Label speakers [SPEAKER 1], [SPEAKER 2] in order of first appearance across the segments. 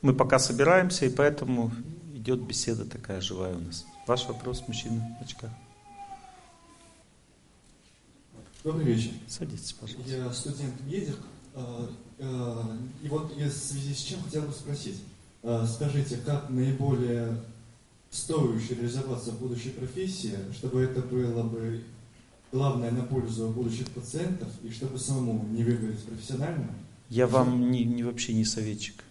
[SPEAKER 1] Мы пока собираемся, и поэтому идет беседа такая живая у нас. Ваш вопрос, мужчина в очках.
[SPEAKER 2] Добрый вечер.
[SPEAKER 1] Садитесь, пожалуйста.
[SPEAKER 2] Я студент медик. а, а, И вот в связи с чем хотел бы спросить. А, Скажите, как наиболее стоящее реализоваться в будущей профессии, чтобы это было бы главное на пользу будущих пациентов, и чтобы самому не выгореть профессионально?
[SPEAKER 1] Я вам не, не вообще не советчик.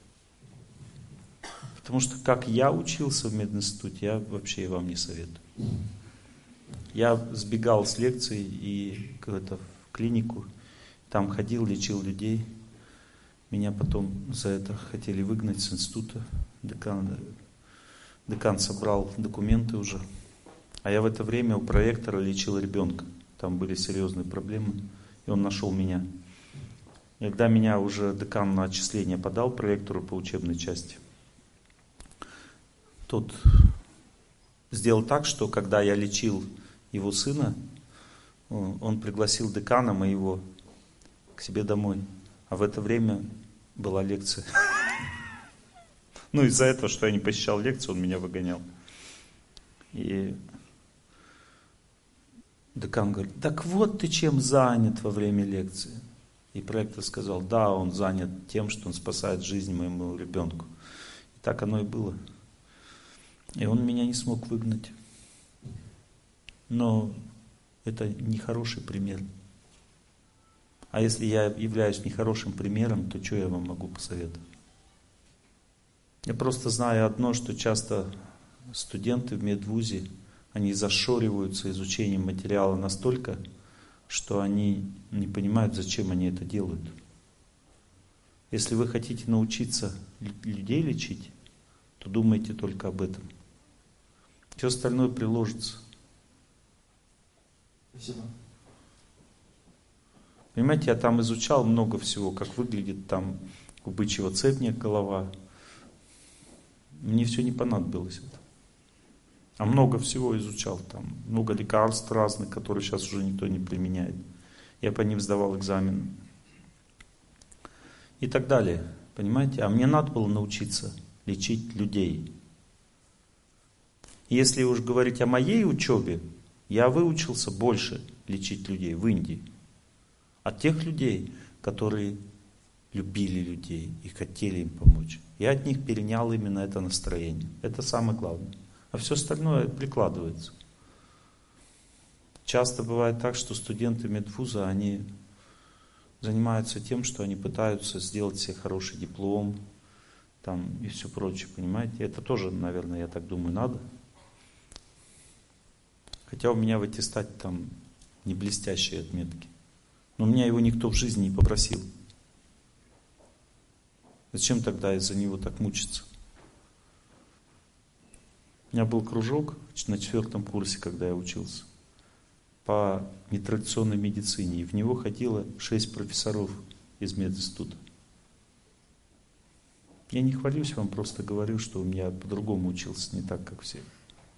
[SPEAKER 1] Потому что как я учился в мединституте, я вообще вам не советую. Я сбегал с лекций и это, в клинику, там ходил, лечил людей. Меня потом за это хотели выгнать с института. Декан, декан собрал документы уже. А я в это время у проектора лечил ребенка. Там были серьезные проблемы. И он нашел меня. И когда меня уже декан на отчисление подал проектору по учебной части, тот сделал так, что когда я лечил его сына, он пригласил декана моего к себе домой. А в это время была лекция. Ну, из-за этого, что я не посещал лекцию, он меня выгонял. И декан говорит, так вот ты чем занят во время лекции. И проектор сказал, да, он занят тем, что он спасает жизнь моему ребенку. И так оно и было. И он меня не смог выгнать. Но это нехороший пример. А если я являюсь нехорошим примером, то что я вам могу посоветовать? Я просто знаю одно, что часто студенты в медвузе, они зашориваются изучением материала настолько, что они не понимают, зачем они это делают. Если вы хотите научиться людей лечить, то думайте только об этом. Все остальное приложится.
[SPEAKER 2] Спасибо.
[SPEAKER 1] Понимаете, я там изучал много всего, как выглядит там у бычьего цепня голова. Мне все не понадобилось это. А много всего изучал там, много лекарств разных, которые сейчас уже никто не применяет. Я по ним сдавал экзамен. И так далее. Понимаете? А мне надо было научиться лечить людей. Если уж говорить о моей учебе, я выучился больше лечить людей в Индии. От тех людей, которые любили людей и хотели им помочь. Я от них перенял именно это настроение. Это самое главное. А все остальное прикладывается. Часто бывает так, что студенты медвуза, они занимаются тем, что они пытаются сделать себе хороший диплом там, и все прочее, понимаете? Это тоже, наверное, я так думаю, надо. Хотя у меня в аттестате там не блестящие отметки. Но меня его никто в жизни не попросил. Зачем тогда из-за него так мучиться? У меня был кружок на четвертом курсе, когда я учился, по нетрадиционной медицине. И в него ходило шесть профессоров из мединститута. Я не хвалюсь вам, просто говорю, что у меня по-другому учился, не так, как все.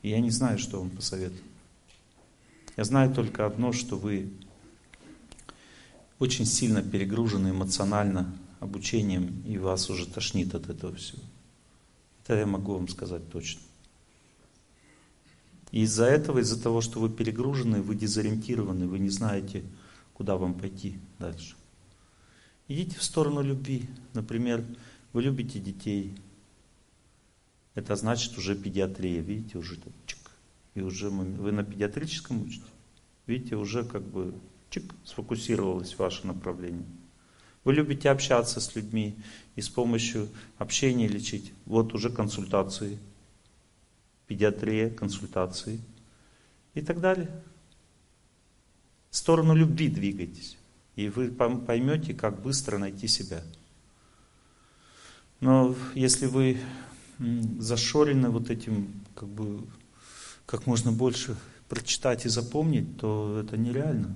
[SPEAKER 1] И я не знаю, что вам посоветую. Я знаю только одно, что вы очень сильно перегружены эмоционально обучением, и вас уже тошнит от этого всего. Это я могу вам сказать точно. И из-за этого, из-за того, что вы перегружены, вы дезориентированы, вы не знаете, куда вам пойти дальше. Идите в сторону любви. Например, вы любите детей. Это значит уже педиатрия. Видите, уже чик, и уже вы на педиатрическом учите. Видите, уже как бы чик, сфокусировалось ваше направление. Вы любите общаться с людьми и с помощью общения лечить. Вот уже консультации, педиатрия, консультации и так далее. В сторону любви двигайтесь. И вы поймете, как быстро найти себя. Но если вы зашорены вот этим как бы как можно больше прочитать и запомнить, то это нереально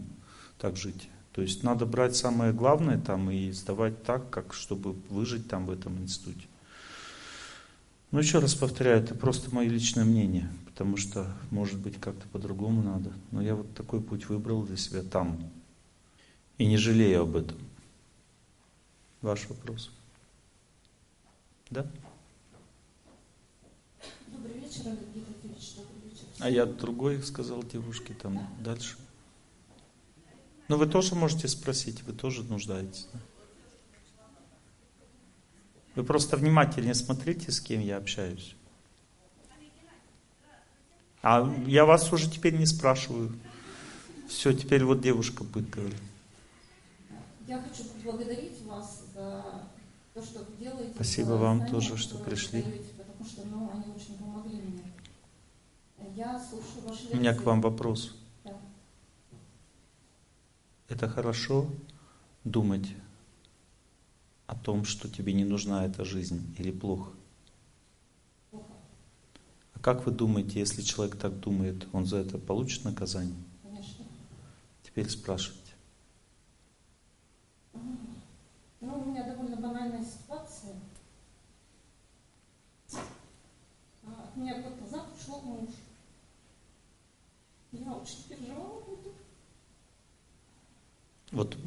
[SPEAKER 1] так жить. То есть надо брать самое главное там и сдавать так, как чтобы выжить там в этом институте. Но еще раз повторяю, это просто мое личное мнение, потому что, может быть, как-то по-другому надо. Но я вот такой путь выбрал для себя там. И не жалею об этом. Ваш вопрос. Да?
[SPEAKER 3] вечера или где-то в 4 вечера.
[SPEAKER 1] А я другой сказал девушке там дальше. Ну вы тоже можете спросить, вы тоже нуждаетесь. Да? Вы просто внимательнее смотрите, с кем я общаюсь. А я вас уже теперь не спрашиваю. Все, теперь вот девушка будет говорить.
[SPEAKER 3] Я хочу поблагодарить вас за то, что вы делаете.
[SPEAKER 1] Спасибо вам
[SPEAKER 3] знания,
[SPEAKER 1] тоже, что пришли.
[SPEAKER 3] даете, потому что ну, они очень помогли мне. Я слушаю ваши
[SPEAKER 1] У меня к вам вопрос.
[SPEAKER 3] Да.
[SPEAKER 1] Это хорошо думать о том, что тебе не нужна эта жизнь, или плохо?
[SPEAKER 3] Плохо,
[SPEAKER 1] А как вы думаете, если человек так думает, он за это получит наказание?
[SPEAKER 3] конечно.
[SPEAKER 1] Теперь спрашивайте.
[SPEAKER 3] Ну, у меня довольно банальная ситуация. А, От меня год назад ушел муж.
[SPEAKER 1] Вот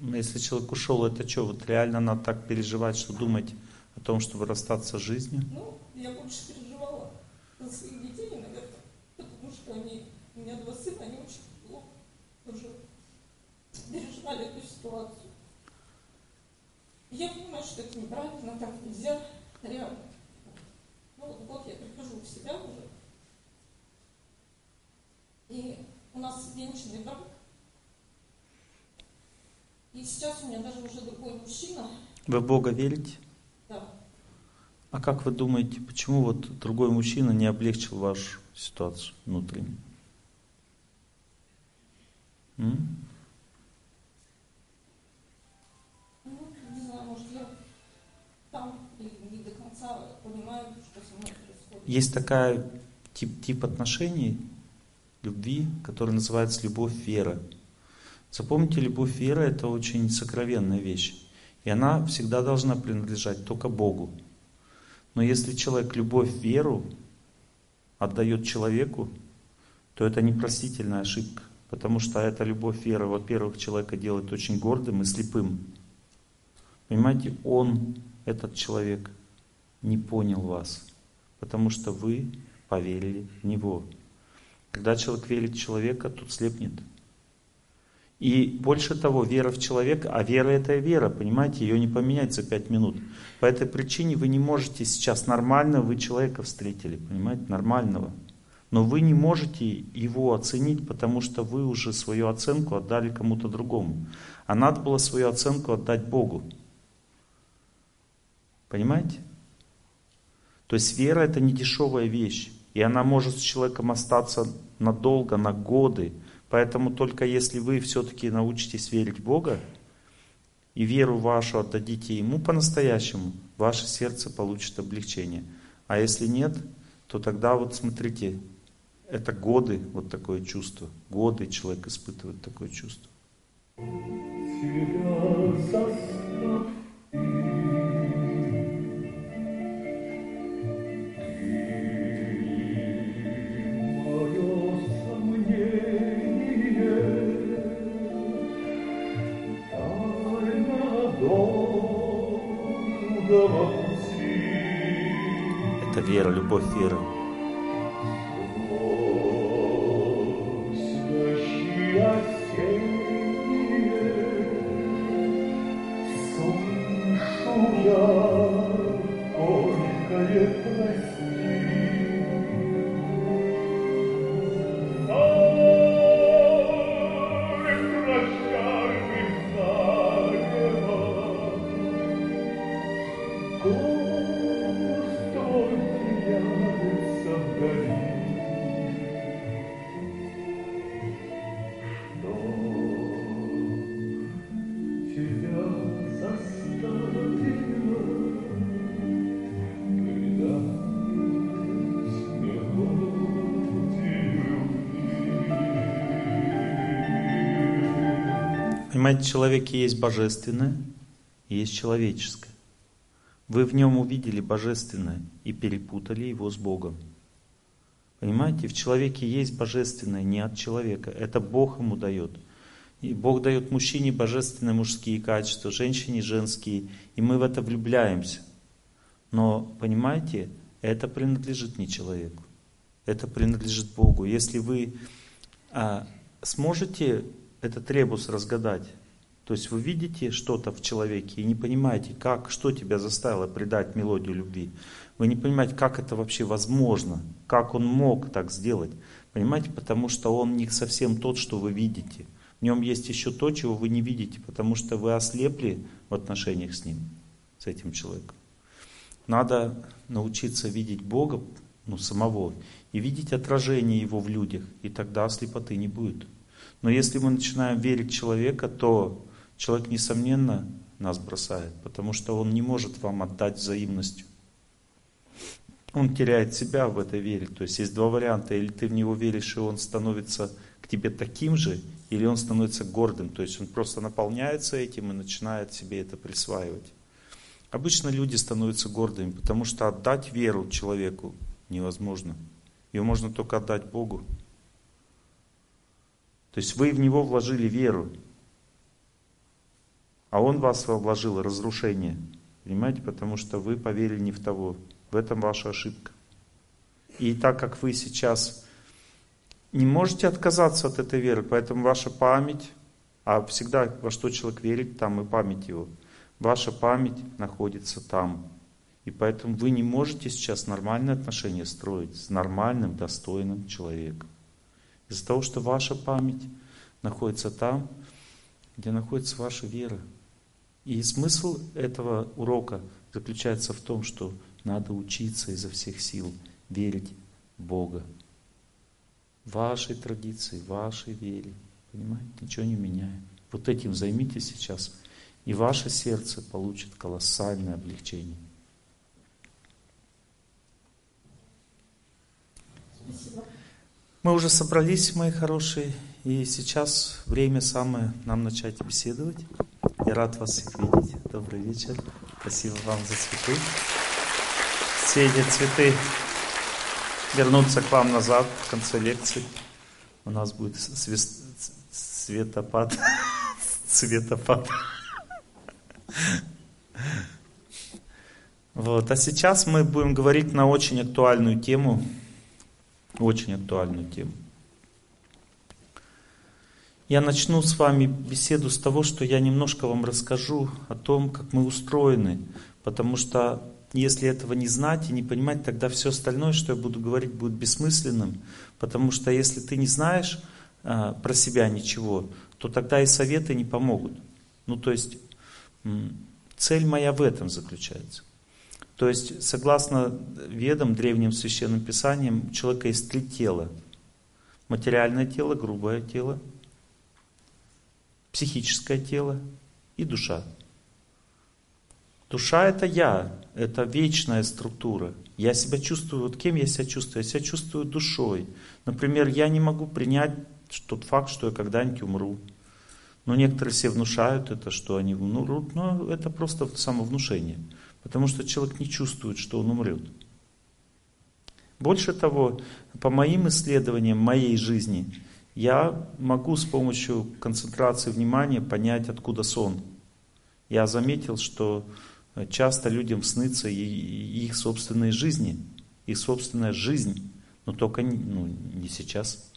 [SPEAKER 1] если человек ушел, это что, вот реально надо так переживать, что думать о том, чтобы расстаться с жизнью?
[SPEAKER 3] Ну, я больше переживала за своих детей, наверное, потому что они, у меня два сына, они очень тяжело тоже переживали эту ситуацию. Я понимаю, что это неправильно, так нельзя, реально. Ну, вот я прихожу в себя уже, и у нас венчанный брак, и сейчас у меня даже уже другой мужчина,
[SPEAKER 1] Вы Бога верите?
[SPEAKER 3] да,
[SPEAKER 1] А как вы думаете, почему вот другой мужчина не облегчил вашу ситуацию внутреннюю? М?
[SPEAKER 3] Ну, не знаю, может, я там не до конца понимаю, что со мной происходит.
[SPEAKER 1] Есть такая тип, тип отношений, любви, который называется любовь-вера. Запомните, любовь-вера – это очень сокровенная вещь. И она всегда должна принадлежать только Богу. Но если человек любовь-веру отдает человеку, то это непростительная ошибка. Потому что эта любовь-вера, во-первых, человека делает очень гордым и слепым. Понимаете, он, этот человек, не понял вас, потому что вы поверили в него. Когда человек верит в человека, тот слепнет. И больше того, вера в человека, а вера это вера, понимаете, ее не поменять за пять минут. По этой причине вы не можете сейчас нормально, вы человека встретили, понимаете, нормального. Но вы не можете его оценить, потому что вы уже свою оценку отдали кому-то другому. А надо было свою оценку отдать Богу. Понимаете? То есть вера это не дешевая вещь. И она может с человеком остаться надолго, на годы. Поэтому только если вы все-таки научитесь верить в Бога, и веру вашу отдадите Ему по-настоящему, ваше сердце получит облегчение. А если нет, то тогда вот смотрите, это годы вот такое чувство. Годы человек испытывает такое чувство.
[SPEAKER 4] Тебя
[SPEAKER 1] вера, любовь, вера. Понимаете, человеке есть божественное есть человеческое. Вы в нем увидели божественное и перепутали его с Богом. Понимаете, в человеке есть божественное не от человека. Это Бог ему дает. И Бог дает мужчине божественные мужские качества, женщине женские. И мы в это влюбляемся. Но, понимаете, это принадлежит не человеку, это принадлежит Богу. Если вы а, сможете этот ребус разгадать, то есть вы видите что-то в человеке и не понимаете, как, что тебя заставило предать мелодию любви. Вы не понимаете, как это вообще возможно, как он мог так сделать. Понимаете, потому что он не совсем тот, что вы видите. В нем есть еще то, чего вы не видите, потому что вы ослепли в отношениях с ним, с этим человеком. Надо научиться видеть Бога, ну, самого, и видеть отражение Его в людях, и тогда слепоты не будет. Но если мы начинаем верить человека, то человек, несомненно, нас бросает, потому что он не может вам отдать взаимностью. Он теряет себя в этой вере. То есть есть два варианта. Или ты в него веришь, и он становится к тебе таким же, или он становится гордым. То есть он просто наполняется этим и начинает себе это присваивать. Обычно люди становятся гордыми, потому что отдать веру человеку невозможно. Ее можно только отдать Богу. То есть вы в него вложили веру, а он вас вложил разрушение. Понимаете? Потому что вы поверили не в того. В этом ваша ошибка. И так как вы сейчас не можете отказаться от этой веры, поэтому ваша память, а всегда во что человек верит, там и память его, ваша память находится там. И поэтому вы не можете сейчас нормальные отношения строить с нормальным, достойным человеком. Из-за того, что ваша память находится там, где находится ваша вера. И смысл этого урока заключается в том, что надо учиться изо всех сил верить в Бога. Вашей традиции, вашей вере. Понимаете? Ничего не меняет. Вот этим займитесь сейчас, и ваше сердце получит колоссальное облегчение.
[SPEAKER 3] Спасибо.
[SPEAKER 1] Мы уже собрались, мои хорошие, и сейчас время самое нам начать беседовать. Я рад вас всех видеть. Добрый вечер. Спасибо вам за цветы. Все эти цветы вернутся к вам назад в конце лекции. У нас будет свист... светопад. Цветопад. Вот. А сейчас мы будем говорить на очень актуальную тему. Очень актуальную тему. Я начну с вами беседу с того, что я немножко вам расскажу о том, как мы устроены. Потому что если этого не знать и не понимать, тогда все остальное, что я буду говорить, будет бессмысленным. Потому что если ты не знаешь а, про себя ничего, то тогда и советы не помогут. Ну то есть цель моя в этом заключается. То есть, согласно ведам, древним священным писаниям, у человека есть три тела. Материальное тело, грубое тело, психическое тело и душа. Душа это я, это вечная структура. Я себя чувствую, вот кем я себя чувствую? Я себя чувствую душой. Например, я не могу принять тот факт, что я когда-нибудь умру. Но некоторые все внушают это, что они умрут, но это просто самовнушение. Потому что человек не чувствует, что он умрет. Больше того, по моим исследованиям моей жизни, я могу с помощью концентрации внимания понять, откуда сон. Я заметил, что часто людям снится и их собственные жизни, их собственная жизнь, но только ну, не сейчас.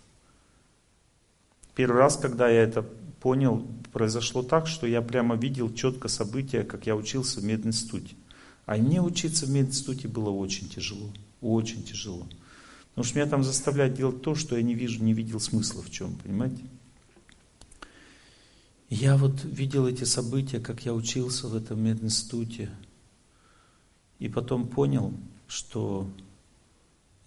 [SPEAKER 1] Первый раз, когда я это понял, произошло так, что я прямо видел четко события, как я учился в мединституте. А мне учиться в мединституте было очень тяжело. Очень тяжело. Потому что меня там заставляют делать то, что я не вижу, не видел смысла в чем, понимаете? я вот видел эти события, как я учился в этом мединституте. И потом понял, что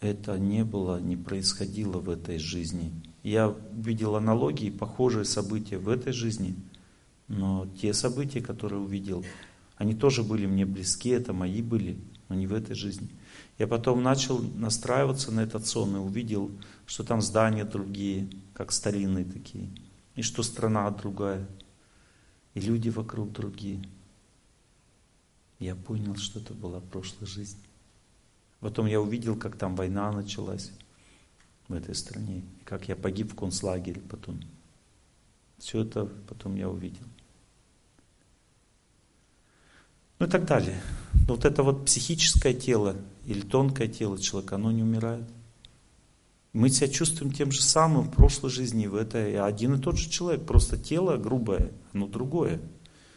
[SPEAKER 1] это не было, не происходило в этой жизни. Я видел аналогии, похожие события в этой жизни, но те события, которые увидел, они тоже были мне близки, это мои были, но не в этой жизни. Я потом начал настраиваться на этот сон и увидел, что там здания другие, как старинные такие, и что страна другая, и люди вокруг другие. Я понял, что это была прошлая жизнь. Потом я увидел, как там война началась в этой стране, и как я погиб в концлагере потом. Все это потом я увидел. Ну и так далее. Но вот это вот психическое тело или тонкое тело человека, оно не умирает. Мы себя чувствуем тем же самым в прошлой жизни, в этой один и тот же человек, просто тело грубое, оно другое.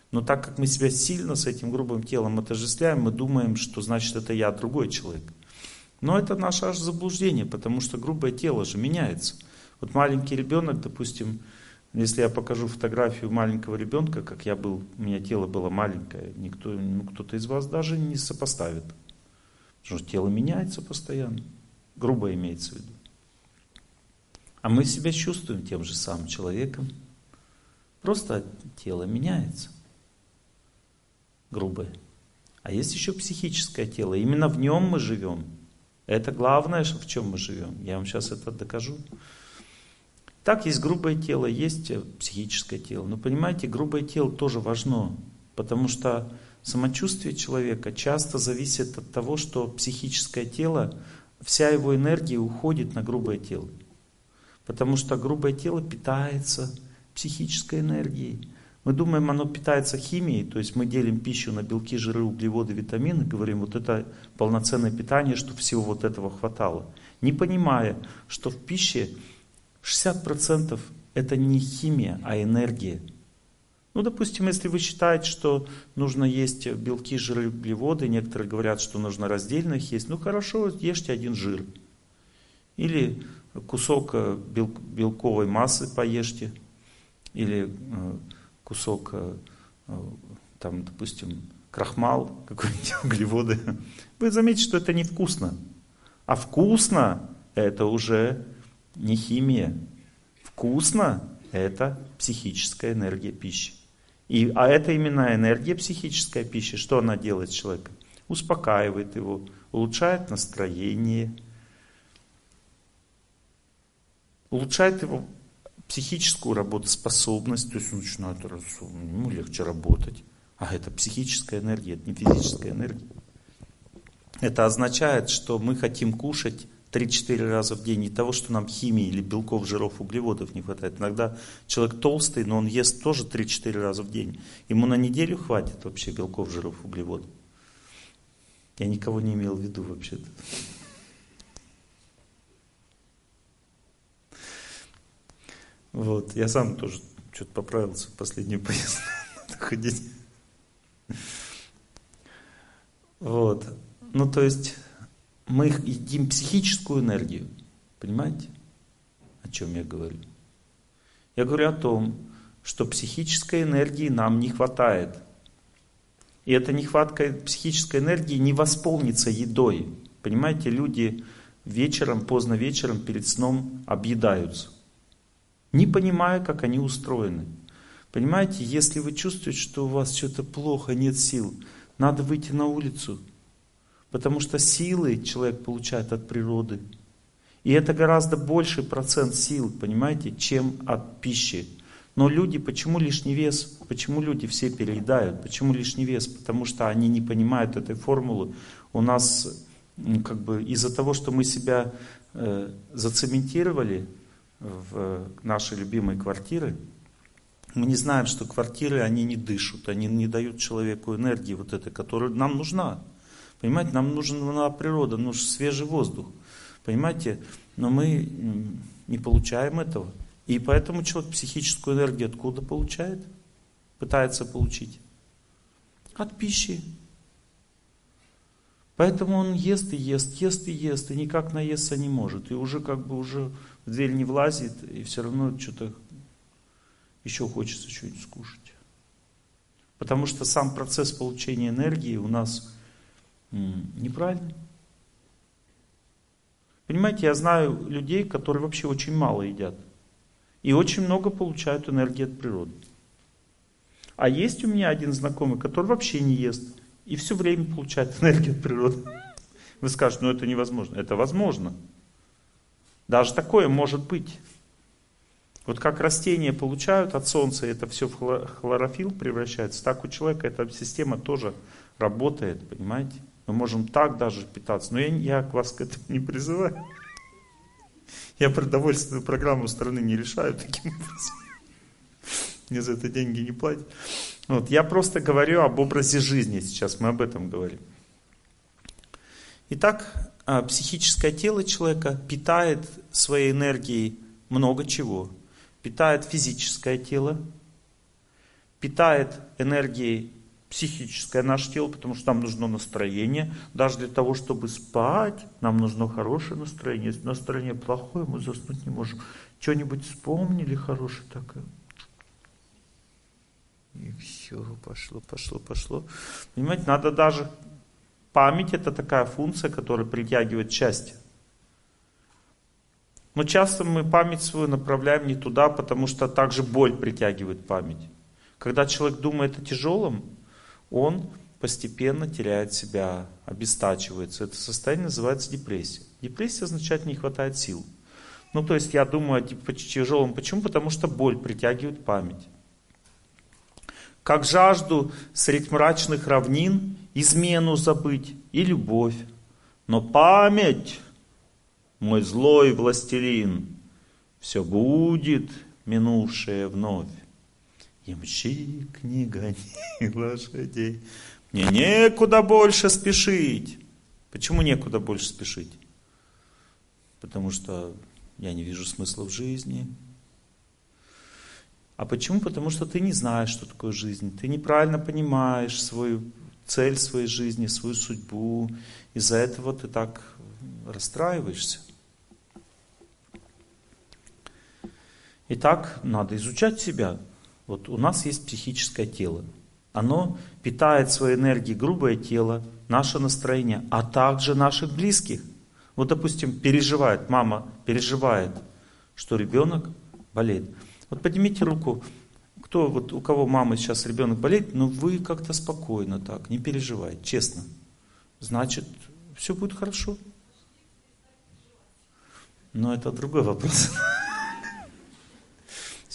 [SPEAKER 1] Но так как мы себя сильно с этим грубым телом отождествляем, мы думаем, что значит это я другой человек. Но это наше аж заблуждение, потому что грубое тело же меняется. Вот маленький ребенок, допустим, если я покажу фотографию маленького ребенка, как я был, у меня тело было маленькое, никто, ну, кто-то из вас даже не сопоставит. Потому что тело меняется постоянно. Грубо имеется в виду. А мы себя чувствуем тем же самым человеком. Просто тело меняется. Грубое. А есть еще психическое тело. Именно в нем мы живем. Это главное, в чем мы живем. Я вам сейчас это докажу. Так есть грубое тело, есть психическое тело. Но понимаете, грубое тело тоже важно, потому что самочувствие человека часто зависит от того, что психическое тело, вся его энергия уходит на грубое тело. Потому что грубое тело питается психической энергией. Мы думаем, оно питается химией, то есть мы делим пищу на белки, жиры, углеводы, витамины, говорим, вот это полноценное питание, что всего вот этого хватало. Не понимая, что в пище 60% это не химия, а энергия. Ну, допустим, если вы считаете, что нужно есть белки, жиры, углеводы, некоторые говорят, что нужно раздельно их есть, ну хорошо, ешьте один жир. Или кусок э, белковой массы поешьте, или э, кусок, э, там, допустим, крахмал, какой-нибудь углеводы. Вы заметите, что это невкусно. А вкусно это уже не химия. Вкусно это психическая энергия пищи. И, а это именно энергия психическая пищи. Что она делает с человеком? Успокаивает его, улучшает настроение, улучшает его психическую работоспособность, то есть он начинает ему легче работать. А это психическая энергия, это не физическая энергия. Это означает, что мы хотим кушать 3-4 раза в день не того, что нам химии или белков, жиров, углеводов не хватает. Иногда человек толстый, но он ест тоже 3-4 раза в день. Ему на неделю хватит вообще белков, жиров, углеводов. Я никого не имел в виду вообще-то. Вот, я сам тоже что-то поправился в последнюю поездку. Вот. Ну, то есть, мы едим психическую энергию. Понимаете, о чем я говорю? Я говорю о том, что психической энергии нам не хватает. И эта нехватка психической энергии не восполнится едой. Понимаете, люди вечером, поздно вечером, перед сном объедаются не понимая, как они устроены. Понимаете, если вы чувствуете, что у вас что-то плохо, нет сил, надо выйти на улицу. Потому что силы человек получает от природы. И это гораздо больший процент сил, понимаете, чем от пищи. Но люди, почему лишний вес? Почему люди все переедают? Почему лишний вес? Потому что они не понимают этой формулы. У нас как бы из-за того, что мы себя э, зацементировали, в наши любимые квартиры, мы не знаем, что квартиры, они не дышат, они не дают человеку энергии вот этой, которая нам нужна. Понимаете, нам нужна природа, нужен свежий воздух. Понимаете, но мы не получаем этого. И поэтому человек психическую энергию откуда получает? Пытается получить. От пищи. Поэтому он ест и ест, ест и ест, и никак наесться не может. И уже как бы уже в дверь не влазит, и все равно что-то еще хочется что-нибудь скушать. Потому что сам процесс получения энергии у нас неправильный. Понимаете, я знаю людей, которые вообще очень мало едят. И очень много получают энергии от природы. А есть у меня один знакомый, который вообще не ест. И все время получает энергию от природы. Вы скажете, ну это невозможно. Это возможно. Даже такое может быть. Вот как растения получают от солнца, это все в хлорофилл превращается, так у человека эта система тоже работает, понимаете? Мы можем так даже питаться. Но я, я вас к этому не призываю. Я продовольственную программу страны не решаю таким образом. мне за это деньги не платят. Вот, я просто говорю об образе жизни сейчас, мы об этом говорим. Итак, а, психическое тело человека питает своей энергией много чего. Питает физическое тело, питает энергией психическое наше тело, потому что нам нужно настроение. Даже для того, чтобы спать, нам нужно хорошее настроение. Если настроение плохое, мы заснуть не можем. Что-нибудь вспомнили хорошее такое? И все, пошло, пошло, пошло. Понимаете, надо даже... Память это такая функция, которая притягивает счастье. Но часто мы память свою направляем не туда, потому что также боль притягивает память. Когда человек думает о тяжелом, он постепенно теряет себя, обестачивается. Это состояние называется депрессия. Депрессия означает не хватает сил. Ну, то есть я думаю о тяжелом. Почему? Потому что боль притягивает память. Как жажду средь мрачных равнин, измену забыть и любовь. Но память, мой злой властелин, все будет минувшее вновь. Ямщик, не гони лошадей. Мне некуда больше спешить. Почему некуда больше спешить? Потому что я не вижу смысла в жизни. А почему? Потому что ты не знаешь, что такое жизнь. Ты неправильно понимаешь свою цель своей жизни, свою судьбу. Из-за этого ты так расстраиваешься. Итак, надо изучать себя. Вот у нас есть психическое тело. Оно питает своей энергией грубое тело, наше настроение, а также наших близких. Вот, допустим, переживает, мама переживает, что ребенок болеет. Вот поднимите руку, кто, вот у кого мама сейчас ребенок болеет, но вы как-то спокойно так, не переживайте, честно. Значит, все будет хорошо. Но это другой вопрос.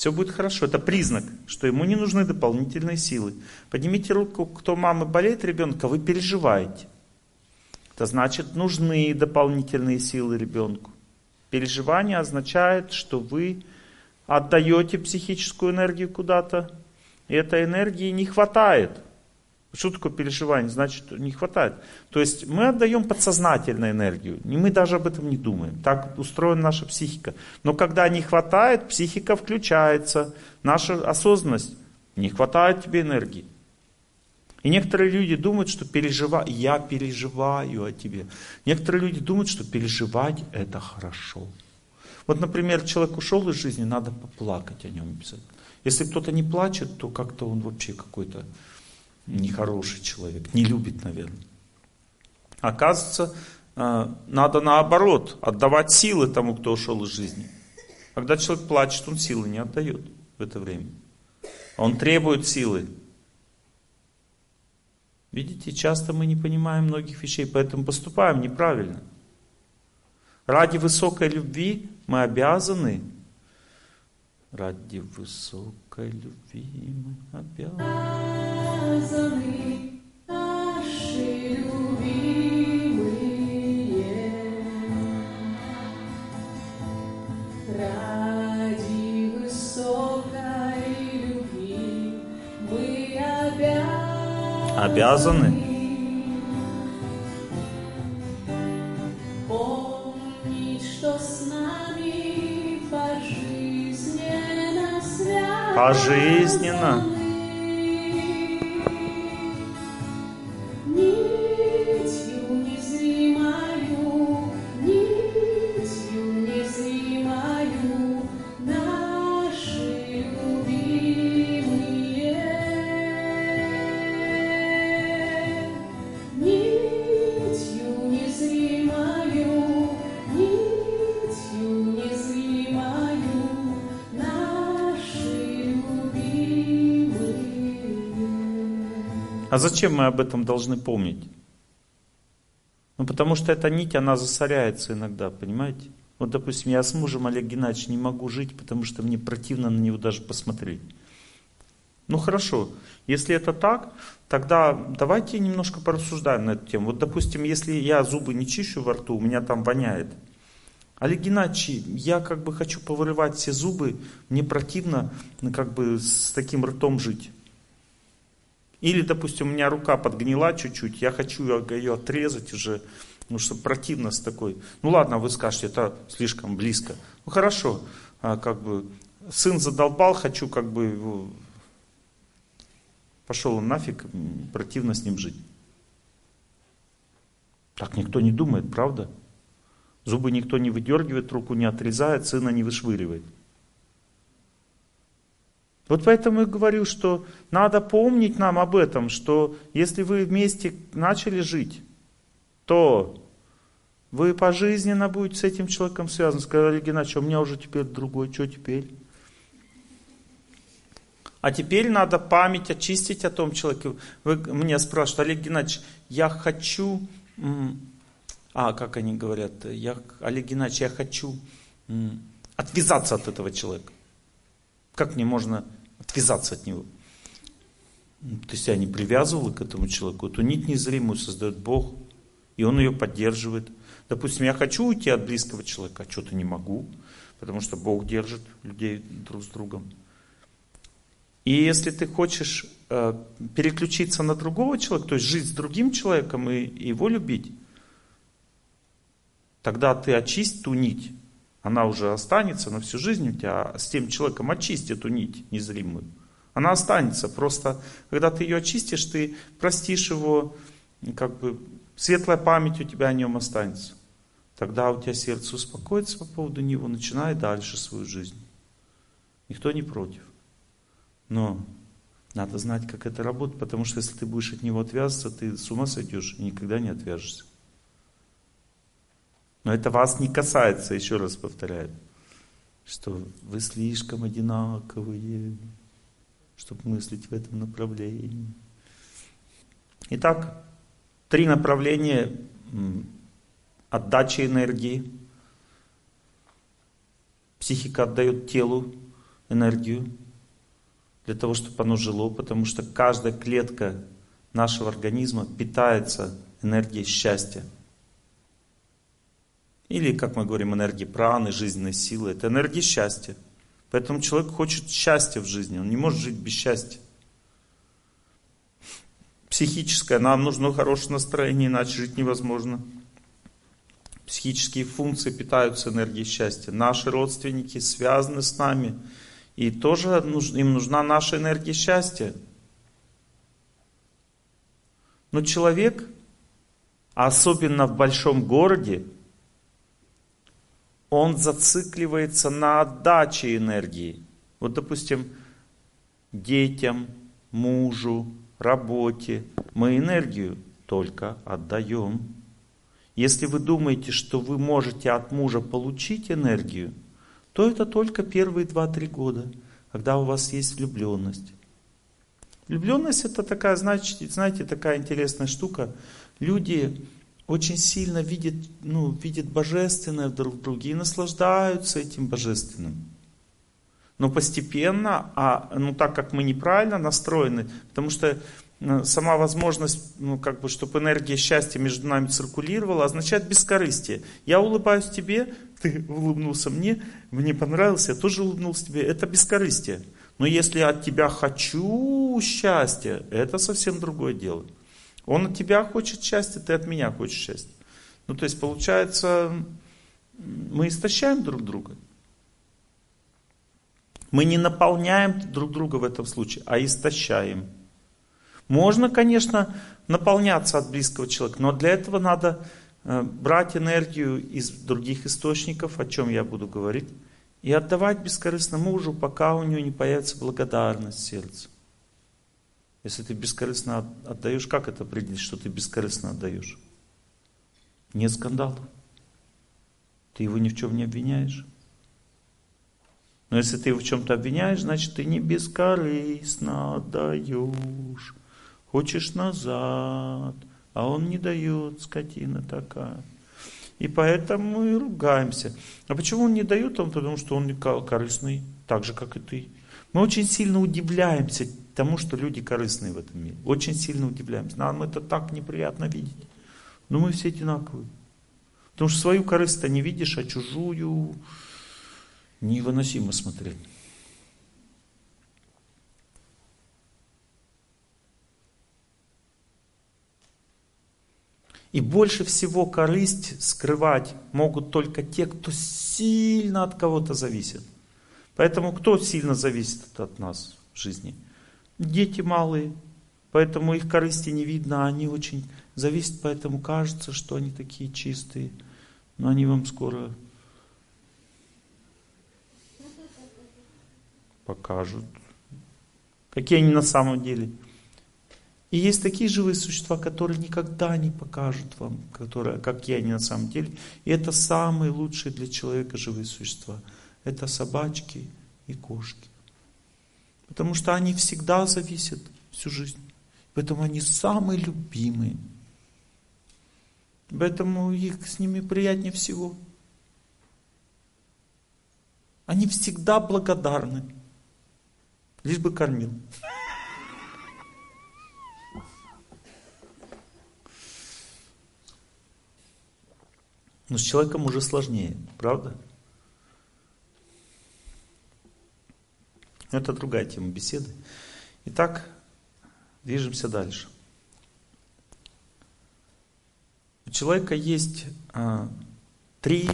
[SPEAKER 1] Все будет хорошо. Это признак, что ему не нужны дополнительные силы. Поднимите руку, кто мамы болеет ребенка, вы переживаете. Это значит, нужны дополнительные силы ребенку. Переживание означает, что вы отдаете психическую энергию куда-то, и этой энергии не хватает. Что такое переживание? Значит, не хватает. То есть мы отдаем подсознательную энергию, и мы даже об этом не думаем. Так устроена наша психика. Но когда не хватает, психика включается, наша осознанность. Не хватает тебе энергии. И некоторые люди думают, что пережива... я переживаю о тебе. Некоторые люди думают, что переживать это хорошо. Вот, например, человек ушел из жизни, надо поплакать о нем. Если кто-то не плачет, то как-то он вообще какой-то нехороший человек, не любит, наверное. Оказывается, э, надо наоборот, отдавать силы тому, кто ушел из жизни. Когда человек плачет, он силы не отдает в это время. Он требует силы. Видите, часто мы не понимаем многих вещей, поэтому поступаем неправильно. Ради высокой любви мы обязаны Ради высокой любви мы обязаны.
[SPEAKER 5] наши любимые, ради высокой любви мы обязаны.
[SPEAKER 1] Обязаны?
[SPEAKER 5] Пожизненно.
[SPEAKER 1] А зачем мы об этом должны помнить? Ну, потому что эта нить, она засоряется иногда, понимаете? Вот, допустим, я с мужем Олег Геннадьевич не могу жить, потому что мне противно на него даже посмотреть. Ну хорошо, если это так, тогда давайте немножко порассуждаем на эту тему. Вот, допустим, если я зубы не чищу во рту, у меня там воняет. Олег Геннадьевич, я как бы хочу повырывать все зубы, мне противно ну, как бы с таким ртом жить. Или, допустим, у меня рука подгнила чуть-чуть, я хочу ее отрезать уже, ну что противно с такой. Ну ладно, вы скажете, это слишком близко. Ну хорошо, а, как бы сын задолбал, хочу как бы его... Пошел он нафиг, противно с ним жить. Так никто не думает, правда? Зубы никто не выдергивает, руку не отрезает, сына не вышвыривает. Вот поэтому я говорю, что надо помнить нам об этом, что если вы вместе начали жить, то вы пожизненно будете с этим человеком связаны. Сказали, Геннадьевич, а у меня уже теперь другой, что теперь? А теперь надо память очистить о том человеке. Вы меня спрашивают, Олег Геннадьевич, я хочу а, как они говорят, я, Олег Геннадьевич, я хочу отвязаться от этого человека. Как мне можно отвязаться от него? То есть я не привязывал к этому человеку. Эту нить незримую создает Бог, и Он ее поддерживает. Допустим, я хочу уйти от близкого человека, а что-то не могу, потому что Бог держит людей друг с другом. И если ты хочешь э, переключиться на другого человека, то есть жить с другим человеком и его любить, Тогда ты очисть ту нить. Она уже останется на всю жизнь у тебя. С тем человеком очисть эту нить незримую. Она останется. Просто, когда ты ее очистишь, ты простишь его, как бы светлая память у тебя о нем останется. Тогда у тебя сердце успокоится по поводу него, начинай дальше свою жизнь. Никто не против. Но надо знать, как это работает, потому что если ты будешь от него отвязываться, ты с ума сойдешь и никогда не отвяжешься. Но это вас не касается, еще раз повторяю, что вы слишком одинаковые, чтобы мыслить в этом направлении. Итак, три направления отдачи энергии. Психика отдает телу энергию для того, чтобы оно жило, потому что каждая клетка нашего организма питается энергией счастья. Или, как мы говорим, энергии праны, жизненной силы. Это энергия счастья. Поэтому человек хочет счастья в жизни. Он не может жить без счастья. Психическое. Нам нужно хорошее настроение, иначе жить невозможно. Психические функции питаются энергией счастья. Наши родственники связаны с нами. И тоже им нужна наша энергия счастья. Но человек, особенно в большом городе, он зацикливается на отдаче энергии. Вот, допустим, детям, мужу, работе мы энергию только отдаем. Если вы думаете, что вы можете от мужа получить энергию, то это только первые 2-3 года, когда у вас есть влюбленность. Влюбленность это такая, значит, знаете, такая интересная штука. Люди очень сильно видят, ну, видят божественное друг в друге и наслаждаются этим божественным. Но постепенно, а ну так как мы неправильно настроены, потому что ну, сама возможность, ну как бы, чтобы энергия счастья между нами циркулировала, означает бескорыстие. Я улыбаюсь тебе, ты улыбнулся мне, мне понравилось, я тоже улыбнулся тебе. Это бескорыстие. Но если от тебя хочу счастья, это совсем другое дело. Он от тебя хочет счастья, ты от меня хочешь счастья. Ну, то есть, получается, мы истощаем друг друга. Мы не наполняем друг друга в этом случае, а истощаем. Можно, конечно, наполняться от близкого человека, но для этого надо э, брать энергию из других источников, о чем я буду говорить, и отдавать бескорыстно мужу, пока у него не появится благодарность в сердце. Если ты бескорыстно отдаешь, как это определить, что ты бескорыстно отдаешь? Нет скандала. Ты его ни в чем не обвиняешь. Но если ты его в чем-то обвиняешь, значит ты не бескорыстно отдаешь. Хочешь назад, а он не дает, скотина такая. И поэтому мы ругаемся. А почему он не дает? Он потому что он корыстный, так же, как и ты. Мы очень сильно удивляемся тому, что люди корыстные в этом мире. Очень сильно удивляемся. Нам это так неприятно видеть. Но мы все одинаковые. Потому что свою корысть ты не видишь, а чужую невыносимо смотреть. И больше всего корысть скрывать могут только те, кто сильно от кого-то зависит. Поэтому кто сильно зависит от нас в жизни? Дети малые, поэтому их корысти не видно, а они очень зависят, поэтому кажется, что они такие чистые. Но они вам скоро покажут, какие они на самом деле. И есть такие живые существа, которые никогда не покажут вам, которые, какие они на самом деле. И это самые лучшие для человека живые существа. Это собачки и кошки. Потому что они всегда зависят всю жизнь. Поэтому они самые любимые. Поэтому их с ними приятнее всего. Они всегда благодарны. Лишь бы кормил. Но с человеком уже сложнее, правда? Это другая тема беседы. Итак, движемся дальше. У человека есть а, три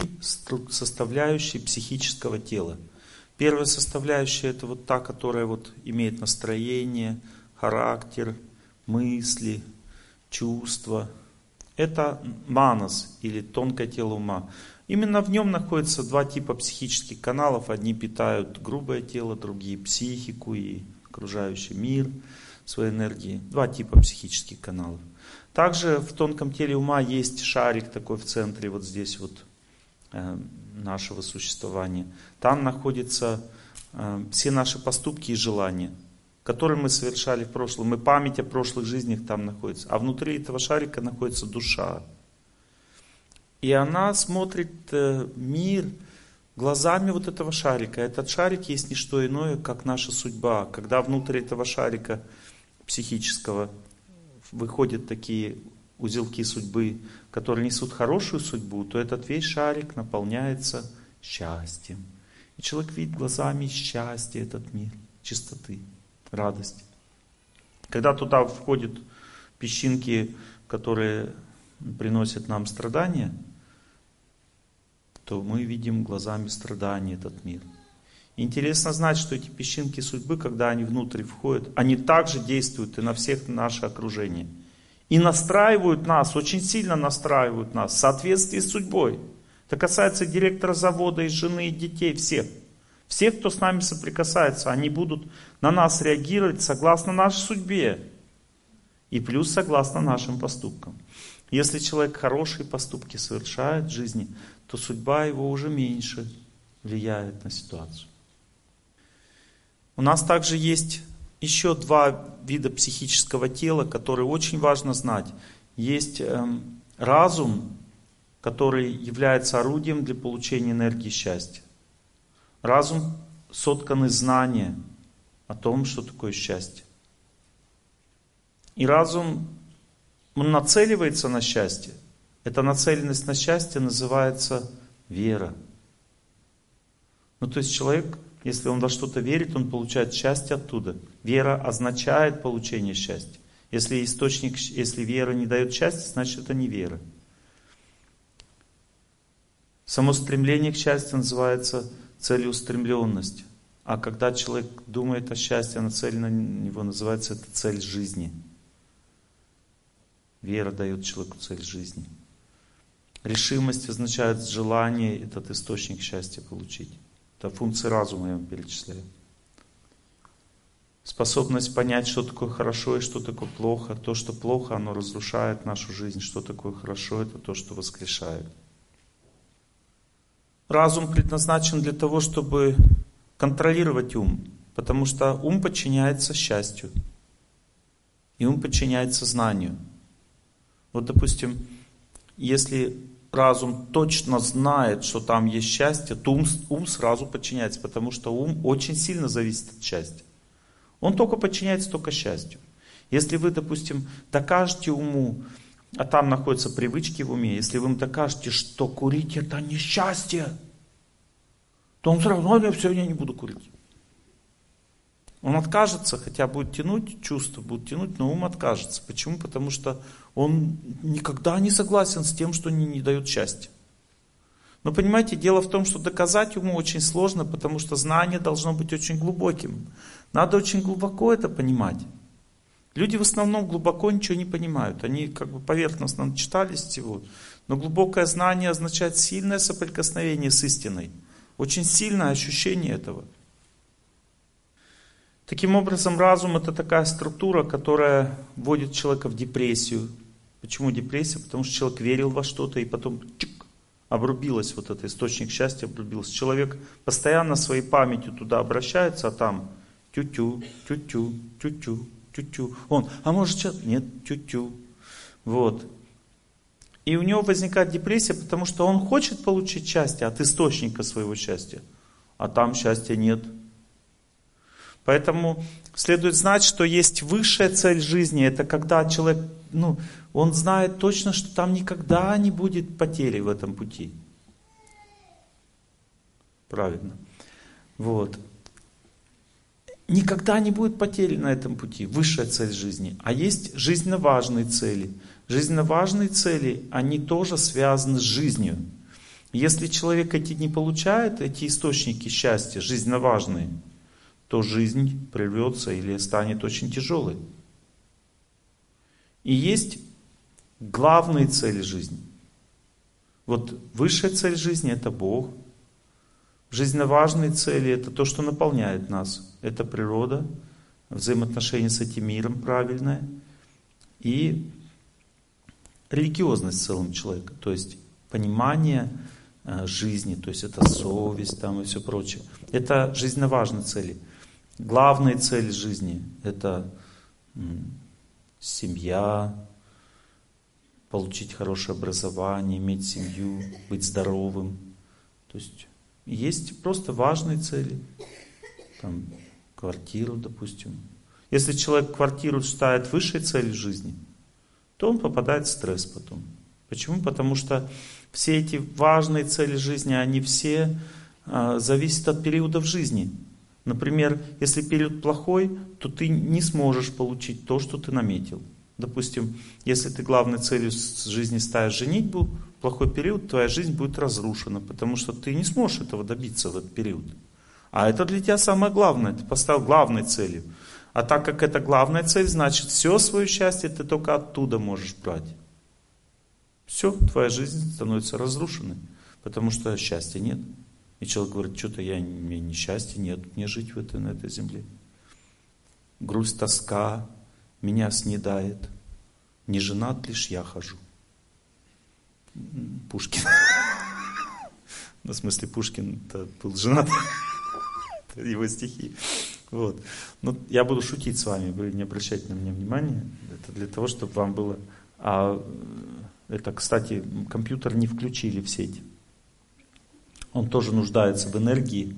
[SPEAKER 1] составляющие психического тела. Первая составляющая это вот та, которая вот имеет настроение, характер, мысли, чувства, это манас или тонкое тело ума. Именно в нем находятся два типа психических каналов. Одни питают грубое тело, другие психику и окружающий мир своей энергией. Два типа психических каналов. Также в тонком теле ума есть шарик такой в центре, вот здесь вот э, нашего существования. Там находятся э, все наши поступки и желания который мы совершали в прошлом. И память о прошлых жизнях там находится. А внутри этого шарика находится душа. И она смотрит э, мир глазами вот этого шарика. Этот шарик есть не что иное, как наша судьба. Когда внутрь этого шарика психического выходят такие узелки судьбы, которые несут хорошую судьбу, то этот весь шарик наполняется счастьем. И человек видит глазами счастье этот мир, чистоты радость. Когда туда входят песчинки, которые приносят нам страдания, то мы видим глазами страдания этот мир. Интересно знать, что эти песчинки судьбы, когда они внутрь входят, они также действуют и на всех наше окружение. И настраивают нас, очень сильно настраивают нас в соответствии с судьбой. Это касается директора завода, и жены, и детей, всех. Все, кто с нами соприкасается, они будут на нас реагировать согласно нашей судьбе. И плюс согласно нашим поступкам. Если человек хорошие поступки совершает в жизни, то судьба его уже меньше влияет на ситуацию. У нас также есть еще два вида психического тела, которые очень важно знать. Есть эм, разум, который является орудием для получения энергии счастья. Разум соткан из знания о том, что такое счастье. И разум, он нацеливается на счастье. Эта нацеленность на счастье называется вера. Ну то есть человек, если он во что-то верит, он получает счастье оттуда. Вера означает получение счастья. Если источник, если вера не дает счастья, значит это не вера. Само стремление к счастью называется целеустремленность. А когда человек думает о счастье, нацелена на него, называется это цель жизни. Вера дает человеку цель жизни. Решимость означает желание этот источник счастья получить. Это функции разума я вам перечисляю. Способность понять, что такое хорошо и что такое плохо. То, что плохо, оно разрушает нашу жизнь. Что такое хорошо, это то, что воскрешает. Разум предназначен для того, чтобы контролировать ум, потому что ум подчиняется счастью, и ум подчиняется знанию. Вот, допустим, если разум точно знает, что там есть счастье, то ум, ум сразу подчиняется, потому что ум очень сильно зависит от счастья. Он только подчиняется только счастью. Если вы, допустим, докажете уму, а там находятся привычки в уме, если вы им докажете, что курить это несчастье, то он сразу, ну, я все, я не буду курить. Он откажется, хотя будет тянуть, чувства будут тянуть, но ум откажется. Почему? Потому что он никогда не согласен с тем, что не, не дает счастья. Но понимаете, дело в том, что доказать уму очень сложно, потому что знание должно быть очень глубоким. Надо очень глубоко это понимать. Люди в основном глубоко ничего не понимают. Они как бы поверхностно читались всего. Но глубокое знание означает сильное соприкосновение с истиной. Очень сильное ощущение этого. Таким образом, разум это такая структура, которая вводит человека в депрессию. Почему депрессия? Потому что человек верил во что-то и потом чик, обрубилось вот этот источник счастья, обрубился. Человек постоянно своей памятью туда обращается, а там тю-тю, тю-тю, тю-тю, тю-тю. Он, а может сейчас? Нет, тю-тю. Вот. И у него возникает депрессия, потому что он хочет получить счастье от источника своего счастья, а там счастья нет. Поэтому следует знать, что есть высшая цель жизни. Это когда человек, ну, он знает точно, что там никогда не будет потери в этом пути. Правильно. Вот. Никогда не будет потери на этом пути. Высшая цель жизни. А есть жизненно важные цели. Жизненно важные цели, они тоже связаны с жизнью. Если человек эти не получает, эти источники счастья, жизненно важные, то жизнь прервется или станет очень тяжелой. И есть главные цели жизни. Вот высшая цель жизни это Бог. Жизненно важные цели это то, что наполняет нас. Это природа, взаимоотношения с этим миром правильное и религиозность в целом человека. То есть понимание э, жизни, то есть это совесть там и все прочее. Это жизненно важные цели. Главная цель жизни – это семья, получить хорошее образование, иметь семью, быть здоровым. То есть есть просто важные цели. Там, квартиру, допустим. Если человек квартиру ставит высшей целью жизни, то он попадает в стресс потом. Почему? Потому что все эти важные цели жизни, они все а, зависят от периодов жизни. Например, если период плохой, то ты не сможешь получить то, что ты наметил. Допустим, если ты главной целью жизни ставишь женитьбу, плохой период, твоя жизнь будет разрушена, потому что ты не сможешь этого добиться в этот период. А это для тебя самое главное, ты поставил главной целью. А так как это главная цель, значит все свое счастье ты только оттуда можешь брать. Все, твоя жизнь становится разрушенной, потому что счастья нет. И человек говорит, что-то я, мне несчастья нет, мне жить в этой, на этой земле. Грусть, тоска меня снедает. Не женат лишь я хожу. Пушкин. Ну, в смысле, Пушкин был женат. Его стихи. Вот. Ну, я буду шутить с вами, вы не обращайте на меня внимания. Это для того, чтобы вам было... А это, кстати, компьютер не включили в сеть. Он тоже нуждается в энергии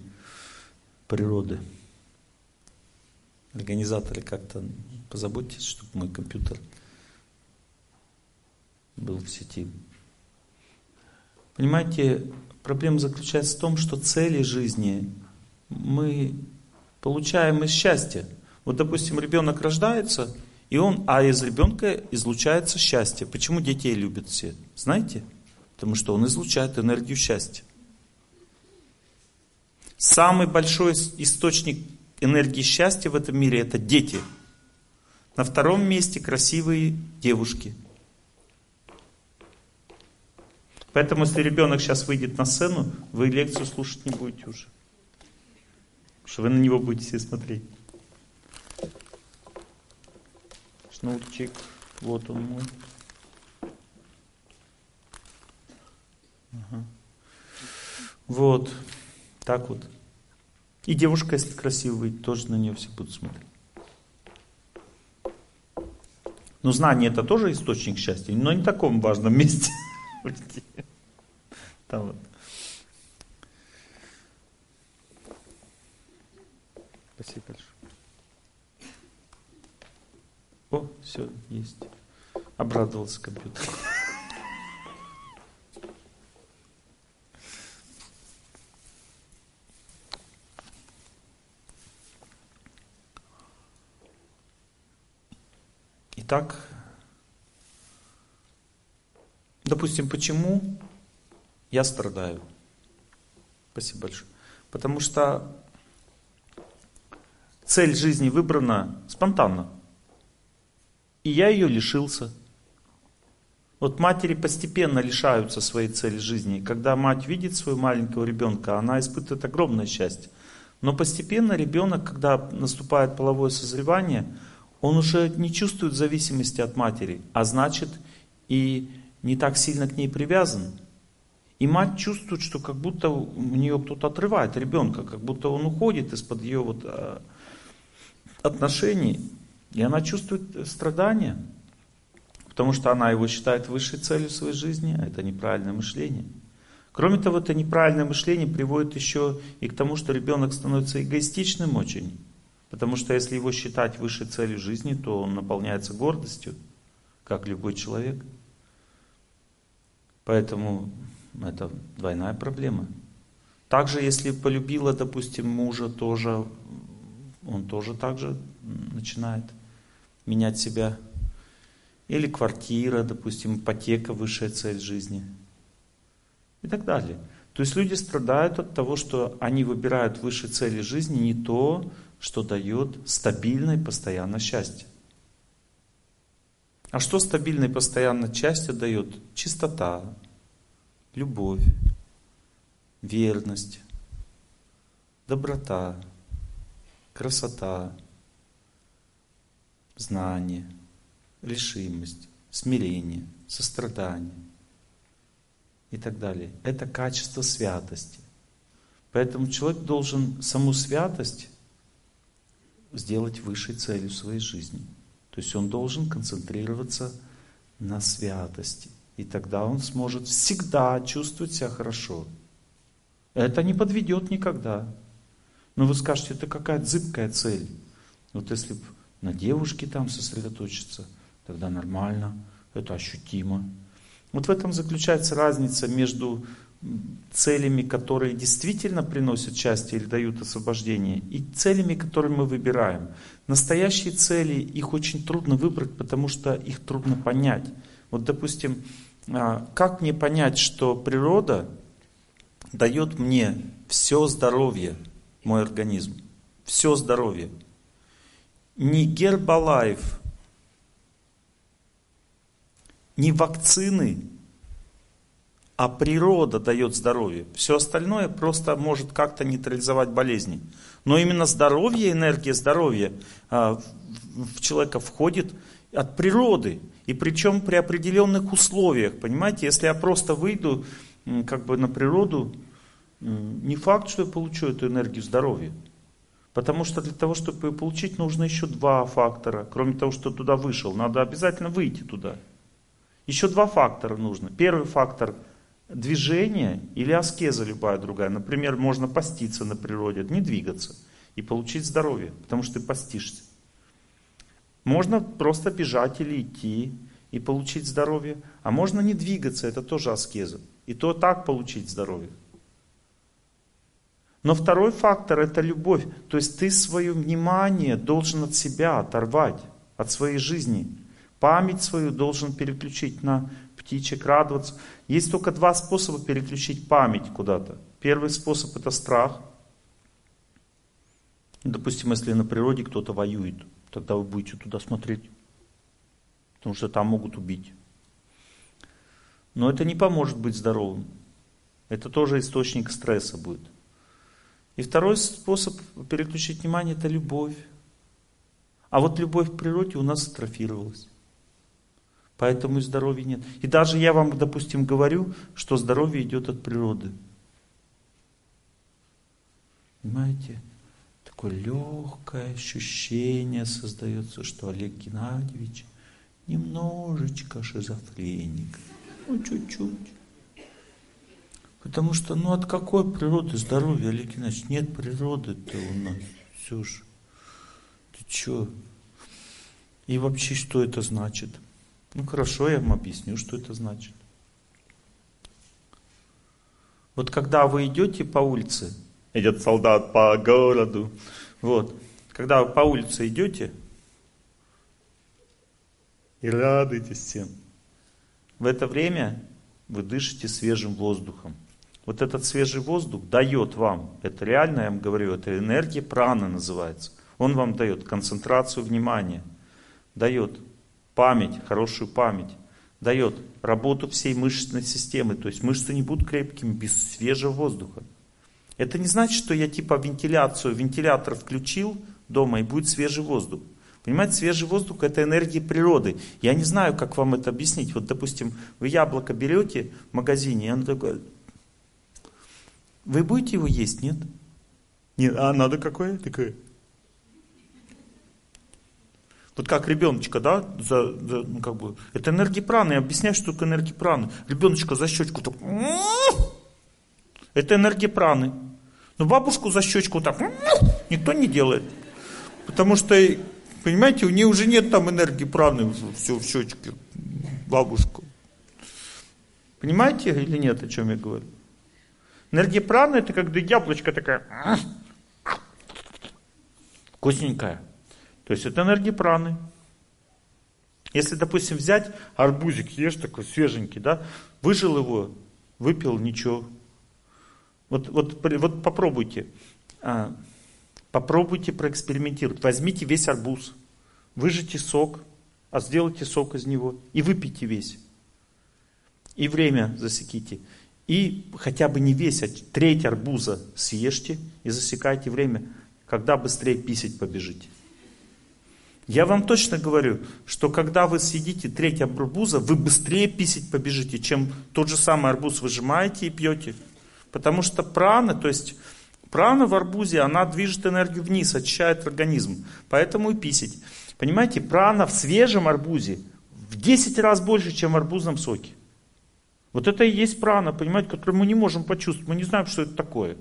[SPEAKER 1] природы. Организаторы как-то позаботьтесь, чтобы мой компьютер был в сети. Понимаете, проблема заключается в том, что цели жизни мы получаем из счастья. Вот, допустим, ребенок рождается, и он, а из ребенка излучается счастье. Почему детей любят все? Знаете? Потому что он излучает энергию счастья. Самый большой источник энергии счастья в этом мире это дети. На втором месте красивые девушки. Поэтому, если ребенок сейчас выйдет на сцену, вы лекцию слушать не будете уже. Потому что вы на него будете все смотреть. Шнурчик, вот он мой. Ага. Вот. Так вот. И девушка, если красивая, тоже на нее все будут смотреть. Но знание это тоже источник счастья, но не в таком важном месте. Там вот. Спасибо большое. О, все, есть. Обрадовался компьютер. Итак, допустим, почему я страдаю? Спасибо большое. Потому что цель жизни выбрана спонтанно. И я ее лишился. Вот матери постепенно лишаются своей цели жизни. Когда мать видит своего маленького ребенка, она испытывает огромное счастье. Но постепенно ребенок, когда наступает половое созревание, он уже не чувствует зависимости от матери, а значит и не так сильно к ней привязан. И мать чувствует, что как будто у нее кто-то отрывает ребенка, как будто он уходит из-под ее вот а, отношений. И она чувствует страдания, потому что она его считает высшей целью своей жизни, а это неправильное мышление. Кроме того, это неправильное мышление приводит еще и к тому, что ребенок становится эгоистичным очень. Потому что если его считать высшей целью жизни, то он наполняется гордостью, как любой человек. Поэтому это двойная проблема. Также, если полюбила, допустим, мужа, тоже, он тоже так же начинает менять себя. Или квартира, допустим, ипотека, высшая цель жизни. И так далее. То есть люди страдают от того, что они выбирают высшей цели жизни не то, что дает стабильное постоянное счастье. А что стабильное постоянное счастье дает? Чистота, любовь, верность, доброта, красота, знание, решимость, смирение, сострадание и так далее. Это качество святости. Поэтому человек должен саму святость сделать высшей целью своей жизни. То есть он должен концентрироваться на святости. И тогда он сможет всегда чувствовать себя хорошо. Это не подведет никогда. Но вы скажете, это какая зыбкая цель. Вот если бы на девушке там сосредоточиться, тогда нормально, это ощутимо. Вот в этом заключается разница между целями, которые действительно приносят счастье или дают освобождение, и целями, которые мы выбираем. Настоящие цели, их очень трудно выбрать, потому что их трудно понять. Вот, допустим, а, как мне понять, что природа дает мне все здоровье, мой организм, все здоровье. Ни гербалайф, ни вакцины а природа дает здоровье. Все остальное просто может как-то нейтрализовать болезни. Но именно здоровье, энергия здоровья а, в человека входит от природы. И причем при определенных условиях. Понимаете, если я просто выйду как бы на природу, не факт, что я получу эту энергию здоровья. Потому что для того, чтобы ее получить, нужно еще два фактора. Кроме того, что туда вышел, надо обязательно выйти туда. Еще два фактора нужно. Первый фактор – движение или аскеза любая другая. Например, можно поститься на природе, не двигаться и получить здоровье, потому что ты постишься. Можно просто бежать или идти и получить здоровье, а можно не двигаться, это тоже аскеза. И то так получить здоровье. Но второй фактор это любовь. То есть ты свое внимание должен от себя оторвать, от своей жизни. Память свою должен переключить на птичек, радоваться. Есть только два способа переключить память куда-то. Первый способ это страх. Допустим, если на природе кто-то воюет, тогда вы будете туда смотреть, потому что там могут убить. Но это не поможет быть здоровым. Это тоже источник стресса будет. И второй способ переключить внимание это любовь. А вот любовь к природе у нас атрофировалась. Поэтому и здоровья нет. И даже я вам, допустим, говорю, что здоровье идет от природы. Понимаете? Такое легкое ощущение создается, что Олег Геннадьевич немножечко шизофреник. Ну, чуть-чуть. Потому что, ну, от какой природы здоровья, Олег Геннадьевич? Нет природы-то у нас. Все же. Ты че? И вообще, что это значит? Ну хорошо, я вам объясню, что это значит. Вот когда вы идете по улице, идет солдат по городу, вот, когда вы по улице идете и радуетесь всем, в это время вы дышите свежим воздухом. Вот этот свежий воздух дает вам, это реально, я вам говорю, это энергия праны называется. Он вам дает концентрацию внимания, дает память, хорошую память, дает работу всей мышечной системы. То есть мышцы не будут крепкими без свежего воздуха. Это не значит, что я типа вентиляцию, вентилятор включил дома и будет свежий воздух. Понимаете, свежий воздух это энергия природы. Я не знаю, как вам это объяснить. Вот, допустим, вы яблоко берете в магазине, и оно такое... Вы будете его есть, нет? Нет, а надо какое? Такое. Вот как ребеночка, да, за, за, ну, как бы, это энергия праны. Я объясняю, что такое энергия праны. Ребеночка за щечку так, это энергия праны. Но бабушку за щечку так никто не делает. Потому что, понимаете, у нее уже нет там энергии праны, все в щечке, бабушку. Понимаете или нет, о чем я говорю? Энергия праны это когда яблочко такая вкусненькая. То есть это энергия праны. Если, допустим, взять арбузик, ешь такой свеженький, да, выжил его, выпил, ничего. Вот, вот, вот попробуйте, а, попробуйте проэкспериментировать. Возьмите весь арбуз, выжите сок, а сделайте сок из него и выпейте весь. И время засеките. И хотя бы не весь, а треть арбуза съешьте и засекайте время, когда быстрее писать побежите. Я вам точно говорю, что когда вы съедите треть арбуза, вы быстрее писать побежите, чем тот же самый арбуз выжимаете и пьете. Потому что прана, то есть прана в арбузе, она движет энергию вниз, очищает организм. Поэтому и писать. Понимаете, прана в свежем арбузе в 10 раз больше, чем в арбузном соке. Вот это и есть прана, понимаете, которую мы не можем почувствовать. Мы не знаем, что это такое.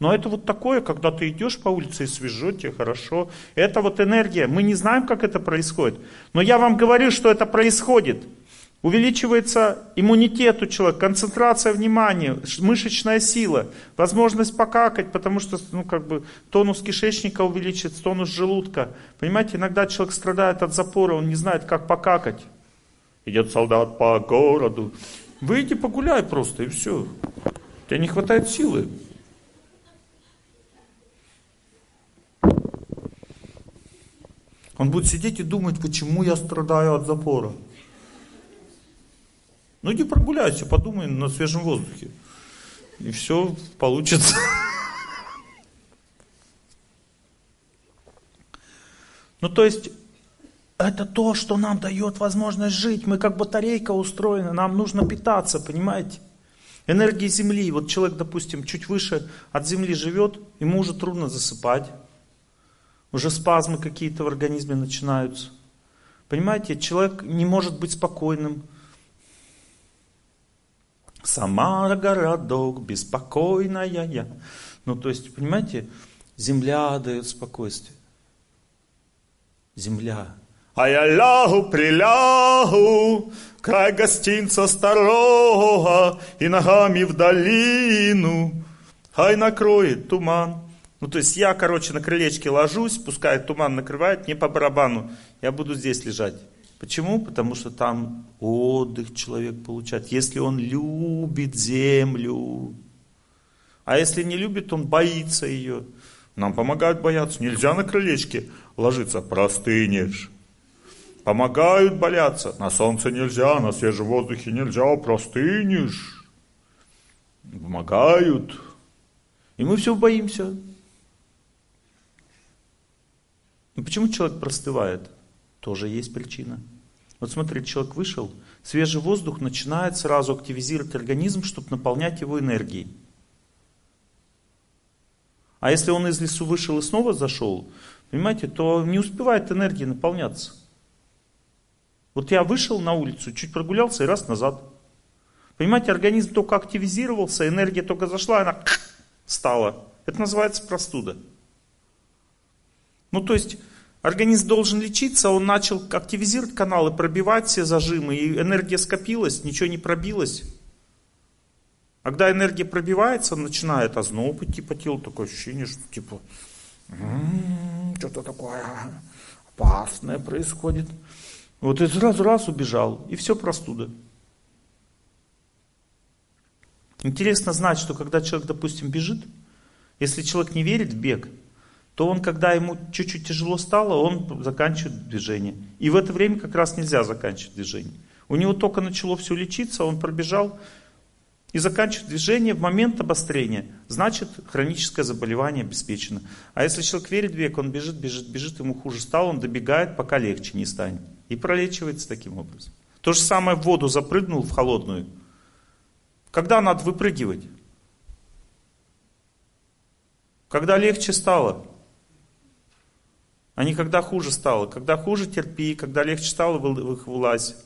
[SPEAKER 1] Но это вот такое, когда ты идешь по улице и свежо, тебе хорошо. Это вот энергия. Мы не знаем, как это происходит. Но я вам говорю, что это происходит. Увеличивается иммунитет у человека, концентрация внимания, мышечная сила, возможность покакать, потому что ну, как бы, тонус кишечника увеличится, тонус желудка. Понимаете, иногда человек страдает от запора, он не знает, как покакать. Идет солдат по городу. Выйди погуляй просто, и все. Тебе не хватает силы. Он будет сидеть и думать, почему я страдаю от запора. Ну иди прогуляйся, подумай на свежем воздухе. И все получится. Ну то есть, это то, что нам дает возможность жить. Мы как батарейка устроены, нам нужно питаться, понимаете? Энергия Земли. Вот человек, допустим, чуть выше от Земли живет, ему уже трудно засыпать. Уже спазмы какие-то в организме начинаются. Понимаете, человек не может быть спокойным. Самара городок, беспокойная я. Ну, то есть, понимаете, земля дает спокойствие. Земля. А я лягу, прилягу, край гостинца старого, и ногами в долину, хай накроет туман. Ну, то есть я, короче, на крылечке ложусь, пускай туман накрывает, не по барабану, я буду здесь лежать. Почему? Потому что там отдых человек получает, если он любит землю. А если не любит, он боится ее. Нам помогают бояться. Нельзя на крылечке ложиться, простынешь. Помогают бояться. На солнце нельзя, на свежем воздухе нельзя, простынешь. Помогают. И мы все боимся. Но почему человек простывает? Тоже есть причина. Вот смотрите, человек вышел, свежий воздух начинает сразу активизировать организм, чтобы наполнять его энергией. А если он из лесу вышел и снова зашел, понимаете, то не успевает энергия наполняться. Вот я вышел на улицу, чуть прогулялся и раз назад. Понимаете, организм только активизировался, энергия только зашла, она стала. Это называется простуда. Ну, то есть, Организм должен лечиться, он начал активизировать каналы, пробивать все зажимы, и энергия скопилась, ничего не пробилось. Когда энергия пробивается, начинает озноб идти по телу, такое ощущение, что типа «М-м, что-то такое опасное происходит. Вот и сразу раз убежал, и все простуда. Интересно знать, что когда человек, допустим, бежит, если человек не верит в бег, то он, когда ему чуть-чуть тяжело стало, он заканчивает движение. И в это время как раз нельзя заканчивать движение. У него только начало все лечиться, он пробежал и заканчивает движение в момент обострения. Значит, хроническое заболевание обеспечено. А если человек верит в век, он бежит, бежит, бежит, ему хуже стало, он добегает, пока легче не станет. И пролечивается таким образом. То же самое в воду запрыгнул, в холодную. Когда надо выпрыгивать? Когда легче стало а не когда хуже стало. Когда хуже терпи, когда легче стало, вылазь.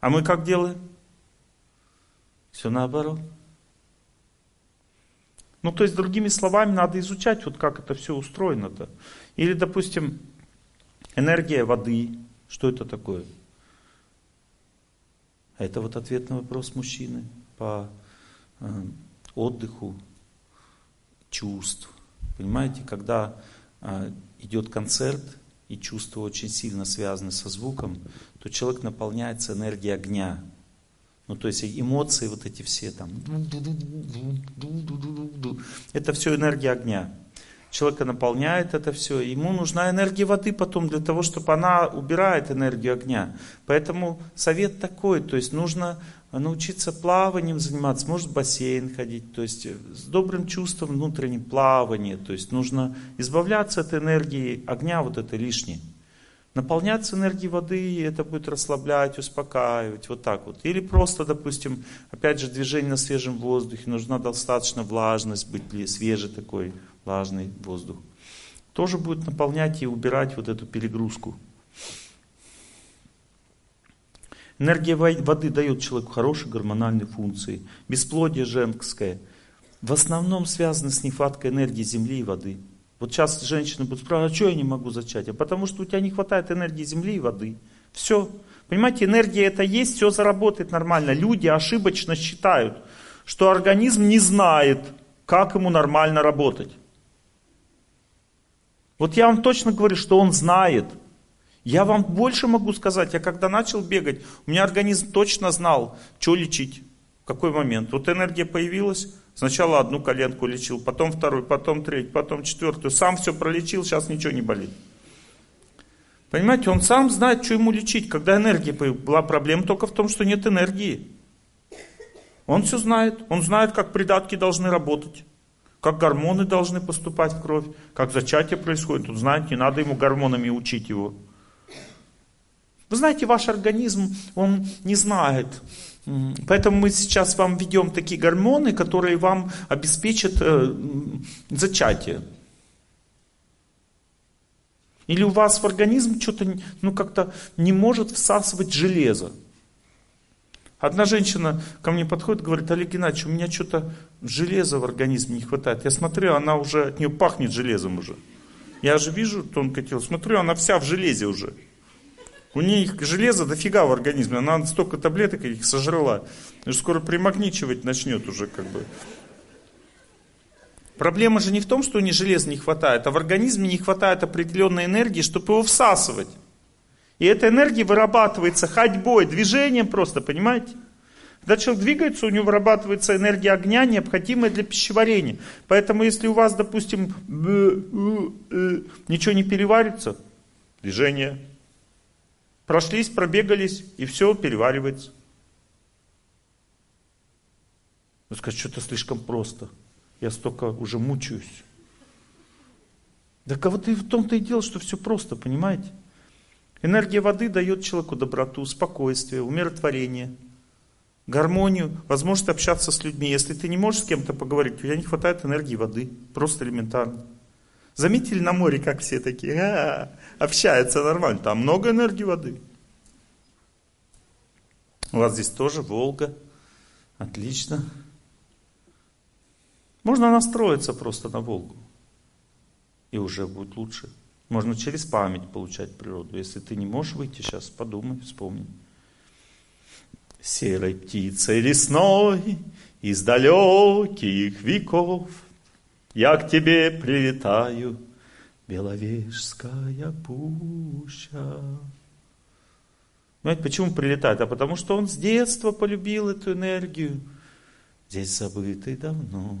[SPEAKER 1] А мы как делаем? Все наоборот. Ну, то есть, другими словами, надо изучать, вот как это все устроено-то. Или, допустим, энергия воды. Что это такое? Это вот ответ на вопрос мужчины по э, отдыху чувств. Понимаете, когда идет концерт, и чувства очень сильно связаны со звуком, то человек наполняется энергией огня. Ну, то есть эмоции вот эти все там. Это все энергия огня. Человека наполняет это все. Ему нужна энергия воды потом для того, чтобы она убирает энергию огня. Поэтому совет такой, то есть нужно научиться плаванием заниматься, может в бассейн ходить, то есть э, с добрым чувством внутренним плавания, то есть нужно избавляться от энергии огня вот этой лишней. Наполняться энергией воды, и это будет расслаблять, успокаивать, вот так вот. Или просто, допустим, опять же, движение на свежем воздухе, нужна достаточно влажность, быть свежий такой, влажный воздух. Тоже будет наполнять и убирать вот эту перегрузку. Энергия воды дает человеку хорошие гормональные функции. Бесплодие женское в основном связано с нехваткой энергии земли и воды. Вот сейчас женщины будут спрашивать, а что я не могу зачать? А потому что у тебя не хватает энергии земли и воды. Все. Понимаете, энергия это есть, все заработает нормально. Люди ошибочно считают, что организм не знает, как ему нормально работать. Вот я вам точно говорю, что он знает – я вам больше могу сказать, я когда начал бегать, у меня организм точно знал, что лечить, в какой момент. Вот энергия появилась, сначала одну коленку лечил, потом вторую, потом третью, потом четвертую. Сам все пролечил, сейчас ничего не болит. Понимаете, он сам знает, что ему лечить. Когда энергия была проблема только в том, что нет энергии. Он все знает. Он знает, как придатки должны работать. Как гормоны должны поступать в кровь. Как зачатие происходит. Он знает, не надо ему гормонами учить его. Вы знаете, ваш организм, он не знает. Поэтому мы сейчас вам ведем такие гормоны, которые вам обеспечат э, зачатие. Или у вас в организм что-то ну, как-то не может всасывать железо. Одна женщина ко мне подходит говорит, Олег Геннадьевич, у меня что-то железа в организме не хватает. Я смотрю, она уже, от нее пахнет железом уже. Я же вижу тонкое тело, смотрю, она вся в железе уже. У них железа дофига в организме, она столько таблеток их сожрала. Скоро примагничивать начнет уже как бы. Проблема же не в том, что у них железа не хватает, а в организме не хватает определенной энергии, чтобы его всасывать. И эта энергия вырабатывается ходьбой, движением просто, понимаете? Когда человек двигается, у него вырабатывается энергия огня, необходимая для пищеварения. Поэтому если у вас, допустим, ничего не переварится, движение, Прошлись, пробегались, и все переваривается. Вы скажете, что-то слишком просто. Я столько уже мучаюсь. Да кого-то и в том-то и дело, что все просто, понимаете? Энергия воды дает человеку доброту, спокойствие, умиротворение, гармонию, возможность общаться с людьми. Если ты не можешь с кем-то поговорить, у тебя не хватает энергии воды. Просто элементарно. Заметили на море, как все такие, а, общаются нормально, там много энергии воды. У вас здесь тоже Волга. Отлично. Можно настроиться просто на Волгу. И уже будет лучше. Можно через память получать природу. Если ты не можешь выйти сейчас, подумай, вспомни. Серой птицей лесной из далеких веков Я к тебе прилетаю, Беловежская пуща. Понимаете, почему прилетает? А потому что он с детства полюбил эту энергию. Здесь забытый давно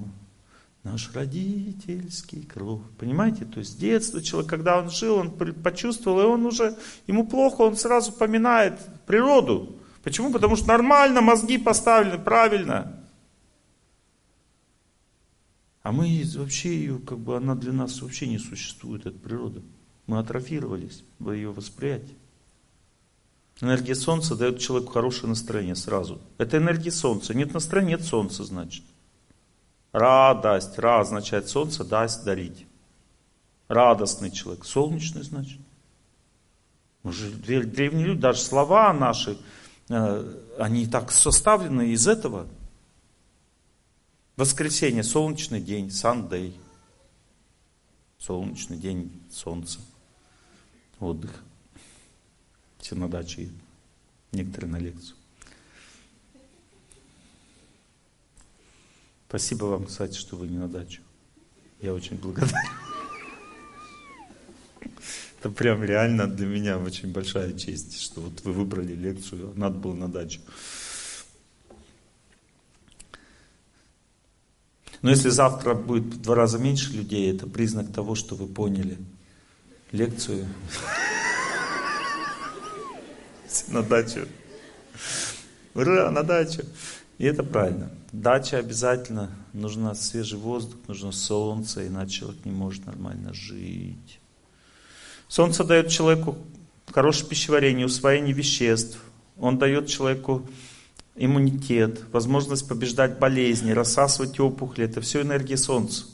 [SPEAKER 1] наш родительский круг. Понимаете? То есть с детства человек, когда он жил, он почувствовал, и он уже, ему плохо, он сразу поминает природу. Почему? Потому что нормально, мозги поставлены правильно. А мы вообще ее, как бы она для нас вообще не существует, эта природа. Мы атрофировались в ее восприятии. Энергия Солнца дает человеку хорошее настроение сразу. Это энергия Солнца. Нет настроения, нет Солнца, значит. Радость. Ра означает Солнце, дасть, дарить. Радостный человек. Солнечный, значит. Мы же древние люди, даже слова наши, э, они так составлены из этого. Воскресенье, солнечный день, Сандей. Солнечный день, солнце. Отдых. Все на даче, некоторые на лекцию. Спасибо вам, кстати, что вы не на дачу. Я очень благодарен. Это прям реально для меня очень большая честь, что вот вы выбрали лекцию, надо было на дачу. Но если завтра будет в два раза меньше людей, это признак того, что вы поняли лекцию на дачу. Ура, на дачу. И это правильно. Дача обязательно, нужно свежий воздух, нужно солнце, иначе человек не может нормально жить. Солнце дает человеку хорошее пищеварение, усвоение веществ. Он дает человеку иммунитет, возможность побеждать болезни, рассасывать опухоли. Это все энергия Солнца.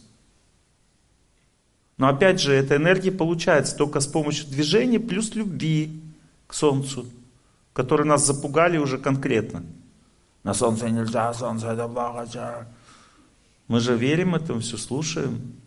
[SPEAKER 1] Но опять же, эта энергия получается только с помощью движения плюс любви к Солнцу которые нас запугали уже конкретно. На солнце нельзя, солнце это плохо. Мы же верим этому, все слушаем.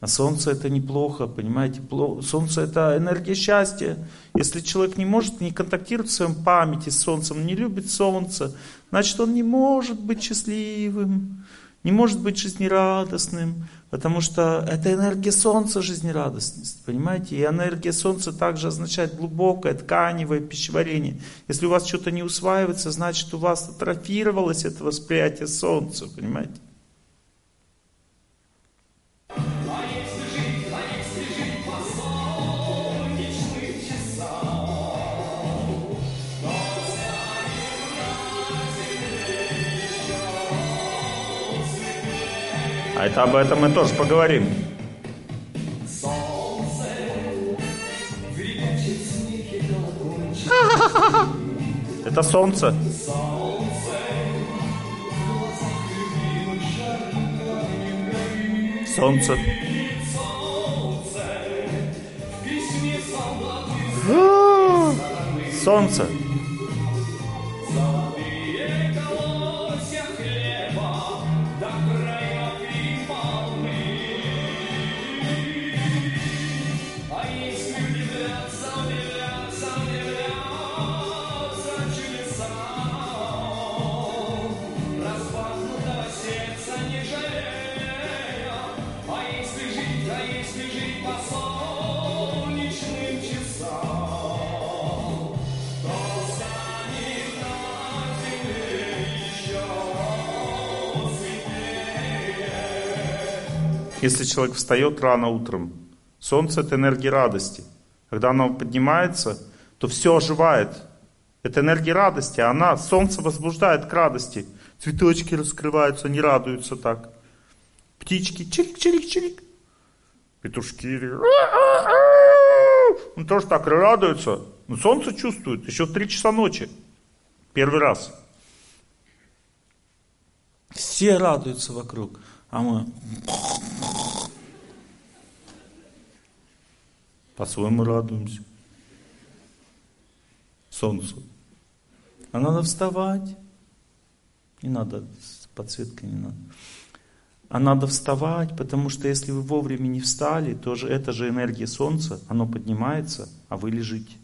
[SPEAKER 1] А солнце это неплохо, понимаете? Солнце это энергия счастья. Если человек не может не контактировать в своем памяти с солнцем, не любит солнце, значит он не может быть счастливым, не может быть жизнерадостным. Потому что это энергия Солнца жизнерадостность, понимаете? И энергия Солнца также означает глубокое тканевое пищеварение. Если у вас что-то не усваивается, значит у вас атрофировалось это восприятие Солнца, понимаете? А это об этом мы тоже поговорим. Это солнце. Солнце. Солнце. Если человек встает рано утром, солнце это энергия радости. Когда оно поднимается, то все оживает. Это энергия радости, она, солнце возбуждает к радости. Цветочки раскрываются, они радуются так. Птички, чирик-чирик-чирик. Петушки, он тоже так радуется. Но солнце чувствует, еще в 3 часа ночи. Первый раз. Все радуются вокруг. А мы по-своему радуемся. Солнцу. А надо вставать. Не надо, с подсветкой не надо. А надо вставать, потому что если вы вовремя не встали, то же это же энергия Солнца, оно поднимается, а вы лежите.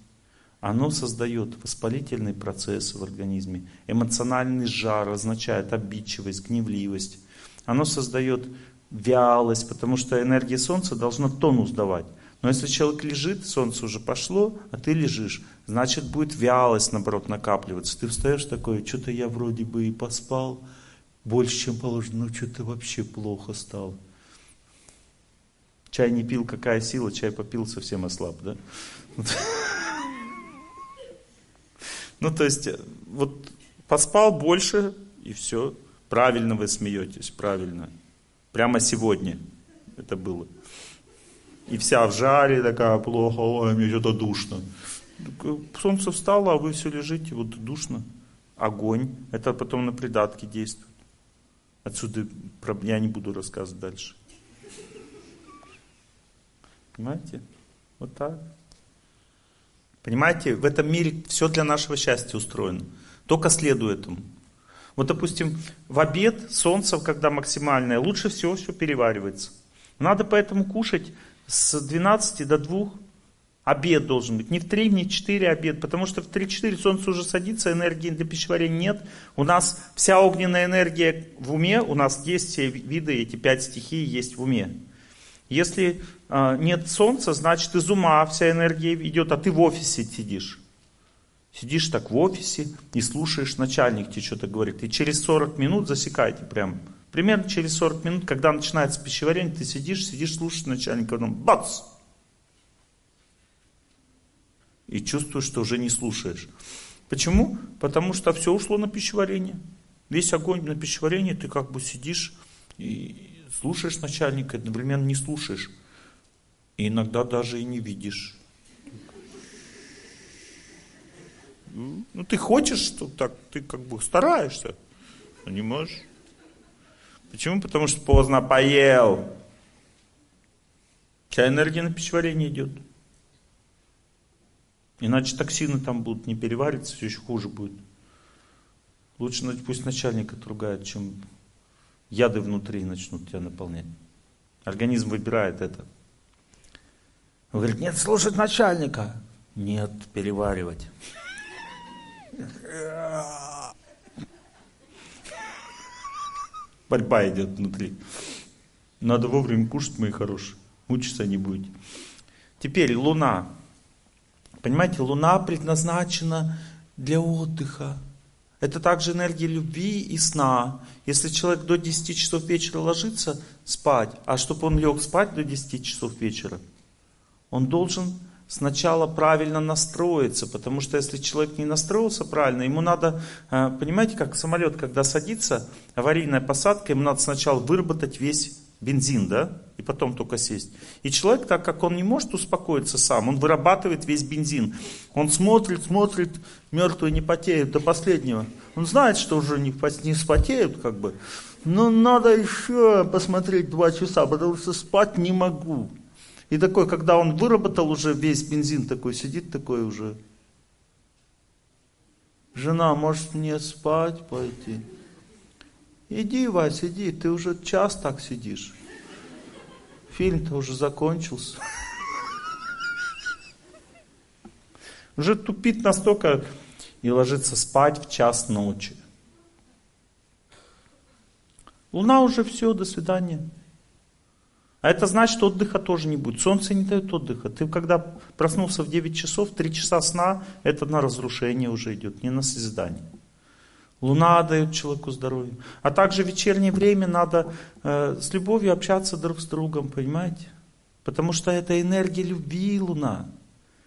[SPEAKER 1] Оно создает воспалительный процесс в организме. Эмоциональный жар означает обидчивость, гневливость. Оно создает вялость, потому что энергия Солнца должна тонус давать. Но если человек лежит, солнце уже пошло, а ты лежишь, значит будет вялость, наоборот, накапливаться. Ты встаешь такой, что-то я вроде бы и поспал, больше, чем положено, но что-то вообще плохо стал. Чай не пил, какая сила, чай попил, совсем ослаб, да? Ну, то есть, вот поспал больше, и все. Правильно вы смеетесь, правильно. Прямо сегодня это было. И вся в жаре такая плохо, ой, мне что-то душно. Солнце встало, а вы все лежите, вот душно. Огонь, это потом на придатки действует. Отсюда я не буду рассказывать дальше. Понимаете? Вот так. Понимаете, в этом мире все для нашего счастья устроено. Только следуй этому. Вот, допустим, в обед солнце, когда максимальное, лучше всего все переваривается. Надо поэтому кушать с 12 до 2 обед должен быть. Не в 3, не в 4 обед, потому что в 3-4 солнце уже садится, энергии для пищеварения нет. У нас вся огненная энергия в уме, у нас есть все виды, эти пять стихий есть в уме. Если э, нет солнца, значит из ума вся энергия идет, а ты в офисе сидишь. Сидишь так в офисе и слушаешь, начальник тебе что-то говорит. И через 40 минут засекайте прям. Примерно через 40 минут, когда начинается пищеварение, ты сидишь, сидишь, слушаешь начальника, потом бац! И чувствуешь, что уже не слушаешь. Почему? Потому что все ушло на пищеварение. Весь огонь на пищеварение, ты как бы сидишь и слушаешь начальника, одновременно не слушаешь. И иногда даже и не видишь. Ну, ты хочешь, что так, ты как бы стараешься, но не можешь. Почему? Потому что поздно поел. Вся энергия на пищеварение идет. Иначе токсины там будут не перевариться, все еще хуже будет. Лучше пусть начальник отругает, чем яды внутри начнут тебя наполнять. Организм выбирает это. Он говорит, нет, слушать начальника. Нет, переваривать. Борьба идет внутри. Надо вовремя кушать, мои хорошие. Мучиться не будете. Теперь Луна. Понимаете, Луна предназначена для отдыха. Это также энергия любви и сна. Если человек до 10 часов вечера ложится спать, а чтобы он лег спать до 10 часов вечера, он должен сначала правильно настроиться, потому что если человек не настроился правильно, ему надо, э, понимаете, как самолет, когда садится, аварийная посадка, ему надо сначала выработать весь бензин, да, и потом только сесть. И человек, так как он не может успокоиться сам, он вырабатывает весь бензин. Он смотрит, смотрит, мертвые не потеют до последнего. Он знает, что уже не, не спотеют, как бы. Но надо еще посмотреть два часа, потому что спать не могу. И такой, когда он выработал уже весь бензин, такой сидит такой уже. Жена, может мне спать пойти? Иди, Вась, иди, ты уже час так сидишь. Фильм-то уже закончился. Уже тупит настолько и ложится спать в час ночи. Луна уже все, до свидания. А это значит, что отдыха тоже не будет. Солнце не дает отдыха. Ты когда проснулся в 9 часов, 3 часа сна, это на разрушение уже идет, не на созидание. Луна дает человеку здоровье. А также в вечернее время надо э, с любовью общаться друг с другом, понимаете? Потому что это энергия любви Луна.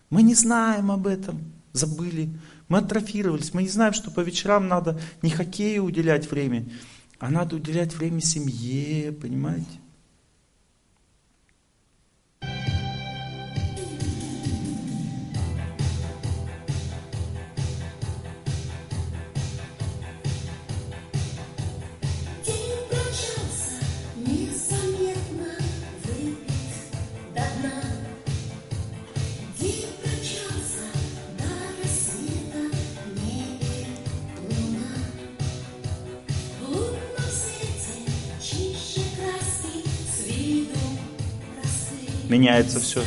[SPEAKER 1] Мы не знаем об этом, забыли. Мы атрофировались, мы не знаем, что по вечерам надо не хоккею уделять время, а надо уделять время семье, понимаете? Меняется все.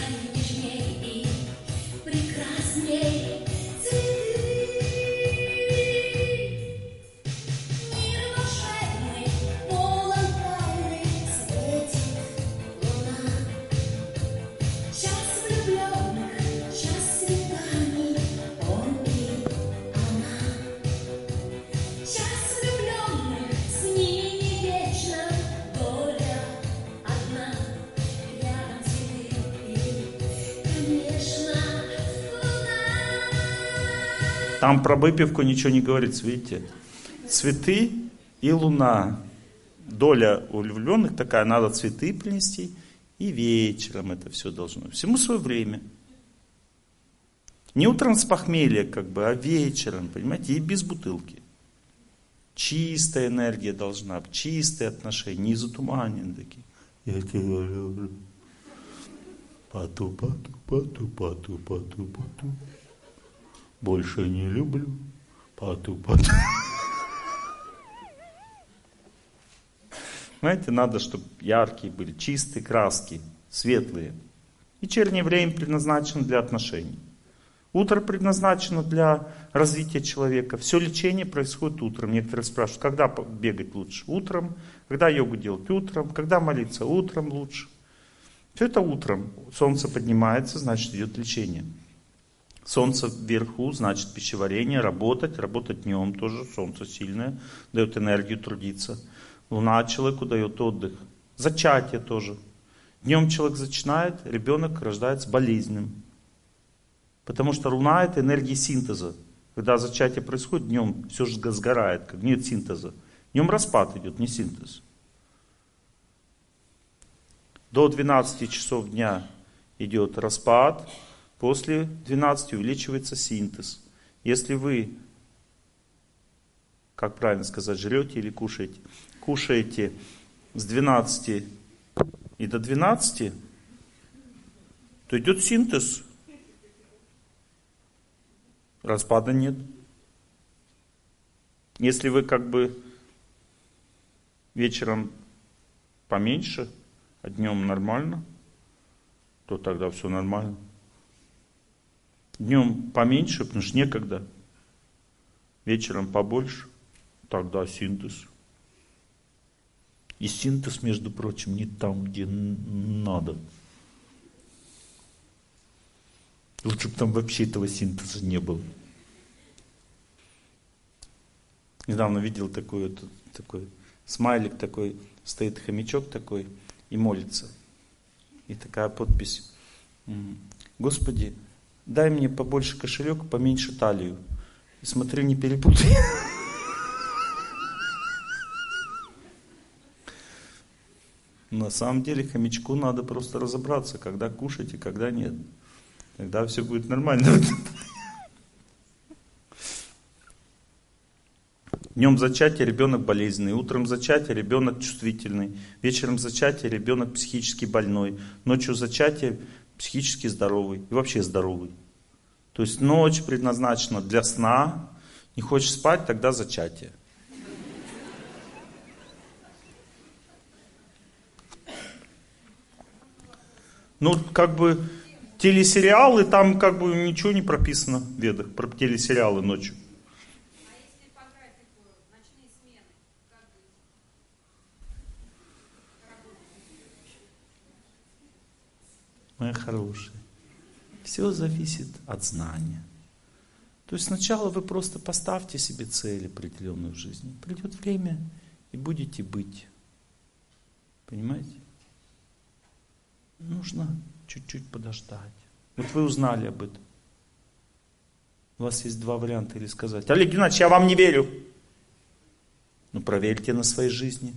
[SPEAKER 1] Там про выпивку ничего не говорится, видите? Цветы и луна. Доля влюбленных такая, надо цветы принести, и вечером это все должно. Всему свое время. Не утром с похмелья, как бы, а вечером, понимаете, и без бутылки. Чистая энергия должна быть, чистые отношения, не затуманенные такие. Я тебя люблю. Пату, пату, пату, пату, пату, пату. Больше не люблю. Пату, пату. Знаете, надо, чтобы яркие были, чистые краски, светлые. Вечернее время предназначено для отношений. Утро предназначено для развития человека. Все лечение происходит утром. Некоторые спрашивают, когда бегать лучше? Утром. Когда йогу делать? Утром. Когда молиться? Утром лучше. Все это утром. Солнце поднимается, значит идет лечение. Солнце вверху, значит пищеварение, работать, работать днем тоже, солнце сильное, дает энергию трудиться. Луна человеку дает отдых. Зачатие тоже. Днем человек зачинает, ребенок рождается болезненным. Потому что луна это энергия синтеза. Когда зачатие происходит, днем все же сгорает, как нет синтеза. Днем распад идет, не синтез. До 12 часов дня идет распад, после 12 увеличивается синтез. Если вы, как правильно сказать, жрете или кушаете, кушаете с 12 и до 12, то идет синтез. Распада нет. Если вы как бы вечером поменьше, а днем нормально, то тогда все нормально. Днем поменьше, потому что некогда. Вечером побольше, тогда синтез. И синтез, между прочим, не там, где надо. Лучше бы там вообще этого синтеза не было. Недавно видел такой, такой смайлик такой, стоит хомячок такой и молится. И такая подпись. Господи, дай мне побольше кошелек, поменьше талию. И смотри, не перепутай. На самом деле хомячку надо просто разобраться, когда кушать и когда нет. Тогда все будет нормально. Днем зачатия ребенок болезненный, утром зачатия ребенок чувствительный, вечером зачатия ребенок психически больной, ночью зачатия психически здоровый и вообще здоровый. То есть ночь предназначена для сна, не хочешь спать, тогда зачатие. Ну, как бы телесериалы, там как бы ничего не прописано в ведах про телесериалы ночью.
[SPEAKER 6] А если по графику ночные смены, как быть?
[SPEAKER 1] Моя хорошая, все зависит от знания. То есть сначала вы просто поставьте себе цель определенную в жизни. Придет время и будете быть. Понимаете? Нужно чуть-чуть подождать. Вот вы узнали об этом. У вас есть два варианта. Или сказать, Олег Геннадьевич, я вам не верю. Ну проверьте на своей жизни.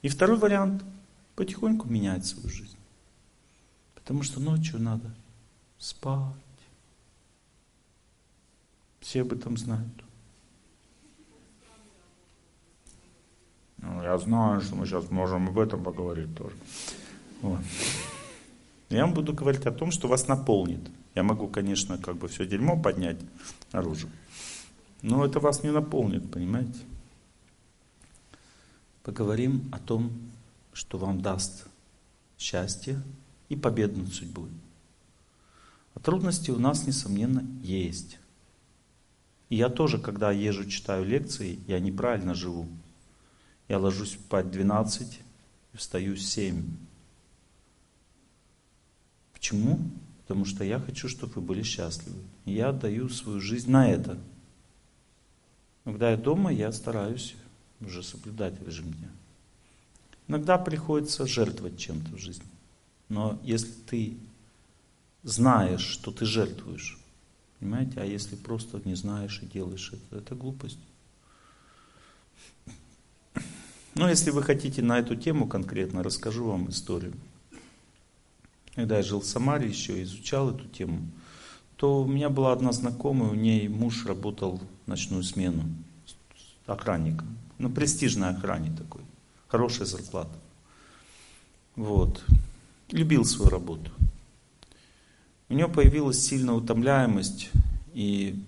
[SPEAKER 1] И второй вариант. Потихоньку менять свою жизнь. Потому что ночью надо спать. Все об этом знают. Ну, я знаю, что мы сейчас можем об этом поговорить тоже. Вот. Я вам буду говорить о том, что вас наполнит. Я могу, конечно, как бы все дерьмо поднять наружу. Но это вас не наполнит, понимаете? Поговорим о том, что вам даст счастье, и победу над судьбой. А трудности у нас, несомненно, есть. И я тоже, когда езжу, читаю лекции, я неправильно живу. Я ложусь спать в 12 и встаю в 7. Почему? Потому что я хочу, чтобы вы были счастливы. И я отдаю свою жизнь на это. Когда я дома, я стараюсь уже соблюдать режим дня. Иногда приходится жертвовать чем-то в жизни. Но если ты знаешь, что ты жертвуешь, понимаете, а если просто не знаешь и делаешь это, это глупость. Ну, если вы хотите на эту тему конкретно, расскажу вам историю. Когда я жил в Самаре еще, изучал эту тему, то у меня была одна знакомая, у ней муж работал ночную смену охранником. Ну, престижной охране такой. Хорошая зарплата. Вот. Любил свою работу. У него появилась сильная утомляемость, и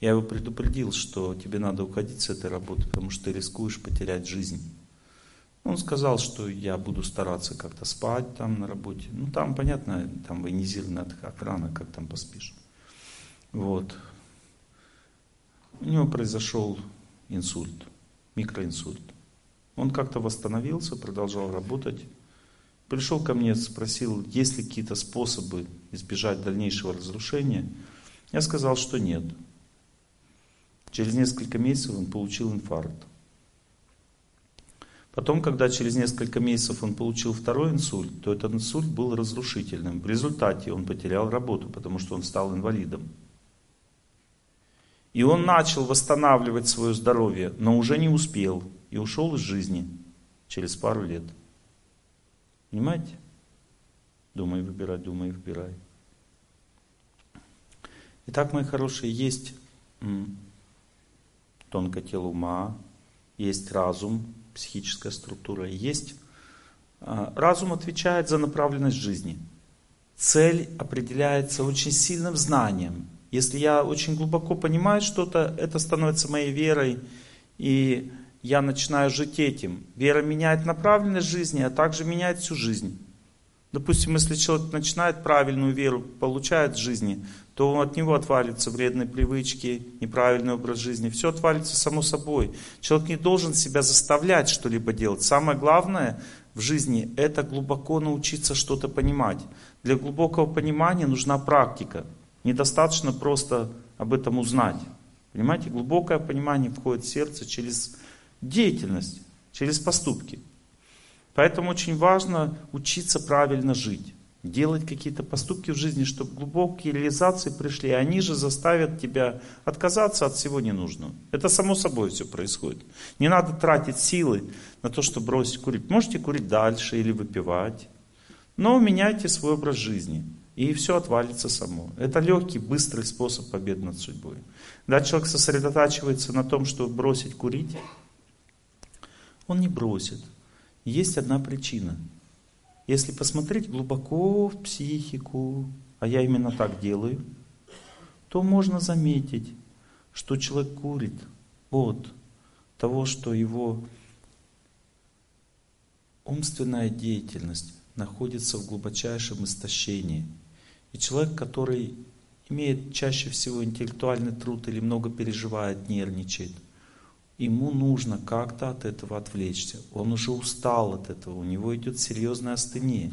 [SPEAKER 1] я его предупредил, что тебе надо уходить с этой работы, потому что ты рискуешь потерять жизнь. Он сказал, что я буду стараться как-то спать там на работе. Ну, там, понятно, там военизированная охрана, как там поспишь. Вот. У него произошел инсульт, микроинсульт. Он как-то восстановился, продолжал работать. Пришел ко мне, спросил, есть ли какие-то способы избежать дальнейшего разрушения. Я сказал, что нет. Через несколько месяцев он получил инфаркт. Потом, когда через несколько месяцев он получил второй инсульт, то этот инсульт был разрушительным. В результате он потерял работу, потому что он стал инвалидом. И он начал восстанавливать свое здоровье, но уже не успел и ушел из жизни через пару лет. Понимаете? Думай, выбирай, думай, выбирай. Итак, мои хорошие, есть тонкое тело ума, есть разум, психическая структура, есть а, разум отвечает за направленность жизни. Цель определяется очень сильным знанием. Если я очень глубоко понимаю что-то, это становится моей верой, и я начинаю жить этим. Вера меняет направленность жизни, а также меняет всю жизнь. Допустим, если человек начинает правильную веру, получает в жизни, то от него отвалятся вредные привычки, неправильный образ жизни. Все отвалится само собой. Человек не должен себя заставлять что-либо делать. Самое главное в жизни – это глубоко научиться что-то понимать. Для глубокого понимания нужна практика. Недостаточно просто об этом узнать. Понимаете, глубокое понимание входит в сердце через деятельность, через поступки. Поэтому очень важно учиться правильно жить. Делать какие-то поступки в жизни, чтобы глубокие реализации пришли. И они же заставят тебя отказаться от всего ненужного. Это само собой все происходит. Не надо тратить силы на то, чтобы бросить курить. Можете курить дальше или выпивать. Но меняйте свой образ жизни. И все отвалится само. Это легкий, быстрый способ победы над судьбой. Когда человек сосредотачивается на том, чтобы бросить курить, он не бросит. Есть одна причина. Если посмотреть глубоко в психику, а я именно так делаю, то можно заметить, что человек курит от того, что его умственная деятельность находится в глубочайшем истощении. И человек, который имеет чаще всего интеллектуальный труд или много переживает, нервничает – ему нужно как-то от этого отвлечься. Он уже устал от этого, у него идет серьезная астения.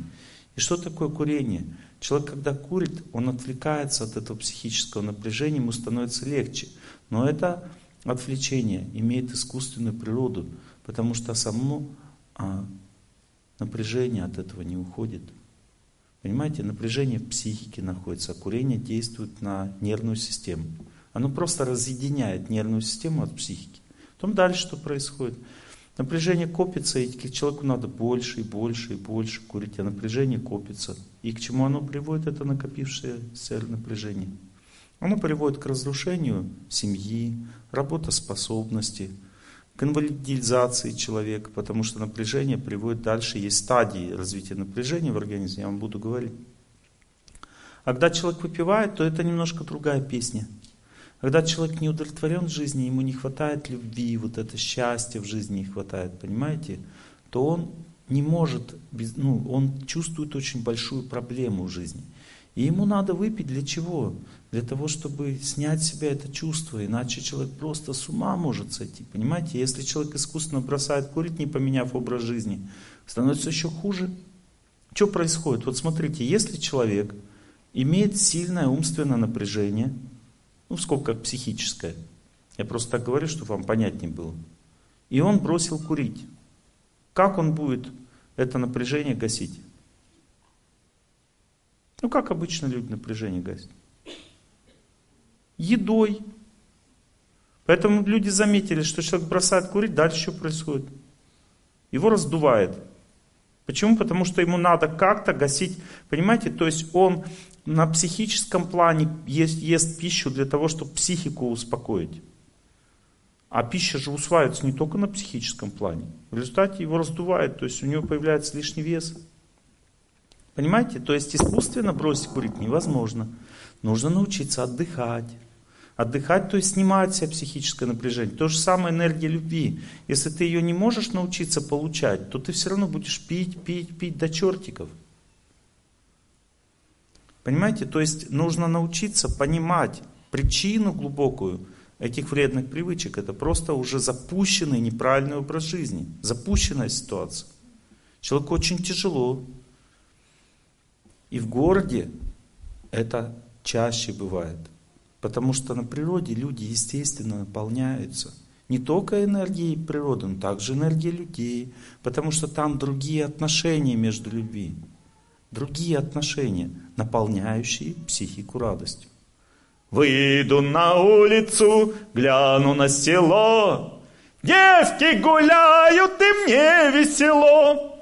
[SPEAKER 1] И что такое курение? Человек, когда курит, он отвлекается от этого психического напряжения, ему становится легче. Но это отвлечение имеет искусственную природу, потому что само а, напряжение от этого не уходит. Понимаете, напряжение в психике находится, а курение действует на нервную систему. Оно просто разъединяет нервную систему от психики. Потом дальше что происходит? Напряжение копится, и человеку надо больше и больше и больше курить, а напряжение копится. И к чему оно приводит, это накопившееся напряжение? Оно приводит к разрушению семьи, работоспособности, к инвалидизации человека, потому что напряжение приводит дальше, есть стадии развития напряжения в организме, я вам буду говорить. А когда человек выпивает, то это немножко другая песня – когда человек не удовлетворен в жизни, ему не хватает любви, вот это счастье в жизни не хватает, понимаете, то он не может, без- ну, он чувствует очень большую проблему в жизни. И ему надо выпить для чего? Для того, чтобы снять с себя это чувство, иначе человек просто с ума может сойти. Понимаете, если человек искусственно бросает курить, не поменяв образ жизни, становится еще хуже. Что происходит? Вот смотрите, если человек имеет сильное умственное напряжение, ну, в скобках психическое, я просто так говорю, чтобы вам понятнее было, и он бросил курить, как он будет это напряжение гасить? Ну, как обычно люди напряжение гасят? Едой. Поэтому люди заметили, что человек бросает курить, дальше что происходит? Его раздувает. Почему? Потому что ему надо как-то гасить, понимаете, то есть он на психическом плане ест, ест пищу для того, чтобы психику успокоить. А пища же усваивается не только на психическом плане. В результате его раздувает, то есть у него появляется лишний вес. Понимаете? То есть искусственно бросить курить невозможно. Нужно научиться отдыхать. Отдыхать, то есть снимать себе психическое напряжение. То же самое энергия любви. Если ты ее не можешь научиться получать, то ты все равно будешь пить, пить, пить до чертиков. Понимаете? То есть нужно научиться понимать причину глубокую этих вредных привычек. Это просто уже запущенный неправильный образ жизни. Запущенная ситуация. Человеку очень тяжело. И в городе это чаще бывает. Потому что на природе люди, естественно, наполняются не только энергией природы, но также энергией людей. Потому что там другие отношения между людьми. Другие отношения, наполняющие психику радостью. Выйду на улицу, гляну на село. Девки гуляют, и мне весело.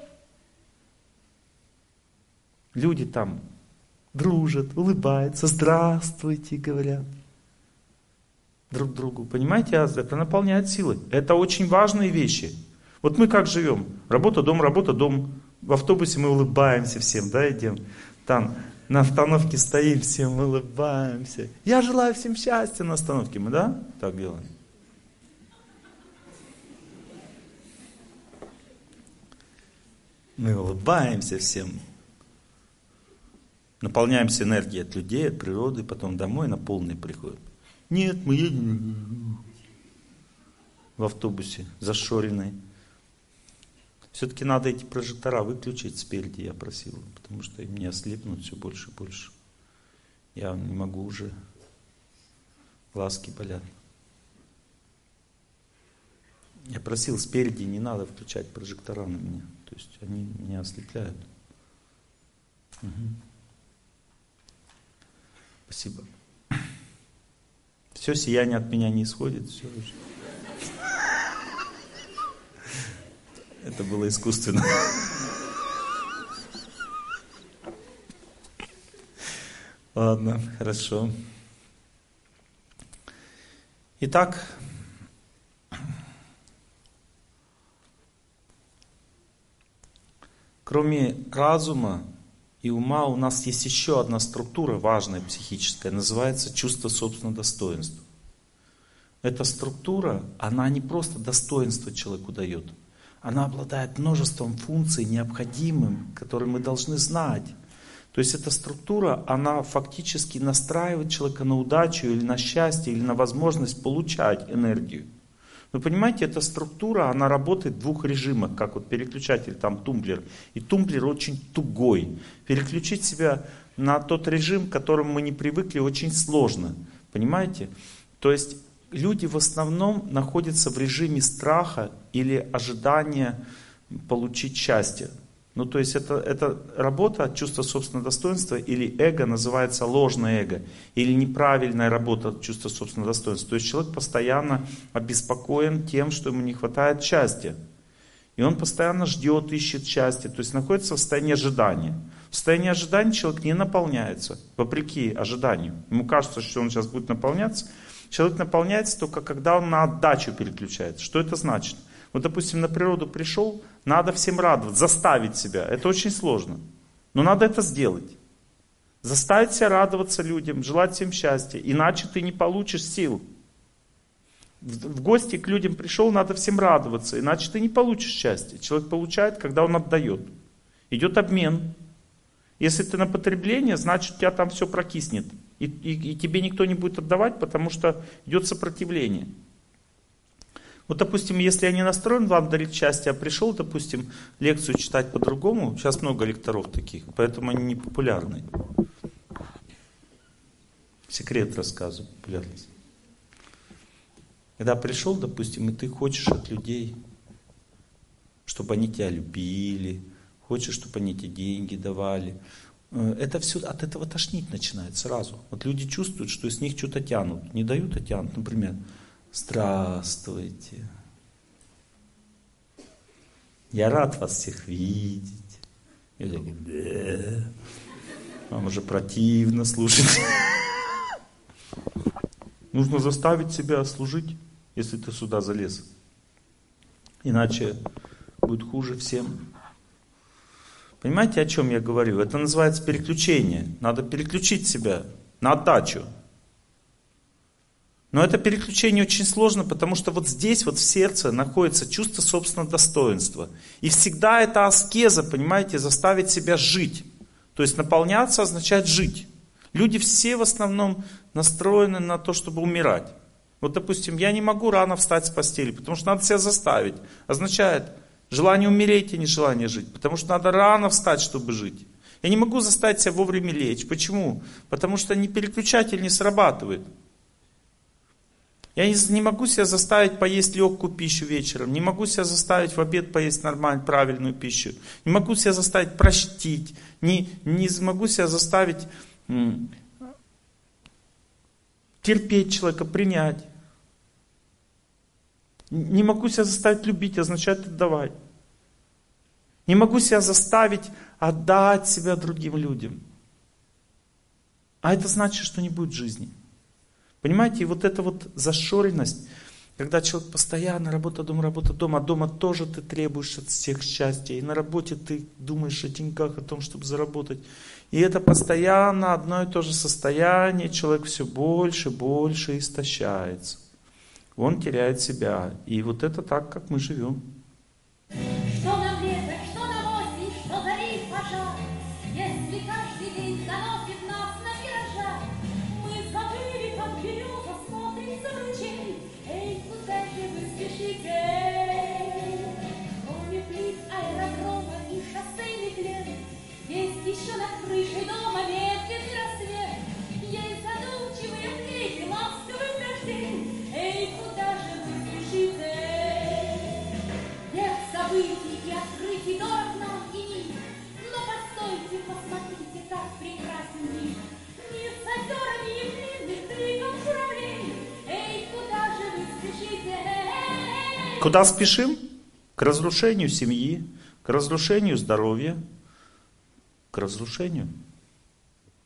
[SPEAKER 1] Люди там дружат, улыбаются, здравствуйте, говорят друг другу. Понимаете, а это наполняет силой. Это очень важные вещи. Вот мы как живем? Работа, дом, работа, дом. В автобусе мы улыбаемся всем, да, идем. Там на остановке стоим, всем улыбаемся. Я желаю всем счастья на остановке. Мы, да, так делаем? Мы улыбаемся всем. Наполняемся энергией от людей, от природы, потом домой на полный приходим. Нет, мы едем в автобусе зашоренный. Все-таки надо эти прожектора выключить спереди, я просил, потому что им не ослепнут все больше и больше. Я не могу уже, глазки болят. Я просил спереди, не надо включать прожектора на меня, то есть они меня ослепляют. Угу. Спасибо. Все сияние от меня не исходит, все уже. Это было искусственно. Ладно, хорошо. Итак, кроме разума и ума у нас есть еще одна структура важная, психическая, называется чувство собственного достоинства. Эта структура, она не просто достоинство человеку дает, она обладает множеством функций необходимым, которые мы должны знать. То есть эта структура, она фактически настраивает человека на удачу или на счастье, или на возможность получать энергию. Вы понимаете, эта структура, она работает в двух режимах, как вот переключатель, там тумблер. И тумблер очень тугой. Переключить себя на тот режим, к которому мы не привыкли, очень сложно. Понимаете? То есть люди в основном находятся в режиме страха или ожидания получить счастье. Ну, то есть это, это работа от чувства собственного достоинства или эго называется ложное эго, или неправильная работа от чувства собственного достоинства. То есть человек постоянно обеспокоен тем, что ему не хватает счастья. И он постоянно ждет, ищет счастье, то есть находится в состоянии ожидания. В состоянии ожидания человек не наполняется, вопреки ожиданию. Ему кажется, что он сейчас будет наполняться. Человек наполняется только когда он на отдачу переключается. Что это значит? Вот, допустим, на природу пришел, надо всем радовать, заставить себя. Это очень сложно. Но надо это сделать. Заставить себя радоваться людям, желать всем счастья. Иначе ты не получишь сил. В гости к людям пришел, надо всем радоваться, иначе ты не получишь счастье. Человек получает, когда он отдает. Идет обмен. Если ты на потребление, значит у тебя там все прокиснет. И, и- и тебе никто не будет отдавать, потому что идет сопротивление. Вот, допустим, если я не настроен вам дарить счастье, а пришел, допустим, лекцию читать по-другому, сейчас много лекторов таких, поэтому они не популярны. Секрет рассказываю, популярность. Когда пришел, допустим, и ты хочешь от людей, чтобы они тебя любили, хочешь, чтобы они тебе деньги давали, это все от этого тошнить начинает сразу. Вот люди чувствуют, что с них что-то тянут. Не дают, а тянут. Например, здравствуйте. Я рад вас всех видеть. Я такой, да. Вам уже противно слушать. Нужно заставить себя служить, если ты сюда залез. Иначе будет хуже всем. Понимаете, о чем я говорю? Это называется переключение. Надо переключить себя на отдачу. Но это переключение очень сложно, потому что вот здесь, вот в сердце находится чувство собственного достоинства. И всегда это аскеза, понимаете, заставить себя жить. То есть наполняться означает жить. Люди все в основном настроены на то, чтобы умирать. Вот, допустим, я не могу рано встать с постели, потому что надо себя заставить. Означает желание умереть и не желание жить. Потому что надо рано встать, чтобы жить. Я не могу заставить себя вовремя лечь. Почему? Потому что ни переключатель не срабатывает. Я не, не могу себя заставить поесть легкую пищу вечером, не могу себя заставить в обед поесть нормальную, правильную пищу, не могу себя заставить простить, не, не могу себя заставить терпеть человека, принять. Не могу себя заставить любить, означает отдавать. Не могу себя заставить отдать себя другим людям. А это значит, что не будет жизни. Понимаете, и вот эта вот зашоренность, когда человек постоянно работа, дом, работа, дом, а дома тоже ты требуешь от всех счастья, и на работе ты думаешь о деньгах, о том, чтобы заработать. И это постоянно одно и то же состояние, человек все больше, больше истощается. Он теряет себя. И вот это так, как мы живем.
[SPEAKER 5] Что нам Куда
[SPEAKER 1] спешим? К разрушению семьи, к разрушению здоровья, к разрушению.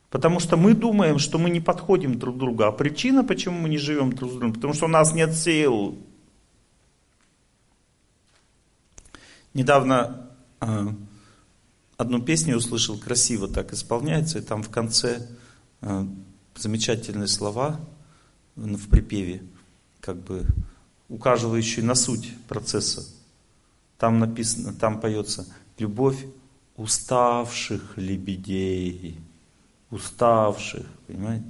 [SPEAKER 1] Потому что мы думаем, что мы не подходим друг к другу. А причина, почему мы не живем друг с другом, потому что у нас нет сил. Недавно э, одну песню услышал, красиво так исполняется, и там в конце э, замечательные слова в припеве, как бы указывающие на суть процесса. Там написано, там поется любовь уставших лебедей, уставших, понимаете?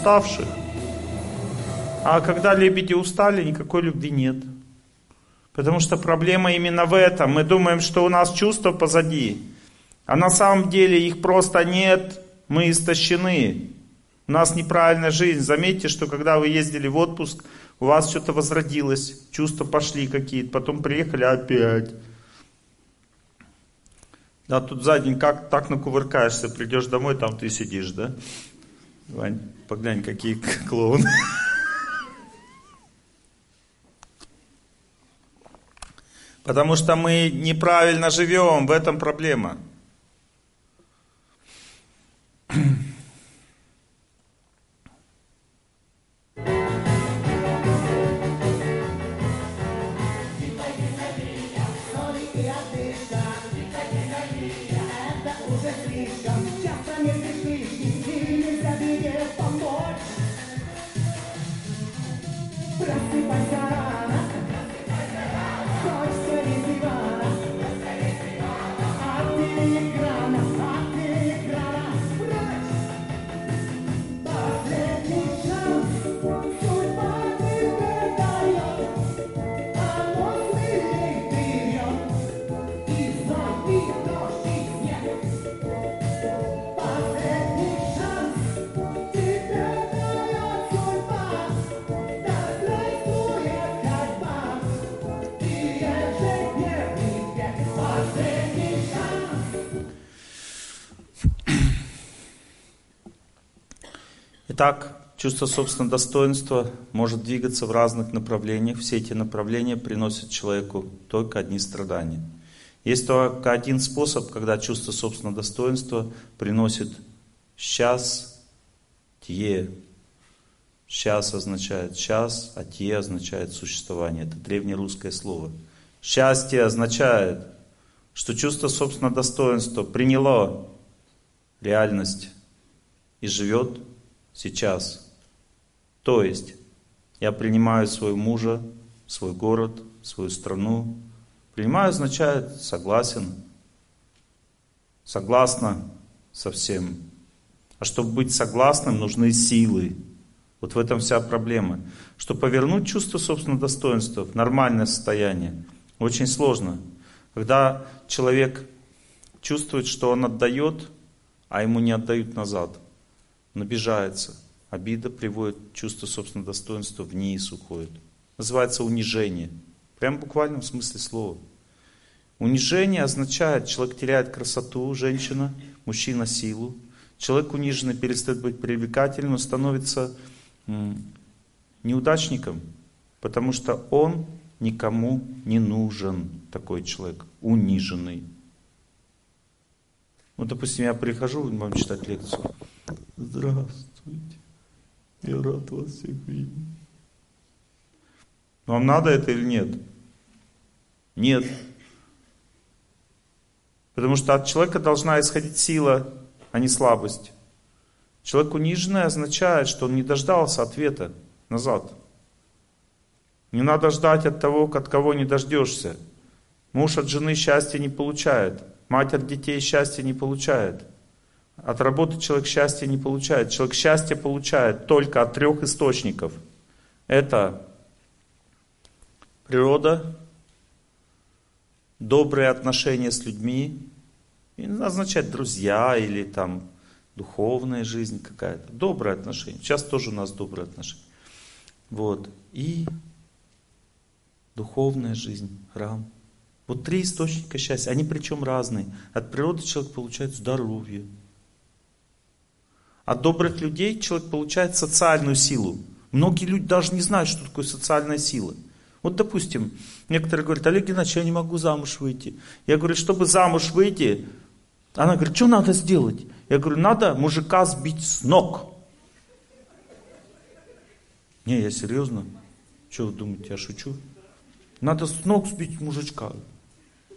[SPEAKER 1] Уставших. А когда лебеди устали, никакой любви нет. Потому что проблема именно в этом. Мы думаем, что у нас чувства позади. А на самом деле их просто нет. Мы истощены. У нас неправильная жизнь. Заметьте, что когда вы ездили в отпуск, у вас что-то возродилось, чувства пошли какие-то, потом приехали опять. Да, тут за день как так накувыркаешься, придешь домой, там ты сидишь, да? Вань, поглянь, какие клоуны. Потому что мы неправильно живем, в этом проблема. Итак, чувство собственного достоинства может двигаться в разных направлениях. Все эти направления приносят человеку только одни страдания. Есть только один способ, когда чувство собственного достоинства приносит счастье. Сейчас означает сейчас, а те означает существование. Это древнерусское слово. Счастье означает, что чувство собственного достоинства приняло реальность и живет сейчас. То есть я принимаю своего мужа, свой город, свою страну. Принимаю означает согласен, согласно со всем. А чтобы быть согласным, нужны силы. Вот в этом вся проблема. Чтобы повернуть чувство собственного достоинства в нормальное состояние, очень сложно. Когда человек чувствует, что он отдает, а ему не отдают назад – он обижается. Обида приводит чувство собственного достоинства вниз уходит. Называется унижение. Прям в буквальном смысле слова. Унижение означает, человек теряет красоту, женщина, мужчина силу. Человек униженный перестает быть привлекательным, становится неудачником, потому что он никому не нужен, такой человек, униженный. Вот, допустим, я прихожу вам читать лекцию. Здравствуйте. Я рад вас всех видеть. Вам надо это или нет? Нет. Потому что от человека должна исходить сила, а не слабость. Человек униженный означает, что он не дождался ответа назад. Не надо ждать от того, от кого не дождешься. Муж от жены счастья не получает. Мать от детей счастья не получает. От работы человек счастья не получает. Человек счастье получает только от трех источников. Это природа, добрые отношения с людьми, и означает друзья или там духовная жизнь какая-то. Добрые отношения. Сейчас тоже у нас добрые отношения. Вот. И духовная жизнь, храм. Вот три источника счастья. Они причем разные. От природы человек получает здоровье, от добрых людей человек получает социальную силу. Многие люди даже не знают, что такое социальная сила. Вот, допустим, некоторые говорят, Олег Геннадьевич, я не могу замуж выйти. Я говорю, чтобы замуж выйти, она говорит, что надо сделать? Я говорю, надо мужика сбить с ног. Не, я серьезно. Что вы думаете, я шучу? Надо с ног сбить мужичка.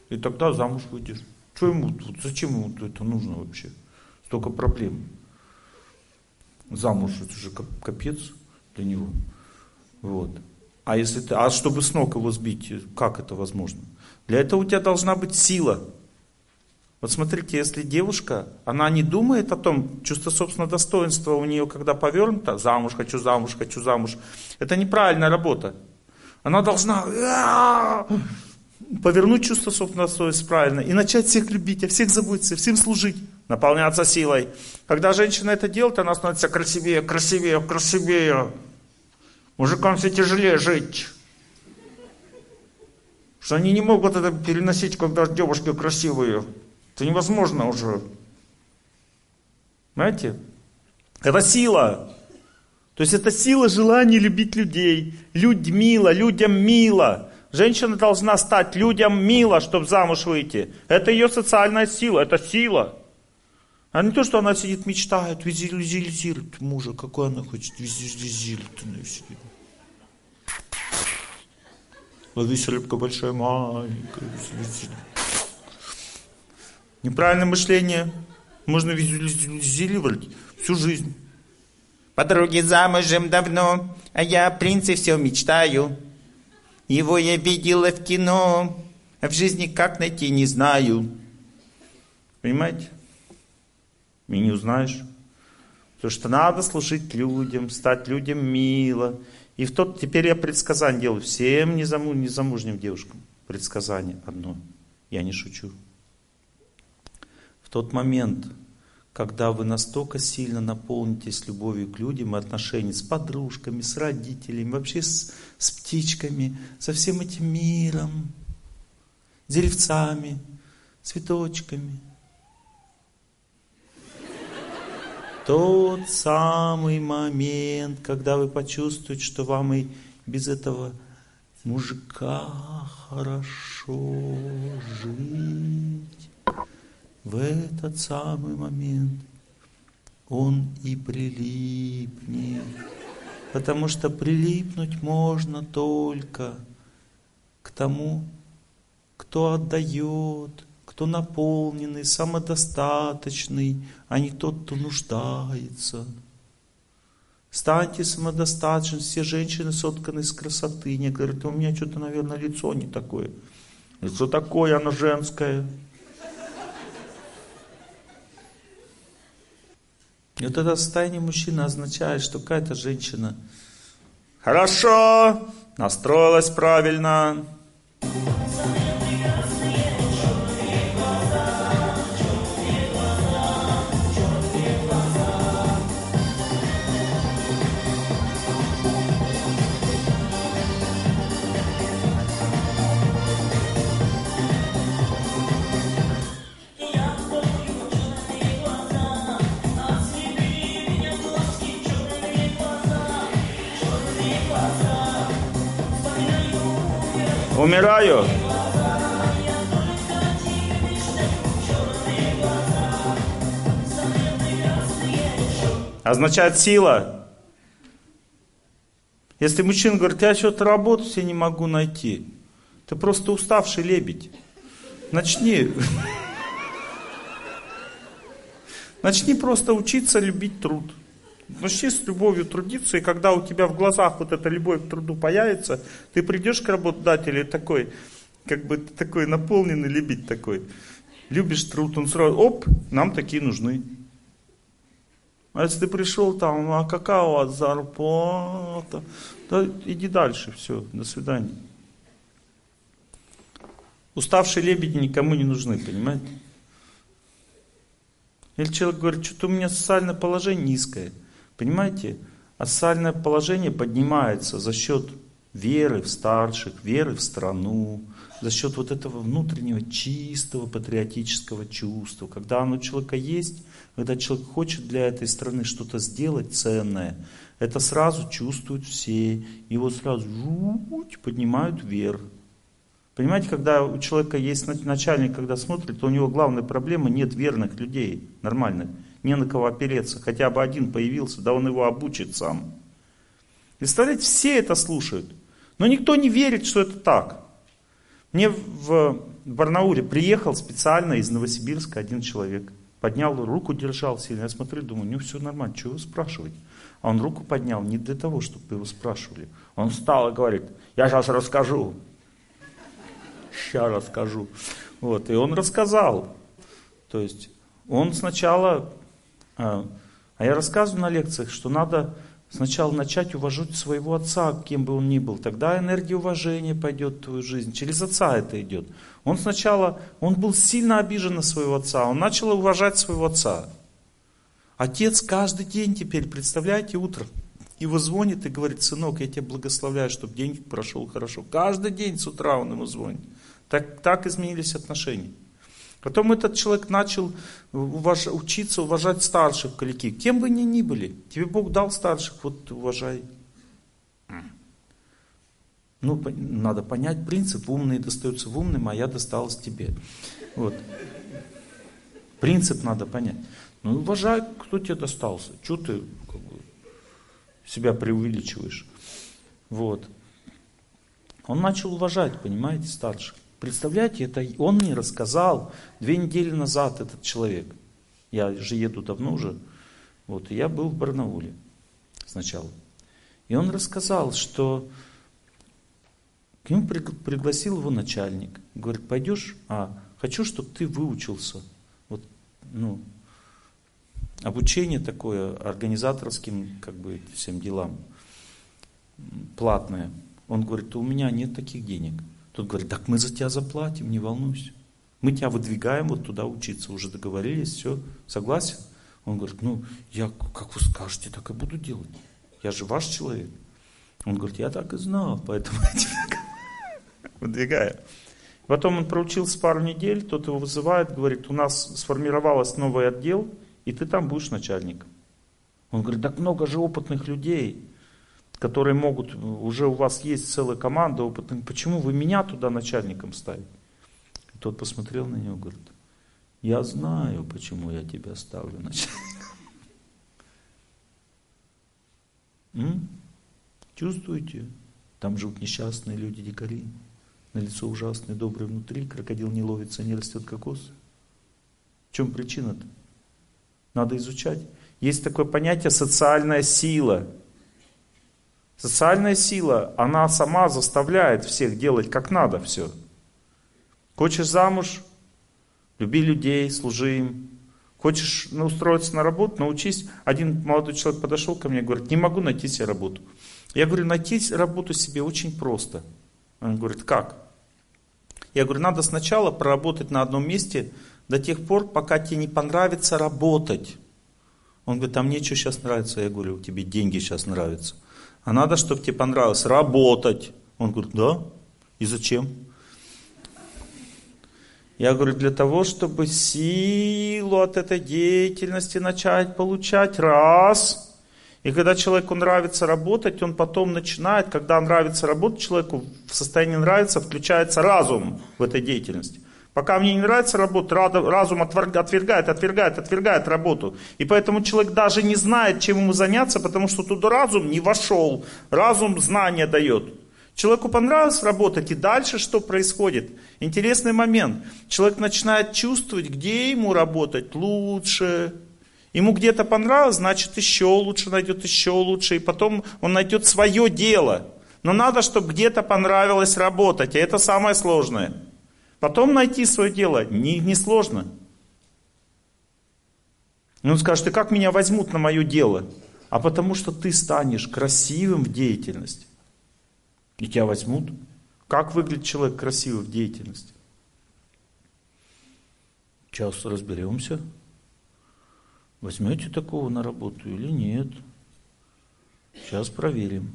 [SPEAKER 1] И тогда замуж выйдешь. Что ему, зачем ему это нужно вообще? Столько проблем замуж, это же капец для него. Вот. А если ты, а чтобы с ног его сбить, как это возможно? Для этого у тебя должна быть сила. Вот смотрите, если девушка, она не думает о том, чувство собственного достоинства у нее, когда повернуто, замуж хочу, замуж хочу, замуж, это неправильная работа. Она должна повернуть чувство собственного достоинства правильно и начать всех любить, о всех заботиться, всем служить, наполняться силой. Когда женщина это делает, она становится красивее, красивее, красивее. Мужикам все тяжелее жить. Что они не могут это переносить, когда девушки красивые. Это невозможно уже. Знаете? Это сила. То есть это сила желания любить людей. Людь мило, людям мило. Женщина должна стать людям мило, чтобы замуж выйти. Это ее социальная сила, это сила. А не то, что она сидит, мечтает, визуализирует мужа, какой она хочет, визуализирует. Она сидит. Ловись рыбка большая, маленькая. Неправильное мышление можно визуализировать всю жизнь. Подруги замужем давно, а я о принце все мечтаю. Его я видела в кино, а в жизни как найти не знаю. Понимаете? И не узнаешь. Потому что надо служить людям, стать людям мило. И в тот, теперь я предсказание делаю всем незамуж, незамужним девушкам. Предсказание одно. Я не шучу тот момент, когда вы настолько сильно наполнитесь любовью к людям и отношениями с подружками, с родителями, вообще с, с птичками, со всем этим миром, деревцами, цветочками. Тот самый момент, когда вы почувствуете, что вам и без этого мужика хорошо жить в этот самый момент он и прилипнет. Потому что прилипнуть можно только к тому, кто отдает, кто наполненный, самодостаточный, а не тот, кто нуждается. Станьте самодостаточны, все женщины сотканы из красоты. Некоторые говорят, у меня что-то, наверное, лицо не такое. Лицо такое, оно женское. И вот это состояние мужчины означает, что какая-то женщина хорошо настроилась правильно, Умираю. Означает сила. Если мужчина говорит, я что-то работу себе не могу найти, ты просто уставший лебедь. Начни. Начни просто учиться любить труд. Начни с любовью трудиться, и когда у тебя в глазах вот эта любовь к труду появится, ты придешь к работодателю такой, как бы такой наполненный лебедь такой. Любишь труд, он сразу, оп, нам такие нужны. А если ты пришел там, а какая у вас зарплата? Да иди дальше, все, до свидания. Уставшие лебеди никому не нужны, понимаете? Или человек говорит, что-то у меня социальное положение низкое. Понимаете? Социальное положение поднимается за счет веры в старших, веры в страну, за счет вот этого внутреннего чистого патриотического чувства. Когда оно у человека есть, когда человек хочет для этой страны что-то сделать ценное, это сразу чувствуют все. Его сразу поднимают вверх. Понимаете, когда у человека есть начальник, когда смотрит, то у него главная проблема нет верных людей, нормальных не на кого опереться. Хотя бы один появился, да он его обучит сам. Представляете, все это слушают. Но никто не верит, что это так. Мне в Барнауле приехал специально из Новосибирска один человек. Поднял руку, держал сильно. Я смотрю, думаю, ну все нормально, чего вы спрашиваете? А он руку поднял не для того, чтобы его спрашивали. Он встал и говорит, я сейчас расскажу. Сейчас расскажу. Вот, и он рассказал. То есть он сначала, а, а я рассказываю на лекциях, что надо сначала начать уважать своего отца, кем бы он ни был. Тогда энергия уважения пойдет в твою жизнь. Через отца это идет. Он сначала, он был сильно обижен на своего отца. Он начал уважать своего отца. Отец каждый день теперь, представляете, утром его звонит и говорит, сынок, я тебя благословляю, чтобы день прошел хорошо. Каждый день с утра он ему звонит. Так, так изменились отношения. Потом этот человек начал уваж... учиться уважать старших в коллективе. Кем бы они ни были, тебе Бог дал старших, вот уважай. Ну, надо понять принцип, умные достаются в умным, а я досталась тебе. Вот. Принцип надо понять. Ну, уважай, кто тебе достался. Чего ты как бы, себя преувеличиваешь? Вот. Он начал уважать, понимаете, старших. Представляете, это он мне рассказал две недели назад этот человек. Я же еду давно уже. Вот, и я был в Барнауле сначала. И он рассказал, что к нему пригласил его начальник. Говорит, пойдешь? А, хочу, чтобы ты выучился. Вот, ну, обучение такое организаторским, как бы, всем делам, платное. Он говорит, у меня нет таких денег. Тот говорит, так мы за тебя заплатим, не волнуйся. Мы тебя выдвигаем вот туда учиться, уже договорились, все, согласен? Он говорит, ну, я, как вы скажете, так и буду делать. Я же ваш человек. Он говорит, я так и знал, поэтому я тебя выдвигаю. Потом он проучился пару недель, тот его вызывает, говорит, у нас сформировалась новый отдел, и ты там будешь начальником. Он говорит, так много же опытных людей которые могут, уже у вас есть целая команда опытных, почему вы меня туда начальником ставите? И тот посмотрел на него и говорит, я знаю, почему я тебя ставлю начальником. Чувствуете? Там живут несчастные люди, дикари. На лицо ужасное, доброе внутри. Крокодил не ловится, не растет кокос. В чем причина-то? Надо изучать. Есть такое понятие социальная сила. Социальная сила, она сама заставляет всех делать как надо все. Хочешь замуж, люби людей, служи им. Хочешь ну, устроиться на работу, научись. Один молодой человек подошел ко мне и говорит, не могу найти себе работу. Я говорю, найти работу себе очень просто. Он говорит, как? Я говорю, надо сначала проработать на одном месте до тех пор, пока тебе не понравится работать. Он говорит, а мне что сейчас нравится? Я говорю, тебе деньги сейчас нравятся. А надо, чтобы тебе понравилось работать. Он говорит, да. И зачем? Я говорю, для того, чтобы силу от этой деятельности начать получать. Раз. И когда человеку нравится работать, он потом начинает, когда нравится работать человеку, в состоянии нравится, включается разум в этой деятельности. Пока мне не нравится работа, разум отвергает, отвергает, отвергает работу. И поэтому человек даже не знает, чем ему заняться, потому что туда разум не вошел. Разум знания дает. Человеку понравилось работать, и дальше что происходит? Интересный момент. Человек начинает чувствовать, где ему работать лучше. Ему где-то понравилось, значит еще лучше найдет, еще лучше. И потом он найдет свое дело. Но надо, чтобы где-то понравилось работать, и это самое сложное. Потом найти свое дело не, не он скажет, и как меня возьмут на мое дело? А потому что ты станешь красивым в деятельности. И тебя возьмут. Как выглядит человек красивый в деятельности? Сейчас разберемся. Возьмете такого на работу или нет? Сейчас проверим.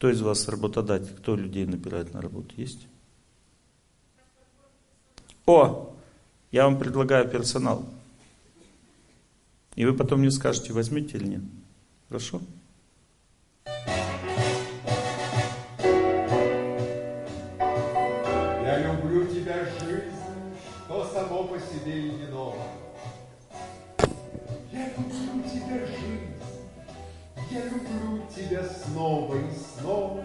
[SPEAKER 1] Кто из вас работодатель? Кто людей набирает на работу? Есть? О, я вам предлагаю персонал. И вы потом мне скажете, возьмете или нет. Хорошо?
[SPEAKER 7] Я люблю тебя, жизнь, что само по себе и не Я люблю тебя, жизнь, я люблю тебя снова и снова.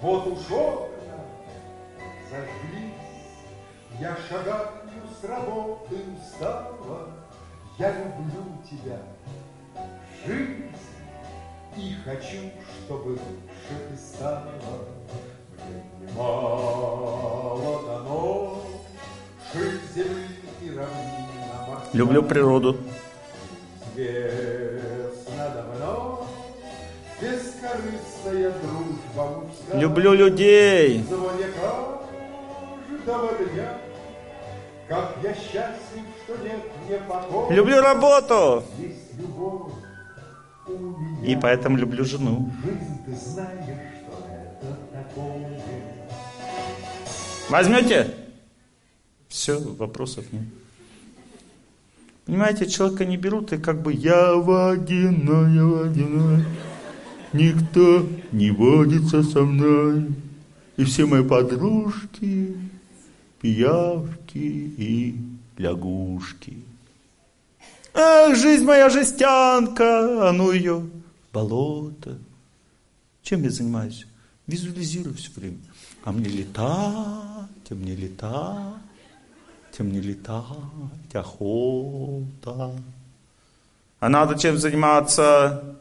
[SPEAKER 7] Вот уж окна зажглись, я шагаю с работы устала. Я люблю тебя, жизнь, и хочу, чтобы лучше ты стала. Немало дано, ширь земли и равнина морская.
[SPEAKER 1] Люблю природу.
[SPEAKER 7] Известно
[SPEAKER 1] Люблю людей. Люблю работу. И поэтому люблю жену. Возьмете? Все, вопросов нет. Понимаете, человека не берут, и как бы я вагина, я вагина. Никто не водится со мной. И все мои подружки, пиявки и лягушки. Ах, жизнь моя жестянка, а ну ее болото. Чем я занимаюсь? Визуализирую все время. А мне летать, а мне летать, а мне летать, охота. А надо чем заниматься?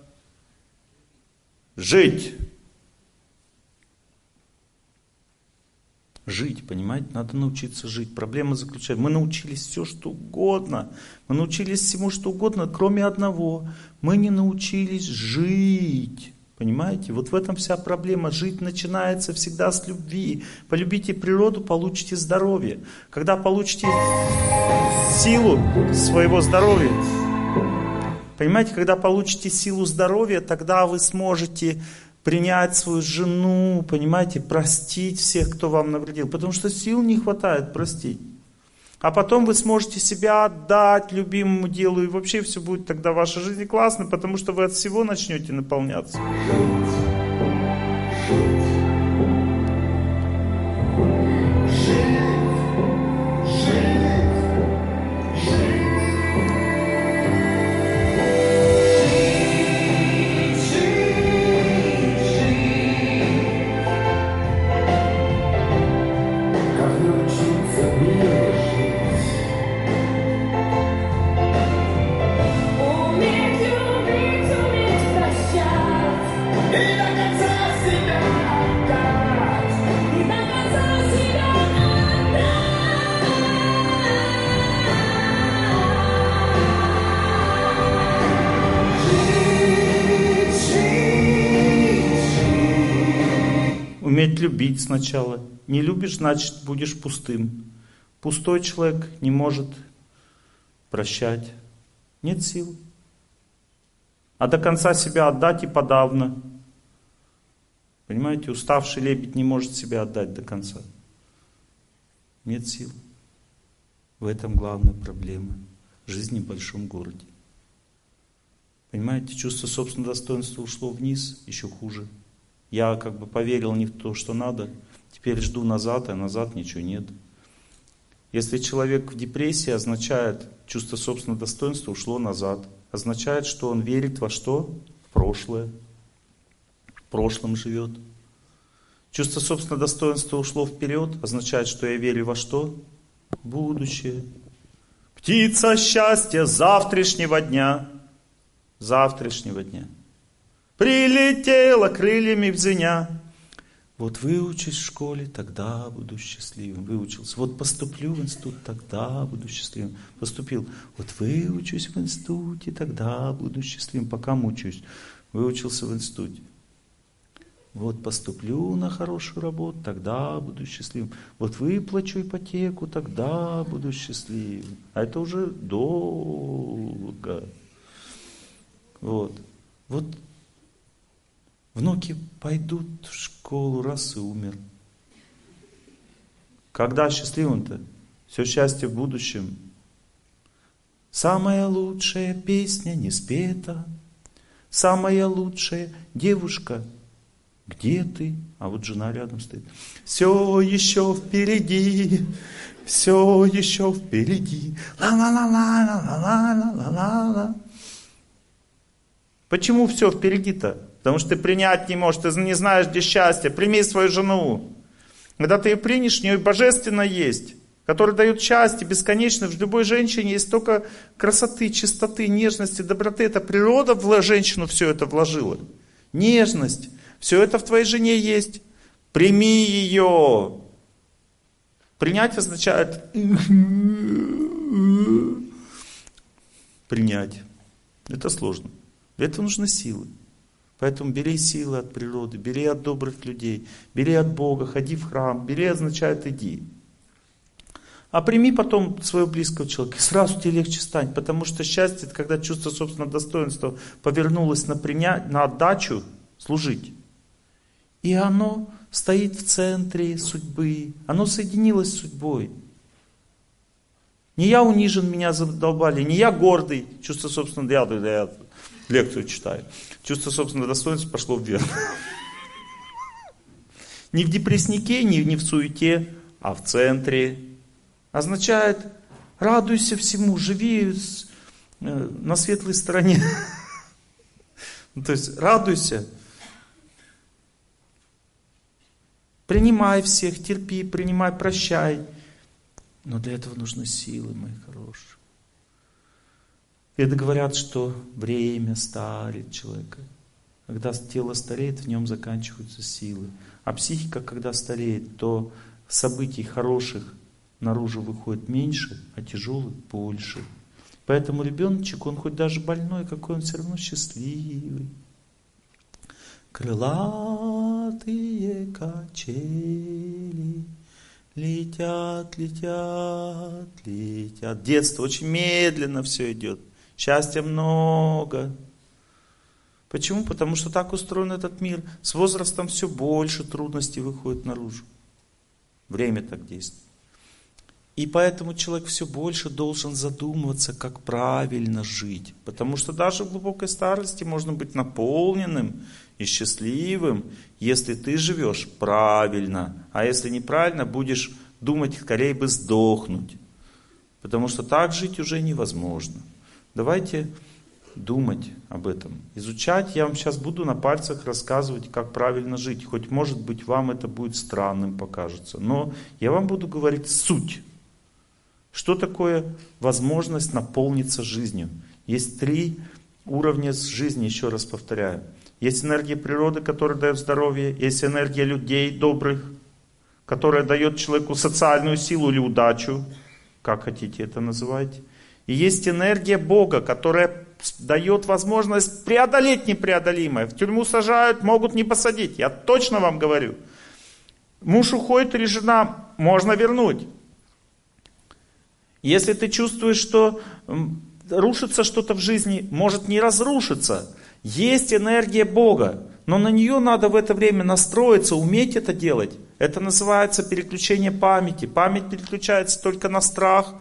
[SPEAKER 1] Жить. Жить, понимаете? Надо научиться жить. Проблема заключается, мы научились все, что угодно. Мы научились всему, что угодно, кроме одного. Мы не научились жить. Понимаете? Вот в этом вся проблема. Жить начинается всегда с любви. Полюбите природу, получите здоровье. Когда получите силу своего здоровья, понимаете, когда получите силу здоровья, тогда вы сможете принять свою жену, понимаете, простить всех, кто вам навредил. Потому что сил не хватает простить. А потом вы сможете себя отдать любимому делу, и вообще все будет тогда в вашей жизни классно, потому что вы от всего начнете наполняться. Сначала. Не любишь, значит будешь пустым. Пустой человек не может прощать. Нет сил. А до конца себя отдать и подавно. Понимаете, уставший лебедь не может себя отдать до конца. Нет сил. В этом главная проблема жизни в большом городе. Понимаете, чувство собственного достоинства ушло вниз, еще хуже. Я как бы поверил не в то, что надо, теперь жду назад, а назад ничего нет. Если человек в депрессии, означает, чувство собственного достоинства ушло назад. Означает, что он верит во что? В прошлое. В прошлом живет. Чувство собственного достоинства ушло вперед, означает, что я верю во что? Будущее. Птица счастья завтрашнего дня. Завтрашнего дня. Прилетела крыльями в зеня. Вот выучусь в школе, тогда буду счастливым. Выучился. Вот поступлю в институт, тогда буду счастливым. Поступил. Вот выучусь в институте, тогда буду счастливым. Пока мучаюсь. Выучился в институте. Вот поступлю на хорошую работу, тогда буду счастливым. Вот выплачу ипотеку, тогда буду счастливым. А это уже долго. Вот. Вот внуки пойдут в школу, раз и умер. Когда счастливым-то? Все счастье в будущем. Самая лучшая песня не спета. Самая лучшая девушка. Где ты? А вот жена рядом стоит. Все еще впереди. Все еще впереди. Ла-ла-ла-ла-ла-ла-ла-ла-ла. Почему все впереди-то? Потому что ты принять не можешь, ты не знаешь, где счастье. Прими свою жену. Когда ты ее примешь, у нее божественно есть, который дает счастье бесконечно. В любой женщине есть столько красоты, чистоты, нежности, доброты. Это природа в женщину все это вложила. Нежность. Все это в твоей жене есть. Прими ее. Принять означает принять. Это сложно. Для этого нужны силы. Поэтому бери силы от природы, бери от добрых людей, бери от Бога, ходи в храм. Бери означает иди. А прими потом своего близкого человека, и сразу тебе легче станет, потому что счастье, это когда чувство собственного достоинства повернулось на, принять, на отдачу, служить. И оно стоит в центре судьбы, оно соединилось с судьбой. Не я унижен, меня задолбали, не я гордый, чувство собственного, я, я лекцию читаю. Чувство собственного достоинства пошло вверх. Не в депресснике, не, в суете, а в центре. Означает, радуйся всему, живи э, на светлой стороне. Ну, то есть радуйся. Принимай всех, терпи, принимай, прощай. Но для этого нужны силы, мои хорошие. Это говорят, что время старит человека. Когда тело стареет, в нем заканчиваются силы. А психика, когда стареет, то событий хороших наружу выходит меньше, а тяжелых больше. Поэтому ребеночек, он хоть даже больной, какой он все равно счастливый. Крылатые качели летят, летят, летят. Детство очень медленно все идет. Счастья много. Почему? Потому что так устроен этот мир. С возрастом все больше трудностей выходит наружу. Время так действует. И поэтому человек все больше должен задумываться, как правильно жить. Потому что даже в глубокой старости можно быть наполненным и счастливым, если ты живешь правильно. А если неправильно, будешь думать, скорее бы сдохнуть. Потому что так жить уже невозможно. Давайте думать об этом, изучать. Я вам сейчас буду на пальцах рассказывать, как правильно жить. Хоть, может быть, вам это будет странным покажется. Но я вам буду говорить суть. Что такое возможность наполниться жизнью? Есть три уровня жизни, еще раз повторяю. Есть энергия природы, которая дает здоровье. Есть энергия людей добрых, которая дает человеку социальную силу или удачу. Как хотите это называть. И есть энергия Бога, которая дает возможность преодолеть непреодолимое. В тюрьму сажают, могут не посадить. Я точно вам говорю. Муж уходит или жена, можно вернуть. Если ты чувствуешь, что рушится что-то в жизни, может не разрушиться. Есть энергия Бога, но на нее надо в это время настроиться, уметь это делать. Это называется переключение памяти. Память переключается только на страх,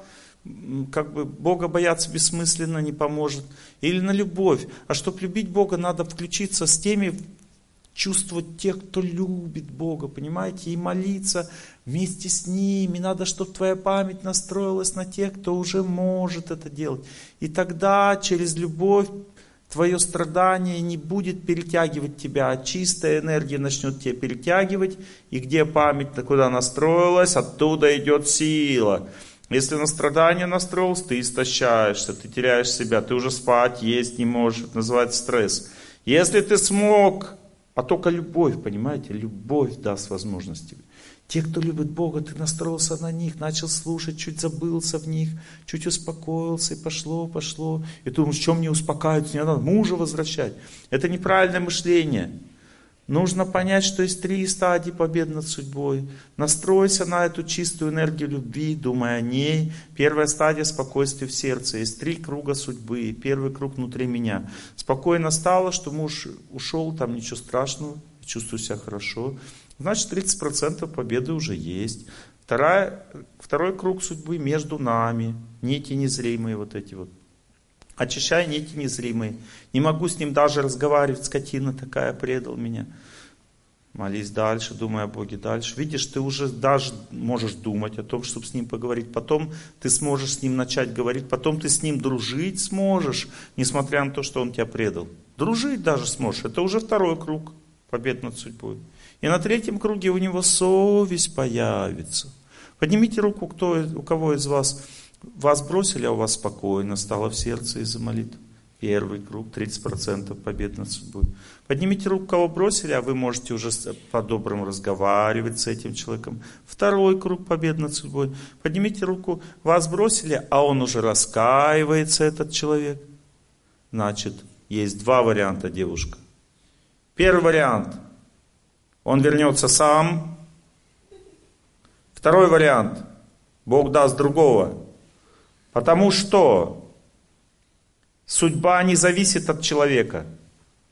[SPEAKER 1] как бы Бога бояться бессмысленно не поможет. Или на любовь. А чтобы любить Бога, надо включиться с теми, чувствовать тех, кто любит Бога, понимаете, и молиться вместе с ними. Надо, чтобы твоя память настроилась на тех, кто уже может это делать. И тогда через любовь твое страдание не будет перетягивать тебя, а чистая энергия начнет тебя перетягивать, и где память, куда настроилась, оттуда идет сила. Если на страдание настроился, ты истощаешься, ты теряешь себя, ты уже спать, есть не можешь, это называется стресс. Если ты смог, а только любовь, понимаете, любовь даст возможность тебе. Те, кто любит Бога, ты настроился на них, начал слушать, чуть забылся в них, чуть успокоился, и пошло, пошло. И думаешь, чем мне успокаиваться, не надо мужа возвращать. Это неправильное мышление. Нужно понять, что есть три стадии победы над судьбой. Настройся на эту чистую энергию любви, думай о ней. Первая стадия спокойствия в сердце. Есть три круга судьбы. Первый круг внутри меня. Спокойно стало, что муж ушел, там ничего страшного, чувствую себя хорошо. Значит, 30% победы уже есть. Вторая, второй круг судьбы между нами. Нити незримые вот эти вот. Очищай нити незримые. Не могу с ним даже разговаривать, скотина такая предал меня. Молись дальше, думай о Боге дальше. Видишь, ты уже даже можешь думать о том, чтобы с ним поговорить. Потом ты сможешь с ним начать говорить. Потом ты с ним дружить сможешь, несмотря на то, что он тебя предал. Дружить даже сможешь. Это уже второй круг побед над судьбой. И на третьем круге у него совесть появится. Поднимите руку, кто, у кого из вас вас бросили, а у вас спокойно стало в сердце из-за молитвы. Первый круг, 30% побед над судьбой. Поднимите руку, кого бросили, а вы можете уже по-доброму разговаривать с этим человеком. Второй круг побед над судьбой. Поднимите руку, вас бросили, а он уже раскаивается, этот человек. Значит, есть два варианта, девушка. Первый вариант. Он вернется сам. Второй вариант. Бог даст другого. Потому что судьба не зависит от человека.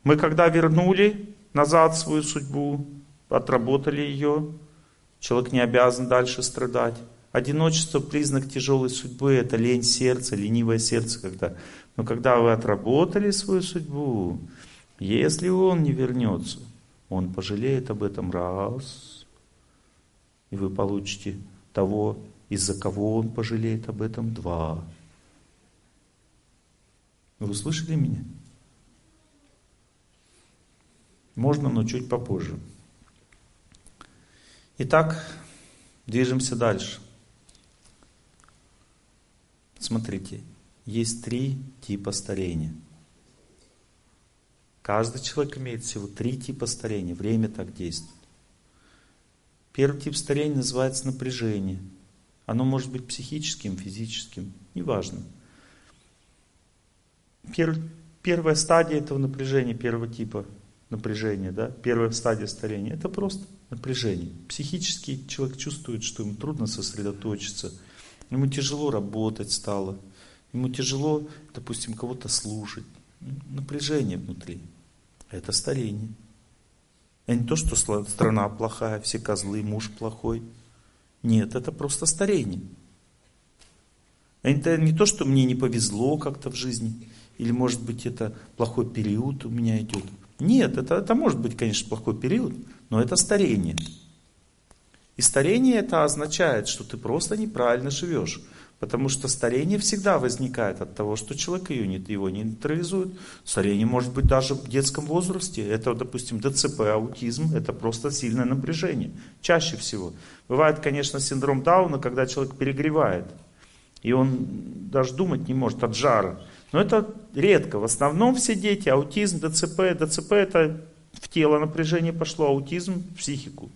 [SPEAKER 1] Мы когда вернули назад свою судьбу, отработали ее, человек не обязан дальше страдать. Одиночество – признак тяжелой судьбы, это лень сердца, ленивое сердце. Когда. Но когда вы отработали свою судьбу, если он не вернется, он пожалеет об этом раз, и вы получите того, из-за кого он пожалеет об этом два. Вы услышали меня? Можно, но чуть попозже. Итак, движемся дальше. Смотрите, есть три типа старения. Каждый человек имеет всего три типа старения. Время так действует. Первый тип старения называется напряжение. Оно может быть психическим, физическим, неважно. Пер, первая стадия этого напряжения, первого типа напряжения, да, первая стадия старения, это просто напряжение. Психически человек чувствует, что ему трудно сосредоточиться, ему тяжело работать стало, ему тяжело, допустим, кого-то слушать. Напряжение внутри. Это старение. Это не то, что страна плохая, все козлы, муж плохой. Нет, это просто старение. Это не то, что мне не повезло как-то в жизни, или может быть это плохой период у меня идет. Нет, это, это может быть, конечно, плохой период, но это старение. И старение это означает, что ты просто неправильно живешь. Потому что старение всегда возникает от того, что человек ее не, его не нейтрализует. Старение может быть даже в детском возрасте. Это, допустим, ДЦП, аутизм, это просто сильное напряжение. Чаще всего. Бывает, конечно, синдром Дауна, когда человек перегревает. И он даже думать не может от жара. Но это редко. В основном все дети, аутизм, ДЦП. ДЦП это в тело напряжение пошло, аутизм в психику.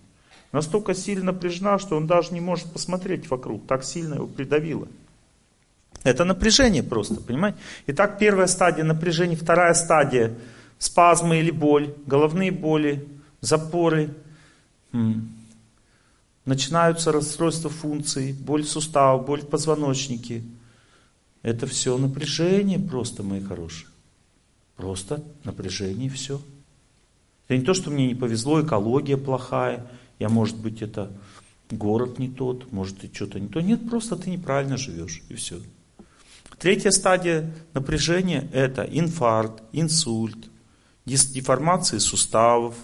[SPEAKER 1] Настолько сильно напряжена, что он даже не может посмотреть вокруг. Так сильно его придавило. Это напряжение просто, понимаете? Итак, первая стадия напряжения, вторая стадия спазмы или боль, головные боли, запоры, начинаются расстройства функций, боль суставов, боль в позвоночнике. Это все напряжение просто, мои хорошие. Просто напряжение все. Это не то, что мне не повезло, экология плохая, я, может быть, это город не тот, может, и что-то не то. Нет, просто ты неправильно живешь, и все. Третья стадия напряжения – это инфаркт, инсульт, деформации суставов,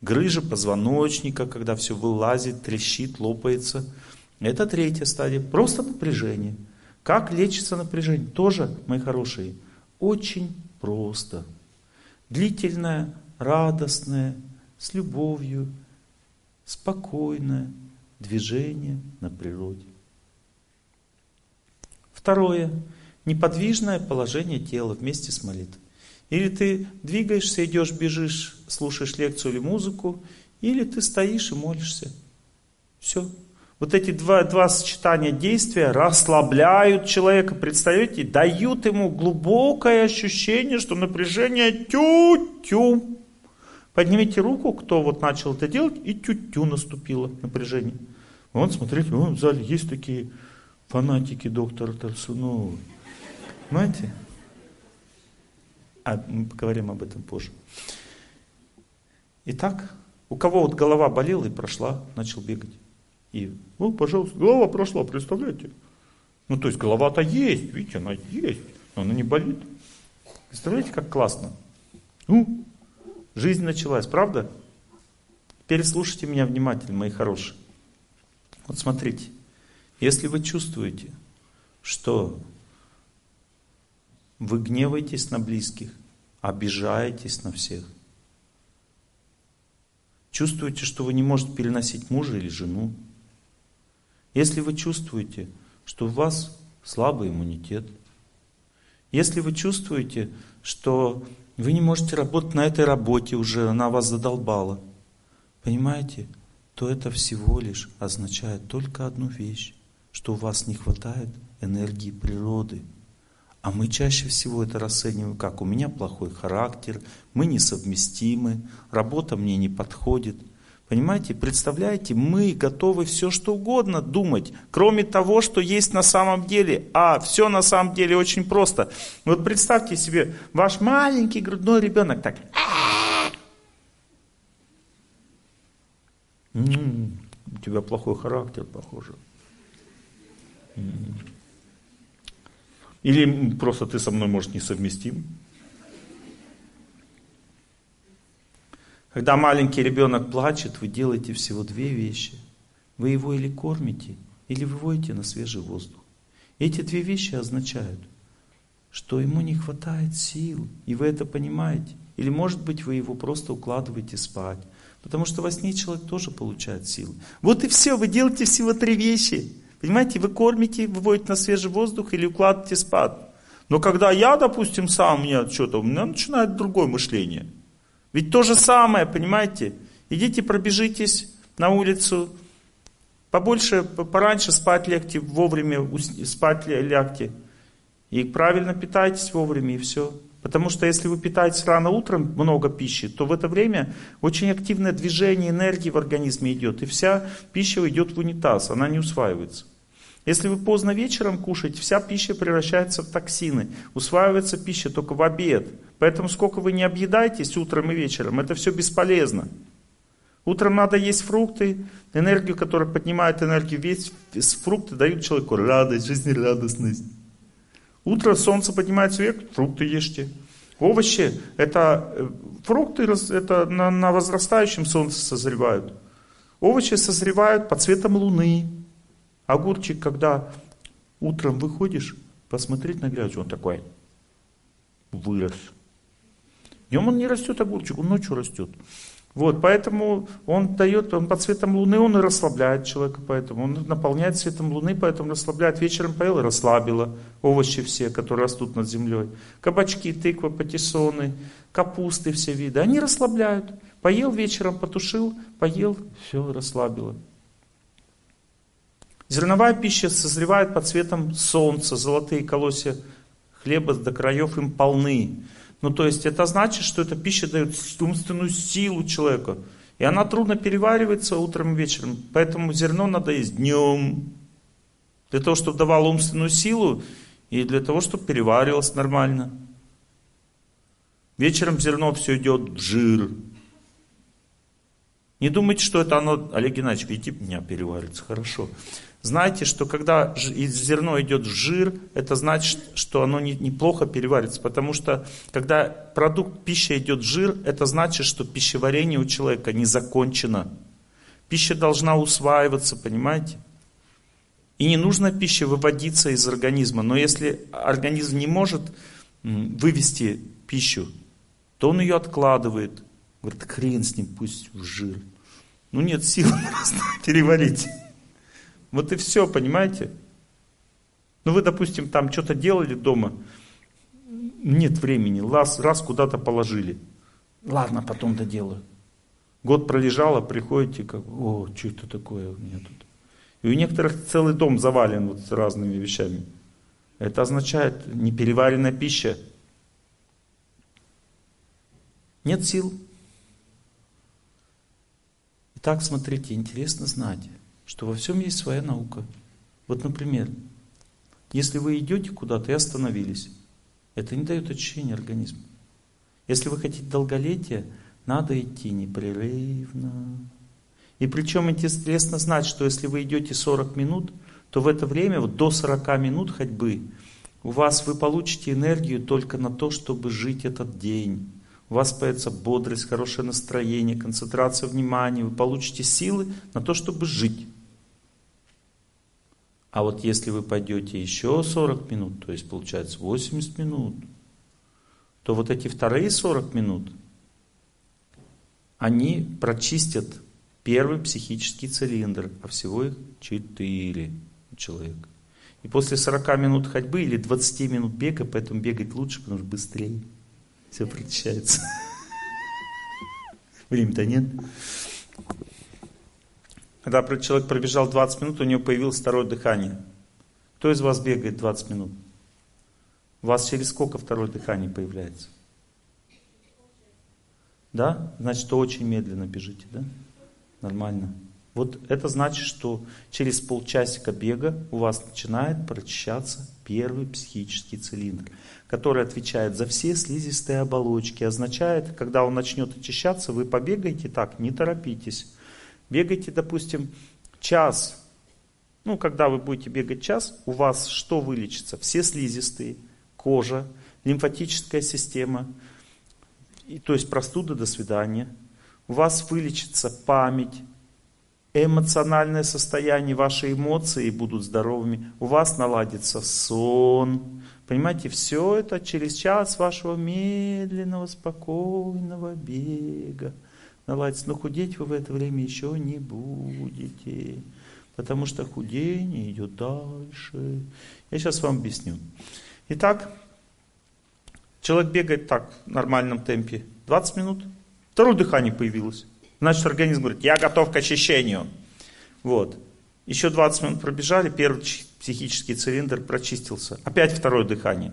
[SPEAKER 1] грыжа позвоночника, когда все вылазит, трещит, лопается. Это третья стадия, просто напряжение. Как лечится напряжение? Тоже, мои хорошие, очень просто. Длительное, радостное, с любовью, спокойное движение на природе. Второе. Неподвижное положение тела вместе с молитвой. Или ты двигаешься, идешь, бежишь, слушаешь лекцию или музыку, или ты стоишь и молишься. Все. Вот эти два, два сочетания действия расслабляют человека, представляете, дают ему глубокое ощущение, что напряжение тю-тю. Поднимите руку, кто вот начал это делать, и тю-тю наступило напряжение. Вот, смотрите, вон в зале есть такие фанатики доктора Тарсунова. Понимаете? А мы поговорим об этом позже. Итак, у кого вот голова болела и прошла, начал бегать. И, ну, пожалуйста, голова прошла, представляете? Ну, то есть голова-то есть, видите, она есть, но она не болит. Представляете, как классно? Ну, жизнь началась, правда? Теперь слушайте меня внимательно, мои хорошие. Вот смотрите, если вы чувствуете, что вы гневаетесь на близких, обижаетесь на всех, чувствуете, что вы не можете переносить мужа или жену, если вы чувствуете, что у вас слабый иммунитет, Если вы чувствуете, что вы не можете работать на этой работе уже, она вас задолбала, понимаете, то это всего лишь означает только одну вещь, что у вас не хватает энергии природы. А мы чаще всего это расцениваем как у меня плохой характер, мы несовместимы, работа мне не подходит. Понимаете, представляете, мы готовы все что угодно думать, кроме того, что есть на самом деле. А все на самом деле очень просто. Вот представьте себе, ваш маленький грудной ребенок так. «М-м, у тебя плохой характер, похоже. М-м». Или просто ты со мной, может, несовместим. Когда маленький ребенок плачет, вы делаете всего две вещи. Вы его или кормите, или выводите на свежий воздух. Эти две вещи означают, что ему не хватает сил, и вы это понимаете. Или, может быть, вы его просто укладываете спать. Потому что во сне человек тоже получает силы. Вот и все, вы делаете всего три вещи. Понимаете, вы кормите, выводите на свежий воздух или укладываете спать. Но когда я, допустим, сам, у меня что-то, у меня начинает другое мышление – ведь то же самое, понимаете? Идите пробежитесь на улицу, побольше, пораньше спать легче, вовремя спать лягте. И правильно питайтесь вовремя, и все. Потому что если вы питаетесь рано утром, много пищи, то в это время очень активное движение энергии в организме идет. И вся пища идет в унитаз, она не усваивается. Если вы поздно вечером кушаете, вся пища превращается в токсины. Усваивается пища только в обед. Поэтому сколько вы не объедаетесь утром и вечером, это все бесполезно. Утром надо есть фрукты, энергию, которая поднимает энергию, весь фрукты дают человеку радость, жизнерадостность. Утром солнце поднимается вверх, фрукты ешьте. Овощи, это э, фрукты, это на, на возрастающем солнце созревают. Овощи созревают по цветам луны, Огурчик, когда утром выходишь, посмотреть на грязь, он такой вырос. Днем он не растет огурчик, он ночью растет. Вот, поэтому он дает, он под цветом луны, он и расслабляет человека, поэтому он наполняет цветом луны, поэтому расслабляет. Вечером поел расслабило овощи все, которые растут над землей. Кабачки, тыква, патиссоны, капусты все виды, они расслабляют. Поел вечером, потушил, поел, все, расслабило. Зерновая пища созревает под цветом солнца, золотые колосья хлеба до краев им полны. Ну, то есть это значит, что эта пища дает умственную силу человеку. И она трудно переваривается утром и вечером. Поэтому зерно надо есть днем. Для того, чтобы давало умственную силу и для того, чтобы переваривалось нормально. Вечером зерно все идет в жир. Не думайте, что это оно, Олег Геннадьевич, видите, меня переваривается хорошо. Знаете, что когда зерно идет в жир, это значит, что оно неплохо переварится. Потому что когда продукт пищи идет в жир, это значит, что пищеварение у человека не закончено. Пища должна усваиваться, понимаете? И не нужно пища выводиться из организма. Но если организм не может вывести пищу, то он ее откладывает. Говорит, хрен с ним, пусть в жир. Ну нет сил переварить. Вот и все, понимаете? Ну вы, допустим, там что-то делали дома, нет времени, раз, раз куда-то положили. Ладно, потом доделаю. Год пролежало, приходите, как, о, что это такое у меня тут. И у некоторых целый дом завален вот с разными вещами. Это означает непереваренная пища. Нет сил. Итак, смотрите, интересно знать что во всем есть своя наука. Вот, например, если вы идете куда-то и остановились, это не дает ощущения организма. Если вы хотите долголетия, надо идти непрерывно. И причем интересно знать, что если вы идете 40 минут, то в это время, вот до 40 минут ходьбы, у вас вы получите энергию только на то, чтобы жить этот день. У вас появится бодрость, хорошее настроение, концентрация внимания. Вы получите силы на то, чтобы жить. А вот если вы пойдете еще 40 минут, то есть получается 80 минут, то вот эти вторые 40 минут, они прочистят первый психический цилиндр, а всего их 4 человека. И после 40 минут ходьбы или 20 минут бега, поэтому бегать лучше, потому что быстрее все прочищается. Времени-то нет. Когда человек пробежал 20 минут, у него появилось второе дыхание. Кто из вас бегает 20 минут? У вас через сколько второе дыхание появляется? Да? Значит, очень медленно бежите, да? Нормально. Вот это значит, что через полчасика бега у вас начинает прочищаться первый психический цилиндр, который отвечает за все слизистые оболочки. Означает, когда он начнет очищаться, вы побегаете так, не торопитесь. Бегайте, допустим, час. Ну, когда вы будете бегать час, у вас что вылечится? Все слизистые, кожа, лимфатическая система, и, то есть простуда до свидания. У вас вылечится память, эмоциональное состояние, ваши эмоции будут здоровыми, у вас наладится сон. Понимаете, все это через час вашего медленного, спокойного бега наладится. Но худеть вы в это время еще не будете, потому что худение идет дальше. Я сейчас вам объясню. Итак, человек бегает так, в нормальном темпе, 20 минут, второе дыхание появилось. Значит, организм говорит, я готов к очищению. Вот. Еще 20 минут пробежали, первый психический цилиндр прочистился. Опять второе дыхание.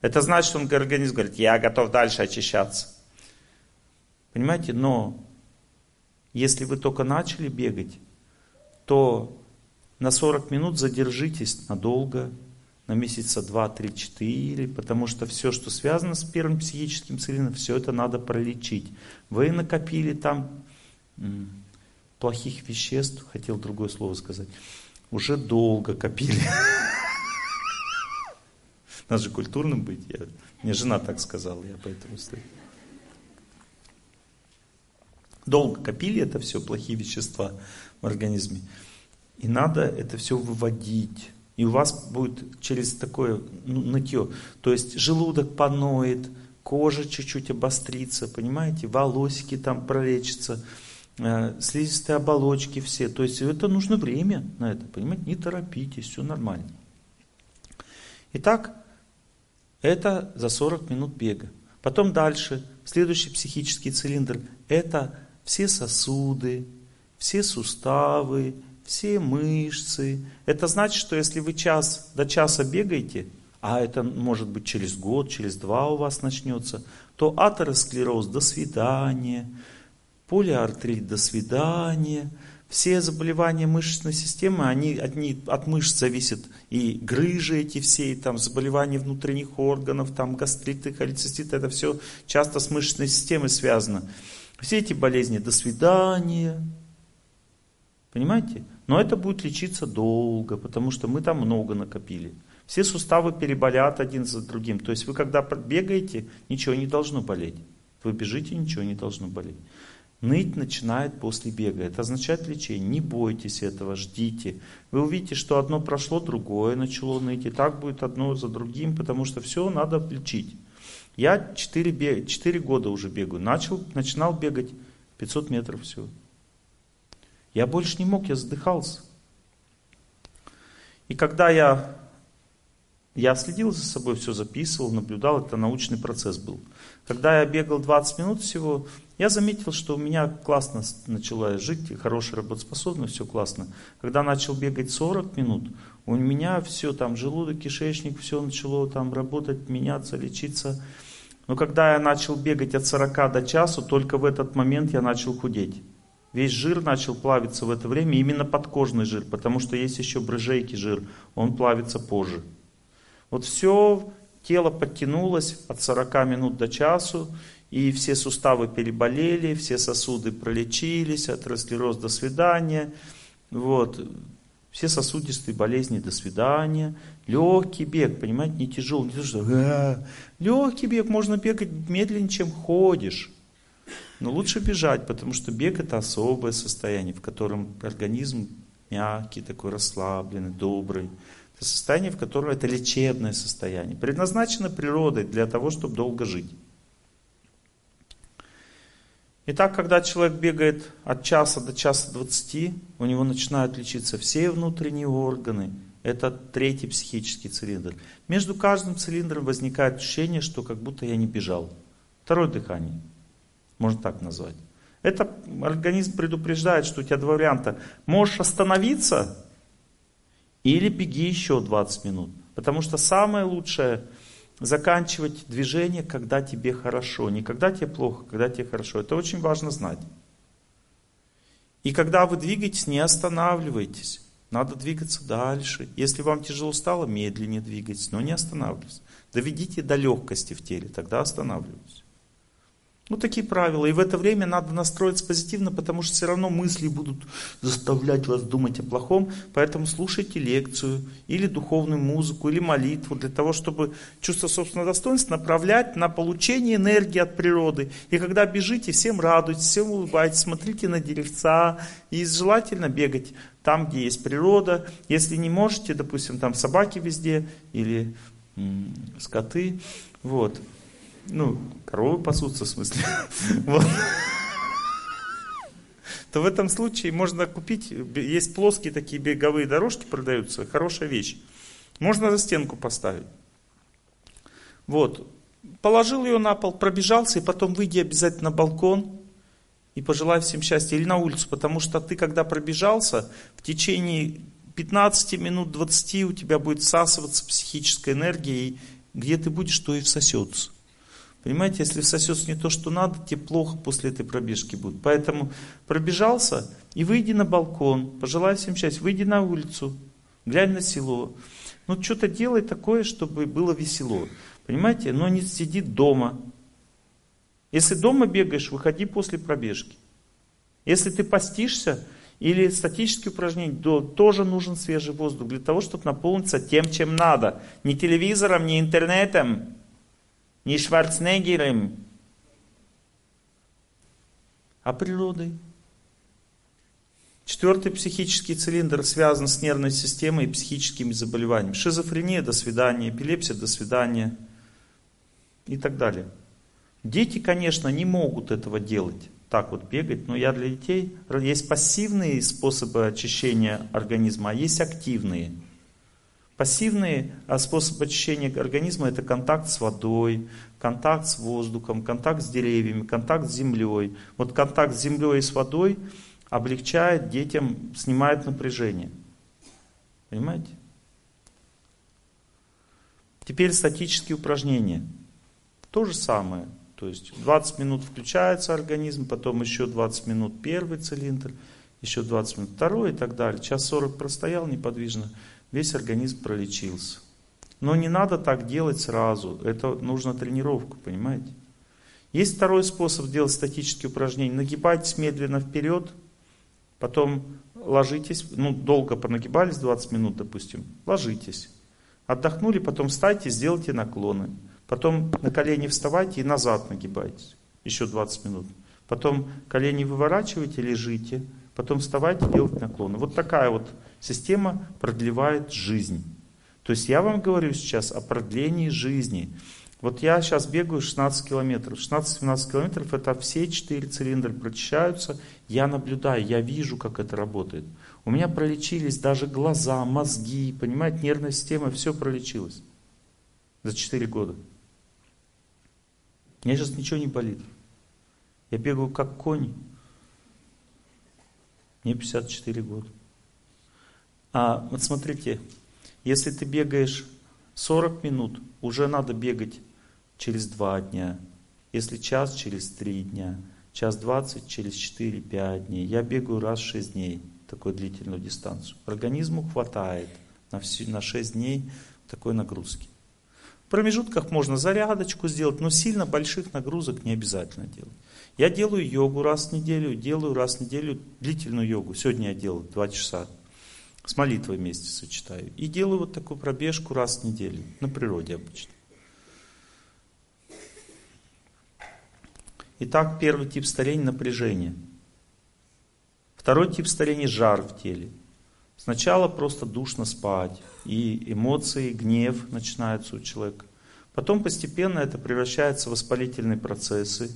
[SPEAKER 1] Это значит, что он, организм говорит, я готов дальше очищаться. Понимаете, но если вы только начали бегать, то на 40 минут задержитесь надолго, на месяца 2, 3, 4, потому что все, что связано с первым психическим цилиндром, все это надо пролечить. Вы накопили там плохих веществ, хотел другое слово сказать, уже долго копили. Надо же культурным быть. Я, мне жена так сказала, я поэтому стою. Долго копили это все, плохие вещества в организме. И надо это все выводить. И у вас будет через такое ну, нытье. То есть желудок поноет, кожа чуть-чуть обострится, понимаете, волосики там пролечатся, э, слизистые оболочки все. То есть это нужно время на это, понимаете, не торопитесь, все нормально. Итак, это за 40 минут бега. Потом дальше, следующий психический цилиндр, это все сосуды, все суставы, все мышцы. Это значит, что если вы час до часа бегаете, а это может быть через год, через два у вас начнется, то атеросклероз до свидания, полиартрит до свидания, все заболевания мышечной системы, они одни от мышц зависят, и грыжи эти все, и там заболевания внутренних органов, там гастриты, холецистит, это все часто с мышечной системой связано. Все эти болезни до свидания. Понимаете? Но это будет лечиться долго, потому что мы там много накопили. Все суставы переболят один за другим. То есть вы когда бегаете, ничего не должно болеть. Вы бежите, ничего не должно болеть. Ныть начинает после бега. Это означает лечение. Не бойтесь этого, ждите. Вы увидите, что одно прошло, другое начало ныть. И так будет одно за другим, потому что все надо лечить. Я 4, 4 года уже бегаю. Начал, начинал бегать 500 метров всего. Я больше не мог, я задыхался. И когда я, я следил за собой, все записывал, наблюдал, это научный процесс был. Когда я бегал 20 минут всего, я заметил, что у меня классно начала жить, хорошая работоспособность, все классно. Когда начал бегать 40 минут, у меня все там, желудок, кишечник, все начало там работать, меняться, лечиться. Но когда я начал бегать от 40 до часу, только в этот момент я начал худеть. Весь жир начал плавиться в это время, именно подкожный жир, потому что есть еще брыжейки жир, он плавится позже. Вот все, тело подтянулось от 40 минут до часу, и все суставы переболели, все сосуды пролечились, атеросклероз до свидания, вот, все сосудистые болезни до свидания. Легкий бег, понимаете, не тяжелый, не то, что «А, легкий бег, можно бегать медленнее, чем ходишь. Но лучше бежать, потому что бег это особое состояние, в котором организм мягкий, такой расслабленный, добрый. Это состояние, в котором это лечебное состояние. Предназначено природой для того, чтобы долго жить. Итак, когда человек бегает от часа до часа двадцати, у него начинают лечиться все внутренние органы, Это третий психический цилиндр. Между каждым цилиндром возникает ощущение, что как будто я не бежал. Второе дыхание. Можно так назвать. Это организм предупреждает, что у тебя два варианта. Можешь остановиться или беги еще 20 минут. Потому что самое лучшее заканчивать движение, когда тебе хорошо. Не когда тебе плохо, когда тебе хорошо. Это очень важно знать. И когда вы двигаетесь, не останавливайтесь. Надо двигаться дальше. Если вам тяжело стало, медленнее двигайтесь, но не останавливайтесь. Доведите до легкости в теле, тогда останавливайтесь. Ну, такие правила. И в это время надо настроиться позитивно, потому что все равно мысли будут заставлять вас думать о плохом. Поэтому слушайте лекцию, или духовную музыку, или молитву, для того, чтобы чувство собственного достоинства направлять на получение энергии от природы. И когда бежите, всем радуйтесь, всем улыбайтесь, смотрите на деревца. И желательно бегать там, где есть природа. Если не можете, допустим, там собаки везде, или скоты. Вот. Ну, коровы пасутся, в смысле. То в этом случае можно купить, есть плоские такие беговые дорожки продаются, хорошая вещь. Можно за стенку поставить. Вот. Положил ее на пол, пробежался, и потом выйди обязательно на балкон и пожелай всем счастья. Или на улицу, потому что ты, когда пробежался, в течение 15 минут, 20 у тебя будет всасываться психическая энергия, и где ты будешь, то и всосется. Понимаете, если всосется не то, что надо, тебе плохо после этой пробежки будет. Поэтому пробежался и выйди на балкон, пожелай всем счастья, выйди на улицу, глянь на село. Ну, что-то делай такое, чтобы было весело. Понимаете, но не сиди дома. Если дома бегаешь, выходи после пробежки. Если ты постишься или статические упражнения, то тоже нужен свежий воздух для того, чтобы наполниться тем, чем надо. Не телевизором, не интернетом, не Шварценеггером, а природой. Четвертый психический цилиндр связан с нервной системой и психическими заболеваниями. Шизофрения – до свидания, эпилепсия – до свидания и так далее. Дети, конечно, не могут этого делать, так вот бегать, но я для детей, есть пассивные способы очищения организма, а есть активные – Пассивный а, способ очищения организма это контакт с водой, контакт с воздухом, контакт с деревьями, контакт с землей. Вот контакт с землей и с водой облегчает детям, снимает напряжение. Понимаете? Теперь статические упражнения. То же самое. То есть 20 минут включается организм, потом еще 20 минут первый цилиндр, еще 20 минут второй и так далее. Час 40 простоял неподвижно весь организм пролечился. Но не надо так делать сразу, это нужно тренировку, понимаете? Есть второй способ делать статические упражнения. Нагибайтесь медленно вперед, потом ложитесь, ну долго понагибались, 20 минут, допустим, ложитесь. Отдохнули, потом встайте, сделайте наклоны. Потом на колени вставайте и назад нагибайтесь. Еще 20 минут. Потом колени выворачивайте, лежите. Потом вставайте, делать наклоны. Вот такая вот Система продлевает жизнь. То есть я вам говорю сейчас о продлении жизни. Вот я сейчас бегаю 16 километров. 16-17 километров это все четыре цилиндра прочищаются. Я наблюдаю, я вижу, как это работает. У меня пролечились даже глаза, мозги, понимаете, нервная система, все пролечилось. За 4 года. Мне сейчас ничего не болит. Я бегаю как конь. Мне 54 года. А вот смотрите, если ты бегаешь 40 минут, уже надо бегать через 2 дня. Если час, через 3 дня. Час 20, через 4-5 дней. Я бегаю раз в 6 дней, такую длительную дистанцию. Организму хватает на, все, на 6 дней такой нагрузки. В промежутках можно зарядочку сделать, но сильно больших нагрузок не обязательно делать. Я делаю йогу раз в неделю, делаю раз в неделю длительную йогу. Сегодня я делал 2 часа с молитвой вместе сочетаю. И делаю вот такую пробежку раз в неделю. На природе обычно. Итак, первый тип старения – напряжение. Второй тип старения – жар в теле. Сначала просто душно спать, и эмоции, гнев начинаются у человека. Потом постепенно это превращается в воспалительные процессы,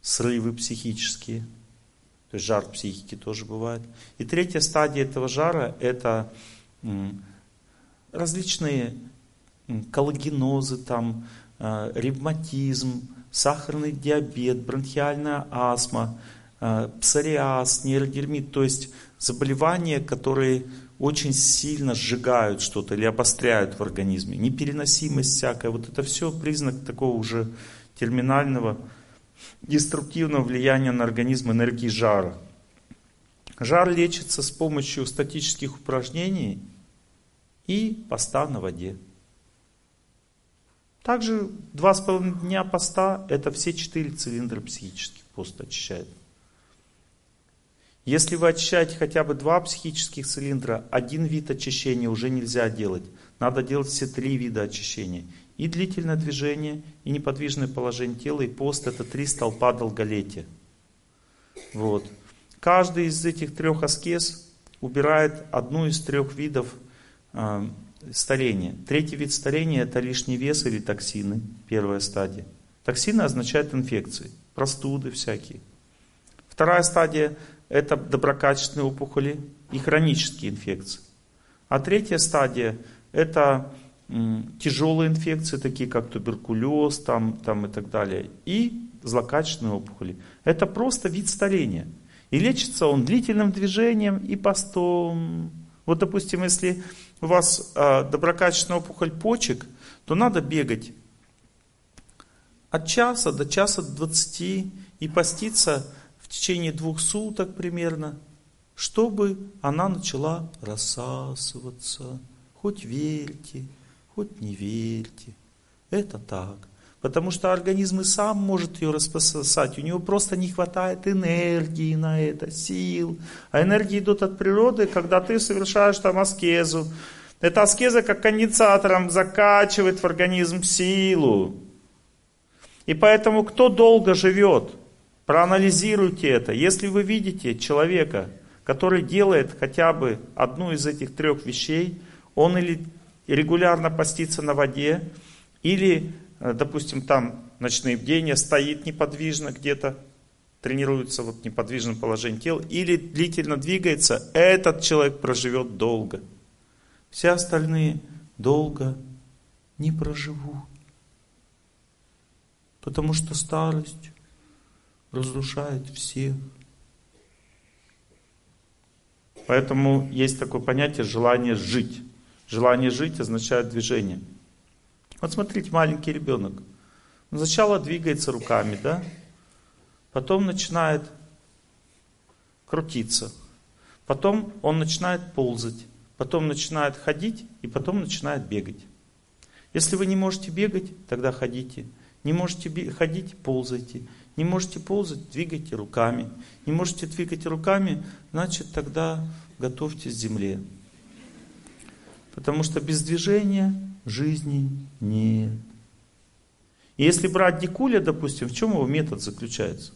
[SPEAKER 1] срывы психические – то есть жар психики тоже бывает. И третья стадия этого жара – это различные коллагенозы, там, э, ревматизм, сахарный диабет, бронхиальная астма, э, псориаз, нейродермит, то есть заболевания, которые очень сильно сжигают что-то или обостряют в организме, непереносимость всякая, вот это все признак такого уже терминального деструктивного влияния на организм энергии жара. Жар лечится с помощью статических упражнений и поста на воде. Также два с половиной дня поста – это все четыре цилиндра психических пост очищает. Если вы очищаете хотя бы два психических цилиндра, один вид очищения уже нельзя делать. Надо делать все три вида очищения. И длительное движение, и неподвижное положение тела, и пост – это три столпа долголетия. Вот. Каждый из этих трех аскез убирает одну из трех видов э, старения. Третий вид старения – это лишний вес или токсины, первая стадия. Токсины означают инфекции, простуды всякие. Вторая стадия – это доброкачественные опухоли и хронические инфекции. А третья стадия – это тяжелые инфекции, такие как туберкулез там, там и так далее, и злокачественные опухоли. Это просто вид старения. И лечится он длительным движением и постом. Вот, допустим, если у вас э, доброкачественная опухоль почек, то надо бегать от часа до часа двадцати и поститься в течение двух суток примерно, чтобы она начала рассасываться. Хоть верьте, хоть не верьте. Это так. Потому что организм и сам может ее распососать. У него просто не хватает энергии на это, сил. А энергии идут от природы, когда ты совершаешь там аскезу. Эта аскеза как конденсатором закачивает в организм силу. И поэтому кто долго живет, проанализируйте это. Если вы видите человека, который делает хотя бы одну из этих трех вещей, он или регулярно постится на воде, или Э, допустим, там ночные бдения, стоит неподвижно где-то, тренируется вот в неподвижном положении тела, или длительно двигается, этот человек проживет долго. Все остальные долго не проживут. Потому что старость разрушает всех. Поэтому есть такое понятие желание жить. Желание жить означает движение. Вот смотрите, маленький ребенок. Он сначала двигается руками, да? Потом начинает крутиться. Потом он начинает ползать. Потом начинает ходить и потом начинает бегать. Если вы не можете бегать, тогда ходите. Не можете ходить, ползайте. Не можете ползать, двигайте руками. Не можете двигать руками, значит тогда готовьтесь к земле. Потому что без движения жизни нет. И если брать Дикуля, допустим, в чем его метод заключается?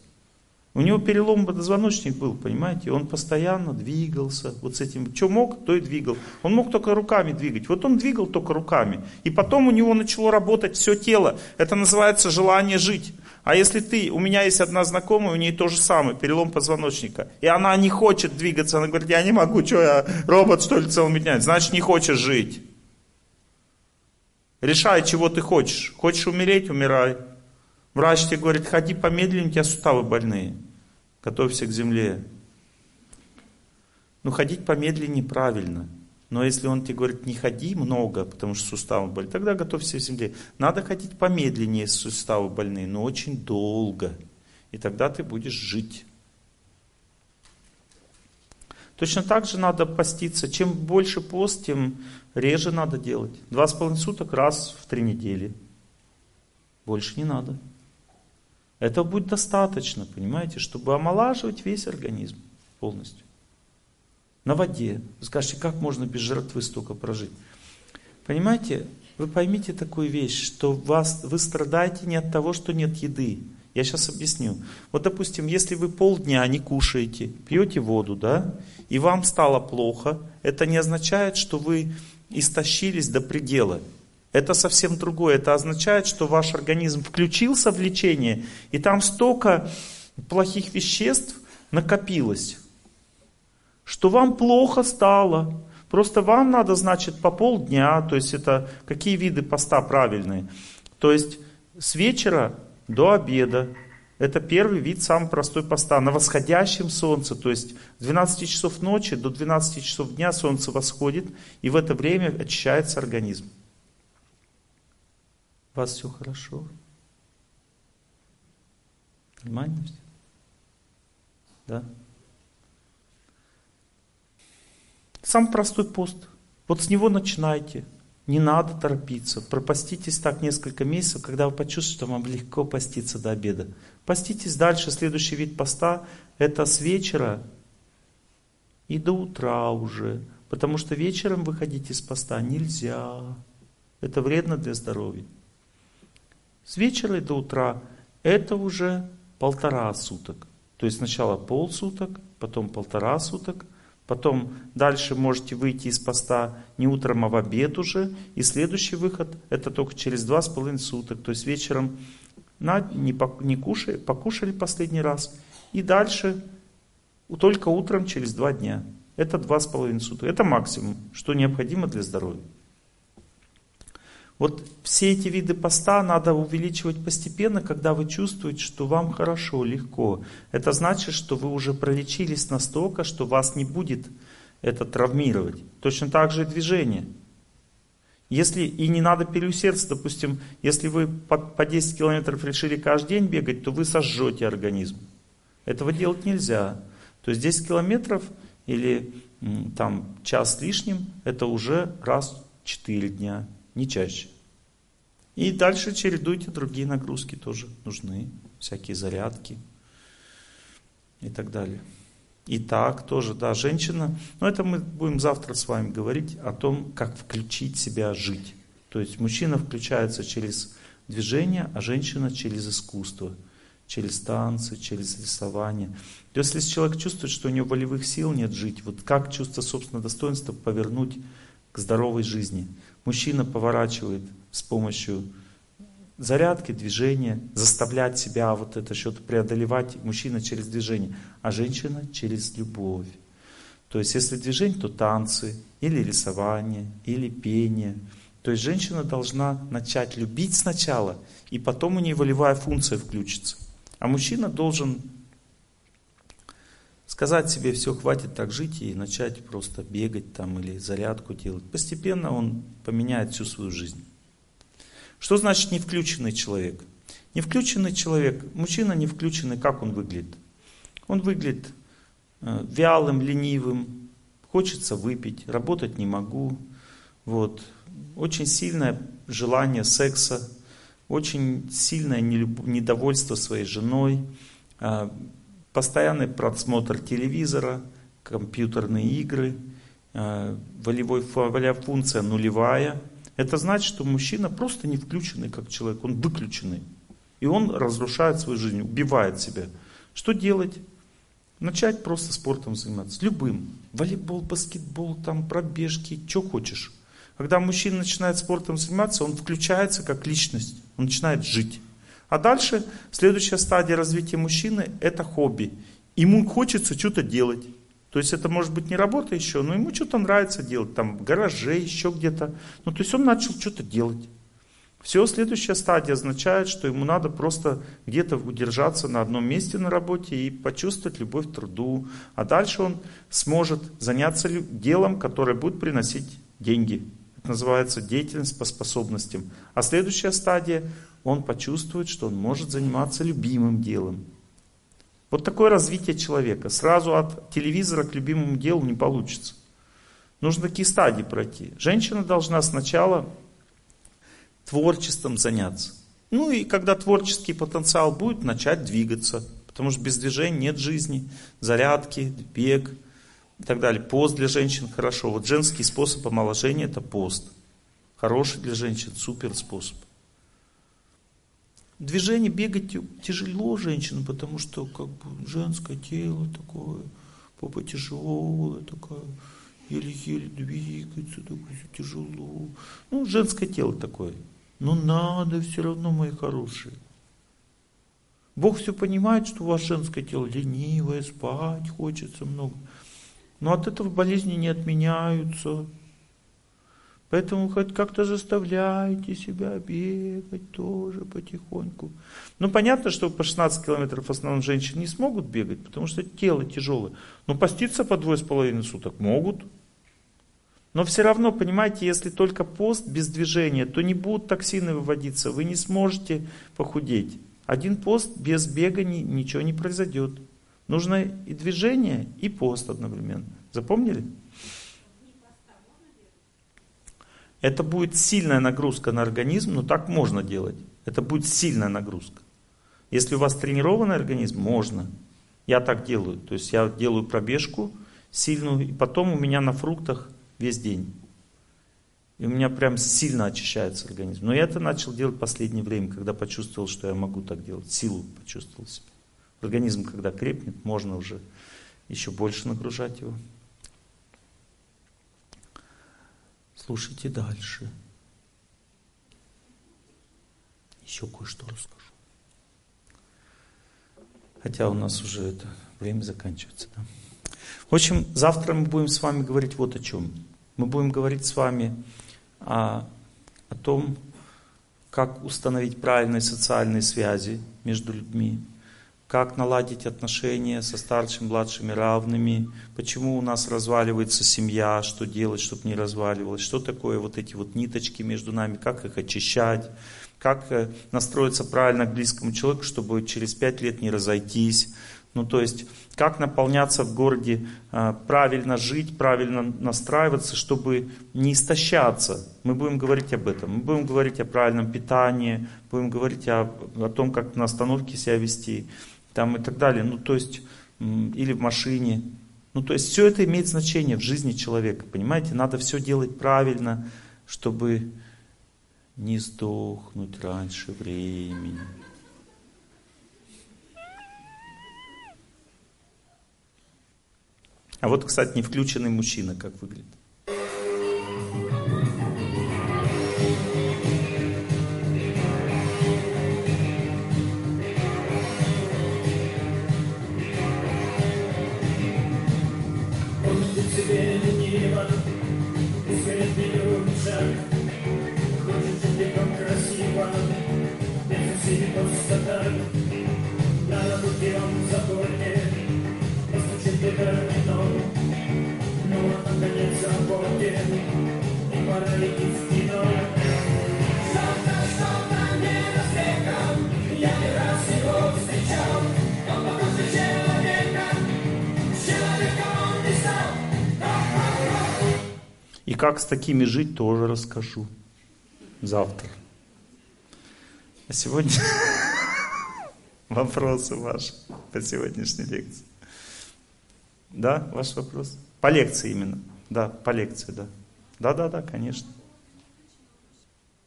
[SPEAKER 1] У него перелом позвоночник был, понимаете, он постоянно двигался вот с этим. Что мог, то и двигал. Он мог только руками двигать. Вот он двигал только руками. И потом у него начало работать все тело. Это называется желание жить. А если ты, у меня есть одна знакомая, у нее то же самое, перелом позвоночника. И она не хочет двигаться, она говорит, я не могу, что я робот что ли целыми днями. Значит не хочешь жить. Решай, чего ты хочешь. Хочешь умереть, умирай. Врач тебе говорит, ходи помедленнее, у тебя суставы больные. Готовься к земле. Ну, ходить помедленнее правильно. Но если он тебе говорит, не ходи много, потому что суставы болят, тогда готовься к земле. Надо ходить помедленнее, если суставы больные, но очень долго. И тогда ты будешь жить. Точно так же надо поститься. Чем больше пост, тем реже надо делать. Два с половиной суток раз в три недели. Больше не надо. Этого будет достаточно, понимаете, чтобы омолаживать весь организм полностью. На воде. Вы скажете, как можно без жертвы столько прожить? Понимаете, вы поймите такую вещь, что вас, вы страдаете не от того, что нет еды. Я сейчас объясню. Вот, допустим, если вы полдня не кушаете, пьете воду, да, и вам стало плохо, это не означает, что вы истощились до предела. Это совсем другое. Это означает, что ваш организм включился в лечение, и там столько плохих веществ накопилось, что вам плохо стало. Просто вам надо, значит, по полдня, то есть это какие виды поста правильные. То есть с вечера до обеда. Это первый вид, самый простой поста. На восходящем солнце, то есть с 12 часов ночи до 12 часов дня солнце восходит, и в это время очищается организм. У вас все хорошо? Нормально все? Да? Самый простой пост. Вот с него начинайте. Не надо торопиться. Пропаститесь так несколько месяцев, когда вы почувствуете, что вам легко поститься до обеда. Поститесь дальше. Следующий вид поста – это с вечера и до утра уже. Потому что вечером выходить из поста нельзя. Это вредно для здоровья. С вечера и до утра – это уже полтора суток. То есть сначала полсуток, потом полтора суток – Потом дальше можете выйти из поста не утром, а в обед уже. И следующий выход это только через два с половиной суток. То есть вечером на, не, не кушали, покушали последний раз. И дальше только утром через два дня. Это два с половиной суток. Это максимум, что необходимо для здоровья. Вот все эти виды поста надо увеличивать постепенно, когда вы чувствуете, что вам хорошо, легко. Это значит, что вы уже пролечились настолько, что вас не будет это травмировать. Точно так же и движение. Если и не надо переусердствовать, допустим, если вы по, по 10 километров решили каждый день бегать, то вы сожжете организм. Этого делать нельзя. То есть 10 километров или там час с лишним, это уже раз в 4 дня не чаще. И дальше чередуйте другие нагрузки тоже нужны, всякие зарядки и так далее. И так тоже, да, женщина, но это мы будем завтра с вами говорить о том, как включить себя жить. То есть мужчина включается через движение, а женщина через искусство, через танцы, через рисование. То есть если человек чувствует, что у него волевых сил нет жить, вот как чувство собственного достоинства повернуть к здоровой жизни – Мужчина поворачивает с помощью зарядки, движения, заставлять себя вот это что-то преодолевать, мужчина через движение, а женщина через любовь. То есть если движение, то танцы, или рисование, или пение. То есть женщина должна начать любить сначала, и потом у нее волевая функция включится. А мужчина должен сказать себе, все, хватит так жить и начать просто бегать там или зарядку делать. Постепенно он поменяет всю свою жизнь. Что значит не включенный человек? Не включенный человек, мужчина не включенный, как он выглядит? Он выглядит э, вялым, ленивым, хочется выпить, работать не могу. Вот. Очень сильное желание секса, очень сильное недовольство своей женой, а, постоянный просмотр телевизора, компьютерные игры, э, волевой, волевая функция нулевая. Это значит, что мужчина просто не включенный как человек, он выключенный. И он разрушает свою жизнь, убивает себя. Что делать? Начать просто спортом заниматься, любым. Волейбол, баскетбол, там пробежки, что хочешь. Когда мужчина начинает спортом заниматься, он включается как личность, он начинает жить. А дальше следующая стадия развития мужчины – это хобби. Ему хочется что-то делать. То есть это может быть не работа еще, но ему что-то нравится делать, там в гараже, еще где-то. Ну то есть он начал что-то делать. Все, следующая стадия означает, что ему надо просто где-то удержаться на одном месте на работе и почувствовать любовь к труду. А дальше он сможет заняться делом, которое будет приносить деньги. Это называется деятельность по способностям. А следующая стадия он почувствует, что он может заниматься любимым делом. Вот такое развитие человека. Сразу от телевизора к любимому делу не получится. Нужно такие стадии пройти. Женщина должна сначала творчеством заняться. Ну и когда творческий потенциал будет, начать двигаться. Потому что без движения нет жизни. Зарядки, бег и так далее. Пост для женщин хорошо. Вот женский способ омоложения это пост. Хороший для женщин, супер способ. Движение бегать тяжело женщинам, потому что как бы женское тело такое, попа тяжелая такая, еле-еле двигается, такое тяжело. Ну, женское тело такое. Но надо все равно, мои хорошие. Бог все понимает, что у вас женское тело ленивое, спать хочется много. Но от этого болезни не отменяются. Поэтому хоть как-то заставляйте себя бегать тоже потихоньку. Ну, понятно, что по 16 километров в основном женщины не смогут бегать, потому что тело тяжелое. Но поститься по двое с половиной суток могут. Но все равно, понимаете, если только пост без движения, то не будут токсины выводиться, вы не сможете похудеть. Один пост без бега ничего не произойдет. Нужно и движение, и пост одновременно. Запомнили? Это будет сильная нагрузка на организм, но так можно делать. Это будет сильная нагрузка. Если у вас тренированный организм, можно. Я так делаю. То есть я делаю пробежку сильную, и потом у меня на фруктах весь день. И у меня прям сильно очищается организм. Но я это начал делать в последнее время, когда почувствовал, что я могу так делать. Силу почувствовал себя. Организм, когда крепнет, можно уже еще больше нагружать его. Слушайте дальше. Еще кое-что расскажу. Хотя у нас уже это время заканчивается. Да? В общем, завтра мы будем с вами говорить вот о чем. Мы будем говорить с вами о, о том, как установить правильные социальные связи между людьми, как наладить отношения со старшими, младшими, равными, почему у нас разваливается семья, что делать, чтобы не разваливалась, что такое вот эти вот ниточки между нами, как их очищать, как э, настроиться правильно к близкому человеку, чтобы через пять лет не разойтись. Ну, то есть, как наполняться в городе, э, правильно жить, правильно настраиваться, чтобы не истощаться. Мы будем говорить об этом. Мы будем говорить о правильном питании, будем говорить о, о том, как на остановке себя вести там и так далее. Ну, то есть, или в машине. Ну, то есть, все это имеет значение в жизни человека, понимаете? Надо все делать правильно, чтобы не сдохнуть раньше времени. А вот, кстати, не включенный мужчина, как выглядит. И как с такими жить, тоже расскажу завтра. А сегодня вопросы ваши по сегодняшней лекции. Да, ваш вопрос? По лекции именно. Да, по лекции, да. Да, да, да, конечно.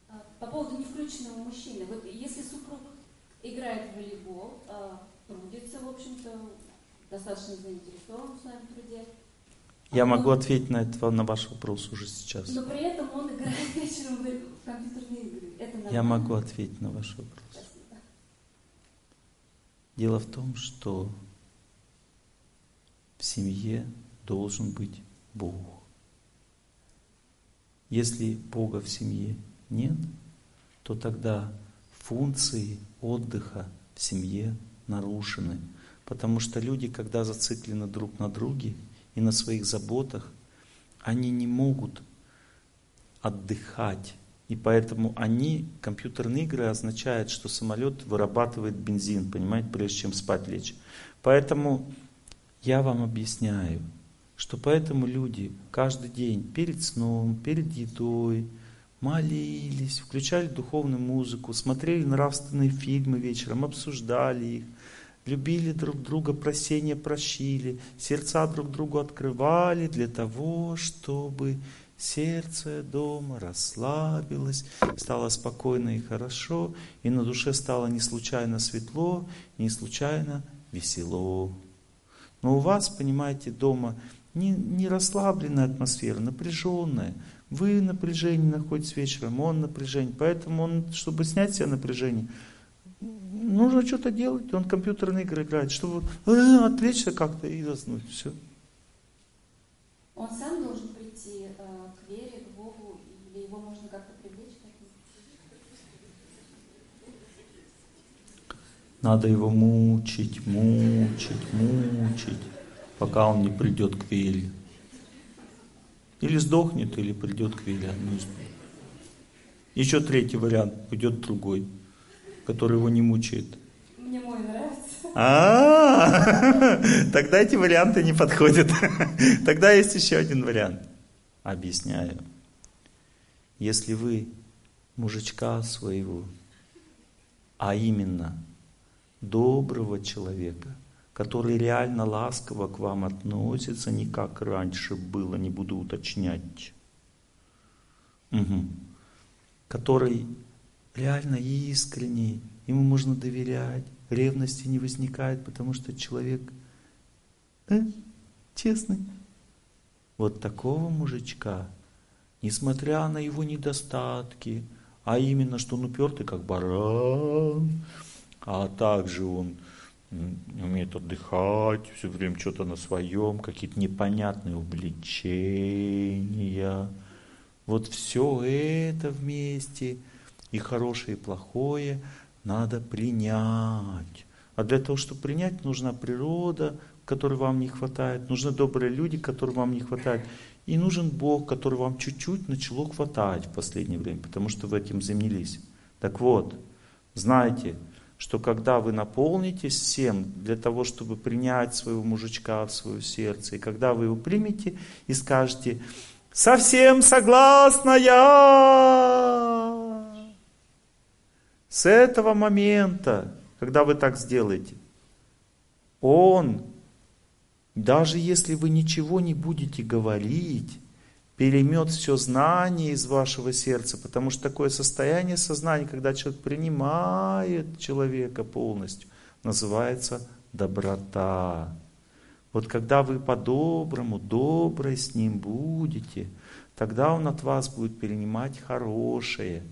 [SPEAKER 5] А, по поводу невключенного мужчины. Вот если супруг играет в волейбол, а, трудится, в общем-то, достаточно заинтересован в своем труде.
[SPEAKER 1] Я могу ответить на это, на ваш вопрос уже сейчас.
[SPEAKER 5] Но при этом он играет вечером в компьютерные игры. Это нормально?
[SPEAKER 1] Я могу ответить на ваш вопрос.
[SPEAKER 5] Спасибо.
[SPEAKER 1] Дело в том, что в семье должен быть Бог. Если Бога в семье нет, то тогда функции отдыха в семье нарушены. Потому что люди, когда зациклены друг на друге и на своих заботах, они не могут отдыхать. И поэтому они, компьютерные игры означают, что самолет вырабатывает бензин, понимаете, прежде чем спать лечь. Поэтому я вам объясняю, что поэтому люди каждый день перед сном, перед едой молились, включали духовную музыку, смотрели нравственные фильмы вечером, обсуждали их, любили друг друга, просения прощили, сердца друг другу открывали для того, чтобы сердце дома расслабилось, стало спокойно и хорошо, и на душе стало не случайно светло, не случайно весело. Но у вас, понимаете, дома не, не расслабленная атмосфера, напряженная. Вы напряжение находитесь вечером, он напряжение. Поэтому он, чтобы снять себе напряжение, нужно что-то делать. Он компьютерные игры играет, чтобы э, отвлечься как-то и заснуть. Все.
[SPEAKER 5] Он сам должен прийти э, к вере, к Богу, или его можно как-то привлечь?
[SPEAKER 1] Надо его мучить, мучить, мучить, пока он не придет к вере. Или сдохнет, или придет к вере. Одно из. Еще третий вариант, уйдет другой, который его не мучает.
[SPEAKER 5] Мне мой нравится.
[SPEAKER 1] А, тогда эти варианты не подходят. Тогда есть еще один вариант. Объясняю. Если вы мужичка своего, а именно доброго человека, который реально ласково к вам относится, не как раньше было, не буду уточнять, Мгм. который реально искренний, ему можно доверять, ревности не возникает, потому что человек э, честный. Вот такого мужичка, несмотря на его недостатки, а именно, что он упертый как баран, а также он умеет отдыхать, все время что-то на своем, какие-то непонятные увлечения. Вот все это вместе, и хорошее, и плохое, надо принять. А для того, чтобы принять, нужна природа, которой вам не хватает, нужны добрые люди, которым вам не хватает, и нужен Бог, который вам чуть-чуть начало хватать в последнее время, потому что вы этим занялись. Так вот, знайте, что когда вы наполнитесь всем для того, чтобы принять своего мужичка в свое сердце, и когда вы его примете и скажете, совсем согласна я, с этого момента, когда вы так сделаете, он, даже если вы ничего не будете говорить, переймет все знание из вашего сердца, потому что такое состояние сознания, когда человек принимает человека полностью, называется доброта. Вот когда вы по-доброму, доброй с ним будете, тогда он от вас будет перенимать хорошее.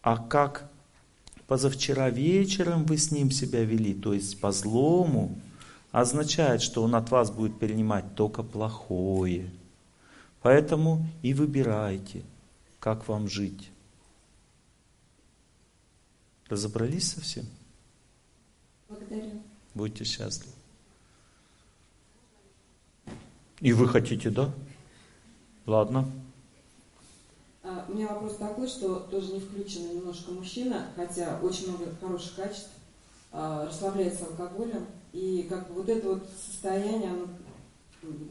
[SPEAKER 1] А как позавчера вечером вы с ним себя вели, то есть по злому, означает, что он от вас будет перенимать только плохое. Поэтому и выбирайте, как вам жить. Разобрались совсем?
[SPEAKER 5] Благодарю.
[SPEAKER 1] Будьте счастливы. И вы хотите, да? Ладно.
[SPEAKER 8] А, У меня вопрос такой, что тоже не включен немножко мужчина, хотя очень много хороших качеств, а, расслабляется алкоголем. И как бы вот это вот состояние, оно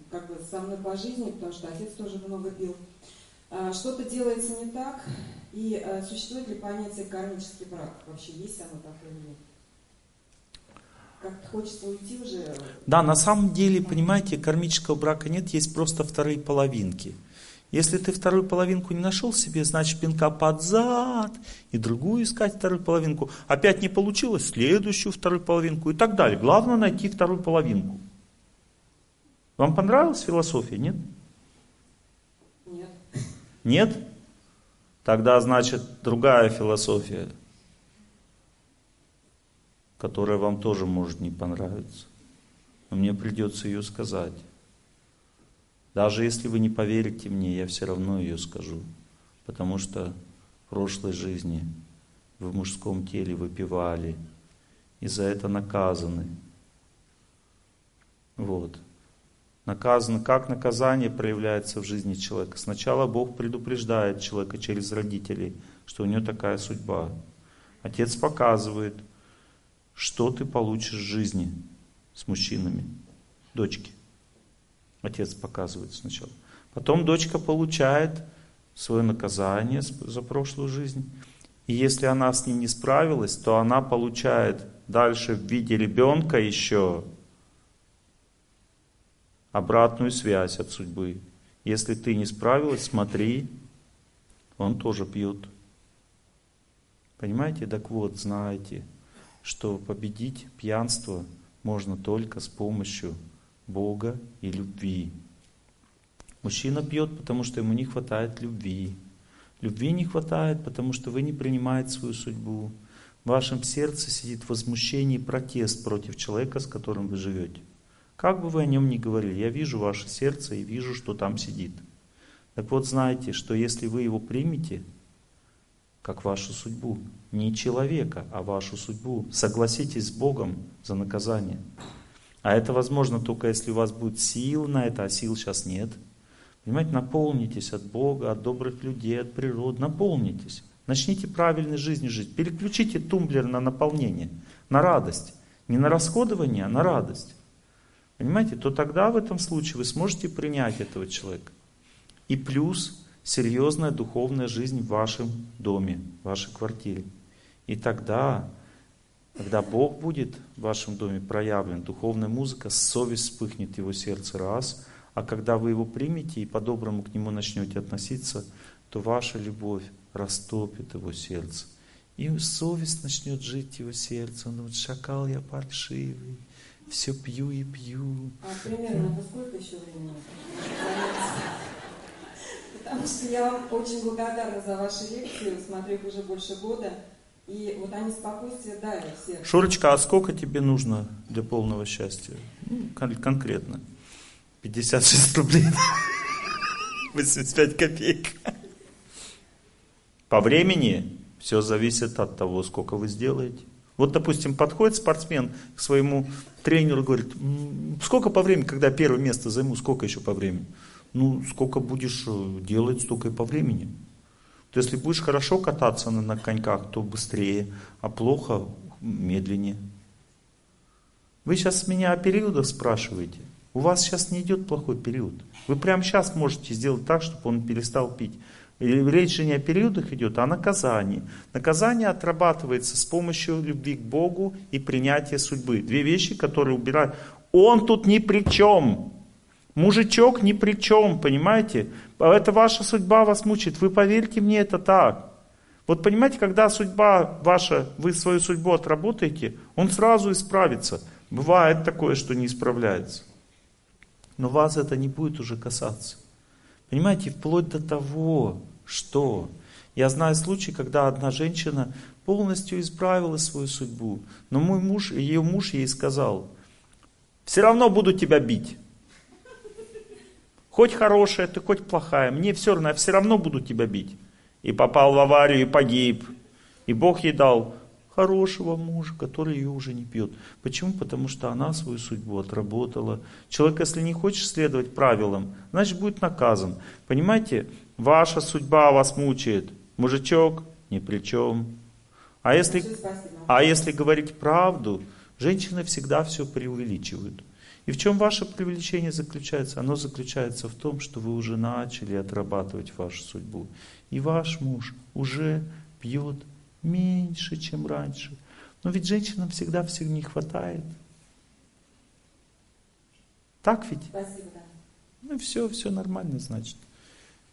[SPEAKER 8] как бы со мной по жизни, потому что отец тоже много пил. А, Что-то делается не так, и а, существует ли понятие кармический брак? Вообще есть оно такое или нет? Как-то хочется уйти уже.
[SPEAKER 1] Да, на самом деле, понимаете, кармического брака нет, есть просто вторые половинки. Если ты вторую половинку не нашел себе, значит пинка под зад, и другую искать вторую половинку. Опять не получилось, следующую вторую половинку и так далее. Главное найти вторую половинку. Вам понравилась философия, нет?
[SPEAKER 8] Нет.
[SPEAKER 1] Нет? Тогда, значит, другая философия, которая вам тоже может не понравиться. Но мне придется ее сказать. Даже если вы не поверите мне, я все равно ее скажу. Потому что в прошлой жизни вы в мужском теле выпивали, и за это наказаны. Вот. Наказано, как наказание проявляется в жизни человека. Сначала Бог предупреждает человека через родителей, что у него такая судьба. Отец показывает, что ты получишь в жизни с мужчинами, дочки. Отец показывает сначала. Потом дочка получает свое наказание за прошлую жизнь. И если она с ним не справилась, то она получает дальше в виде ребенка еще обратную связь от судьбы. Если ты не справилась, смотри, он тоже пьет. Понимаете? Так вот, знаете, что победить пьянство можно только с помощью Бога и любви. Мужчина пьет, потому что ему не хватает любви. Любви не хватает, потому что вы не принимаете свою судьбу. В вашем сердце сидит возмущение и протест против человека, с которым вы живете. Как бы вы о нем ни говорили, я вижу ваше сердце и вижу, что там сидит. Так вот, знайте, что если вы его примете, как вашу судьбу, не человека, а вашу судьбу, согласитесь с Богом за наказание. А это возможно только если у вас будет сил на это, а сил сейчас нет. Понимаете, наполнитесь от Бога, от добрых людей, от природы, наполнитесь. Начните правильной жизнью жить. Переключите тумблер на наполнение, на радость. Не на расходование, а на радость. Понимаете, то тогда в этом случае вы сможете принять этого человека. И плюс серьезная духовная жизнь в вашем доме, в вашей квартире. И тогда, когда Бог будет в вашем доме проявлен, духовная музыка, совесть вспыхнет в его сердце раз, а когда вы его примете и по-доброму к нему начнете относиться, то ваша любовь растопит его сердце. И совесть начнет жить в его сердце. Он думает, шакал я паршивый, все пью и пью.
[SPEAKER 8] А примерно по сколько еще времени? Потому что я вам очень благодарна за ваши лекции, смотрю их уже больше года. И вот они спокойствие дарят всех.
[SPEAKER 1] Шурочка, а сколько тебе нужно для полного счастья? Ну, кон- конкретно. 56 рублей. 85 копеек. По времени все зависит от того, сколько вы сделаете. Вот, допустим, подходит спортсмен к своему тренеру и говорит, «М, сколько по времени, когда первое место займу, сколько еще по времени? Ну, сколько будешь э, делать, столько и по времени. Вот если будешь хорошо кататься на, на коньках, то быстрее, а плохо медленнее. Вы сейчас меня о периодах спрашиваете. У вас сейчас не идет плохой период. Вы прямо сейчас можете сделать так, чтобы он перестал пить. И речь же не о периодах идет, а о наказании. Наказание отрабатывается с помощью любви к Богу и принятия судьбы. Две вещи, которые убирают. Он тут ни при чем. Мужичок ни при чем, понимаете? Это ваша судьба вас мучает. Вы поверьте мне, это так. Вот понимаете, когда судьба ваша, вы свою судьбу отработаете, он сразу исправится. Бывает такое, что не исправляется. Но вас это не будет уже касаться. Понимаете, вплоть до того, что я знаю случай, когда одна женщина полностью исправила свою судьбу, но мой муж, ее муж ей сказал, все равно буду тебя бить. Хоть хорошая ты, хоть плохая, мне все равно, я все равно буду тебя бить. И попал в аварию, и погиб. И Бог ей дал хорошего мужа, который ее уже не пьет. Почему? Потому что она свою судьбу отработала. Человек, если не хочет следовать правилам, значит будет наказан. Понимаете, ваша судьба вас мучает. Мужичок ни при чем. А если, а если говорить правду, женщины всегда все преувеличивают. И в чем ваше привлечение заключается? Оно заключается в том, что вы уже начали отрабатывать вашу судьбу. И ваш муж уже пьет меньше, чем раньше. Но ведь женщинам всегда всего не хватает. Так ведь?
[SPEAKER 8] Спасибо, да.
[SPEAKER 1] Ну все, все нормально, значит.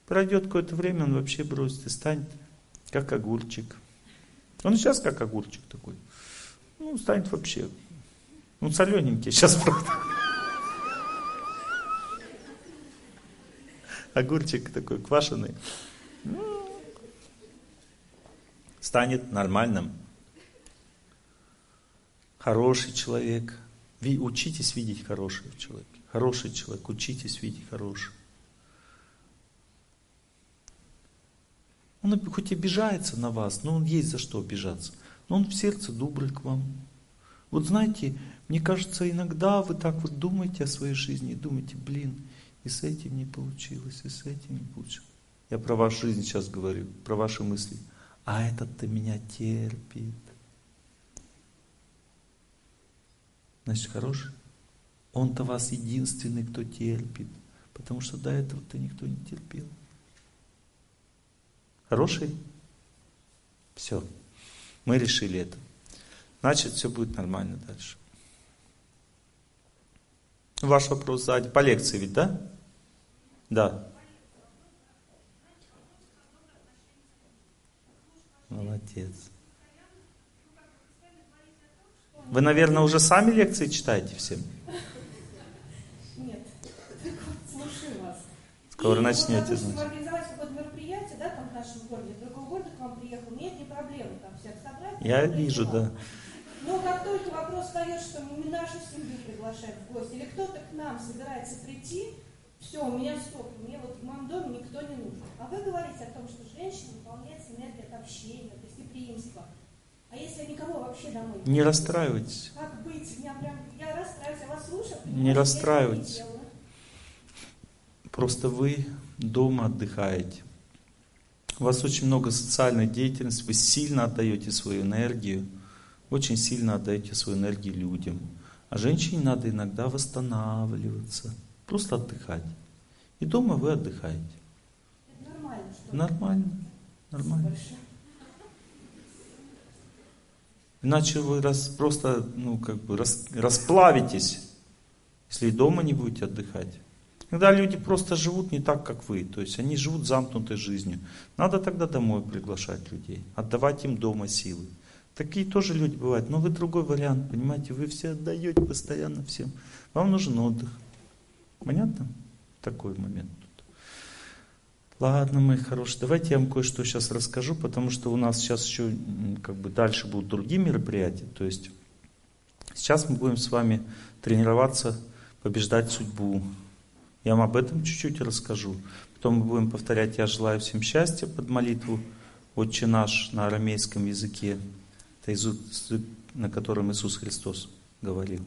[SPEAKER 1] Пройдет какое-то время, он вообще бросит и станет как огурчик. Он сейчас как огурчик такой. Ну, станет вообще. Ну, солененький сейчас, правда. Огурчик такой квашеный. Ну, станет нормальным. Хороший человек. Ви- Учитесь видеть хорошего человека. Хороший человек, учитесь видеть хороший. Он хоть обижается на вас, но он есть за что обижаться. Но он в сердце добрый к вам. Вот знаете, мне кажется, иногда вы так вот думаете о своей жизни и думаете, блин, и с этим не получилось, и с этим не получилось. Я про вашу жизнь сейчас говорю, про ваши мысли. А этот-то меня терпит. Значит, хороший? Он-то вас единственный, кто терпит. Потому что до этого-то никто не терпел. Хороший? Все. Мы решили это. Значит, все будет нормально дальше. Ваш вопрос сзади. По лекции ведь, да? Да. Молодец. Вы, наверное, уже сами лекции читаете всем?
[SPEAKER 3] Нет, слушаю вас.
[SPEAKER 1] Скоро
[SPEAKER 3] И
[SPEAKER 1] начнете, значит.
[SPEAKER 3] организовать какое-то мероприятие, да, там в нашем городе, в другой город к вам приехал, нет не проблемы там всех собрать.
[SPEAKER 1] Я вижу, да.
[SPEAKER 3] Но как только вопрос
[SPEAKER 9] встает, что мы нашу семью приглашаем в гости, или кто-то к нам собирается прийти, все, у меня стоп, мне вот в моем доме никто не нужен. А вы говорите о том, что женщина выполняется энергия от общения, гостеприимства. А если я никого вообще домой
[SPEAKER 1] Не расстраивайтесь.
[SPEAKER 9] Как быть? Меня прям, я расстраиваюсь, я вас слушаю.
[SPEAKER 1] Не
[SPEAKER 9] я
[SPEAKER 1] расстраивайтесь.
[SPEAKER 9] не.
[SPEAKER 1] Просто вы дома отдыхаете. У вас очень много социальной деятельности, вы сильно отдаете свою энергию, очень сильно отдаете свою энергию людям. А женщине надо иногда восстанавливаться, просто отдыхать. И дома вы отдыхаете.
[SPEAKER 9] Это нормально, что
[SPEAKER 1] Нормально, нормально.
[SPEAKER 9] Большое.
[SPEAKER 1] Иначе вы рас- просто, ну, как бы рас- расплавитесь, если дома не будете отдыхать. Иногда люди просто живут не так, как вы. То есть они живут замкнутой жизнью. Надо тогда домой приглашать людей, отдавать им дома силы. Такие тоже люди бывают. Но вы другой вариант, понимаете? Вы все отдаете постоянно всем. Вам нужен отдых. Понятно? Такой момент. Ладно, мои хорошие, давайте я вам кое-что сейчас расскажу, потому что у нас сейчас еще как бы дальше будут другие мероприятия. То есть сейчас мы будем с вами тренироваться побеждать судьбу. Я вам об этом чуть-чуть расскажу. Потом мы будем повторять «Я желаю всем счастья» под молитву «Отче наш» на арамейском языке. Это язык, на котором Иисус Христос говорил.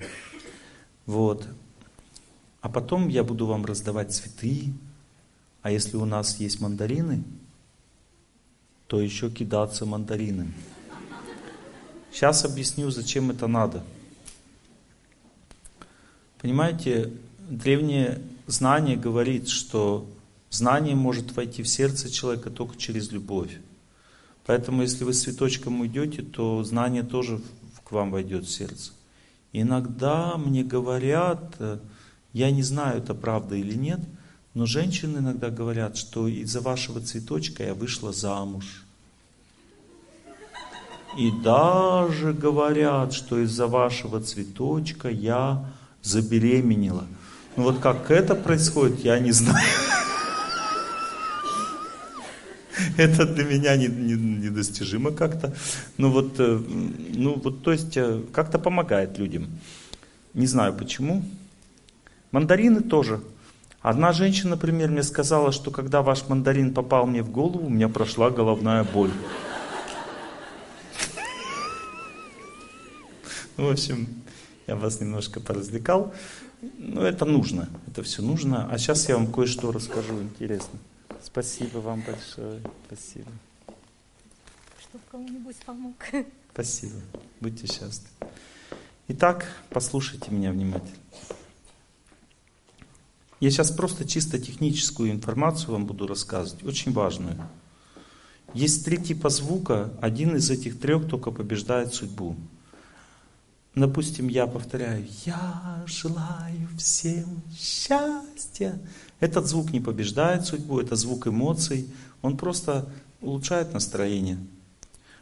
[SPEAKER 1] Вот. А потом я буду вам раздавать цветы. А если у нас есть мандарины, то еще кидаться мандаринами. Сейчас объясню, зачем это надо. Понимаете, древнее знание говорит, что знание может войти в сердце человека только через любовь. Поэтому, если вы с цветочком уйдете, то знание тоже к вам войдет в сердце. Иногда мне говорят, э, я не знаю, это правда или нет, но женщины иногда говорят, что из-за вашего цветочка я вышла замуж. И даже говорят, что из-за вашего цветочка я забеременела. Ну вот как это происходит, я не знаю. Это для меня не- не- недостижимо как-то. Ну вот, э, ну вот, то есть э, как-то помогает людям. Не знаю почему. Мандарины тоже. Одна женщина, например, мне сказала, что когда ваш мандарин попал мне в голову, у меня прошла головная боль. Ну, В общем, я вас немножко поразвлекал. Но это нужно, это все нужно. А сейчас я вам кое-что расскажу интересно. Спасибо вам большое. Спасибо.
[SPEAKER 5] Чтоб кому-нибудь помог.
[SPEAKER 1] Спасибо. Будьте счастливы. Итак, послушайте меня внимательно. Я сейчас просто чисто техническую информацию вам буду рассказывать, очень важную. Есть три типа звука, один из этих трех только побеждает судьбу. Допустим, я повторяю, я желаю всем счастья. Этот звук не побеждает судьбу, это звук эмоций, он просто улучшает настроение.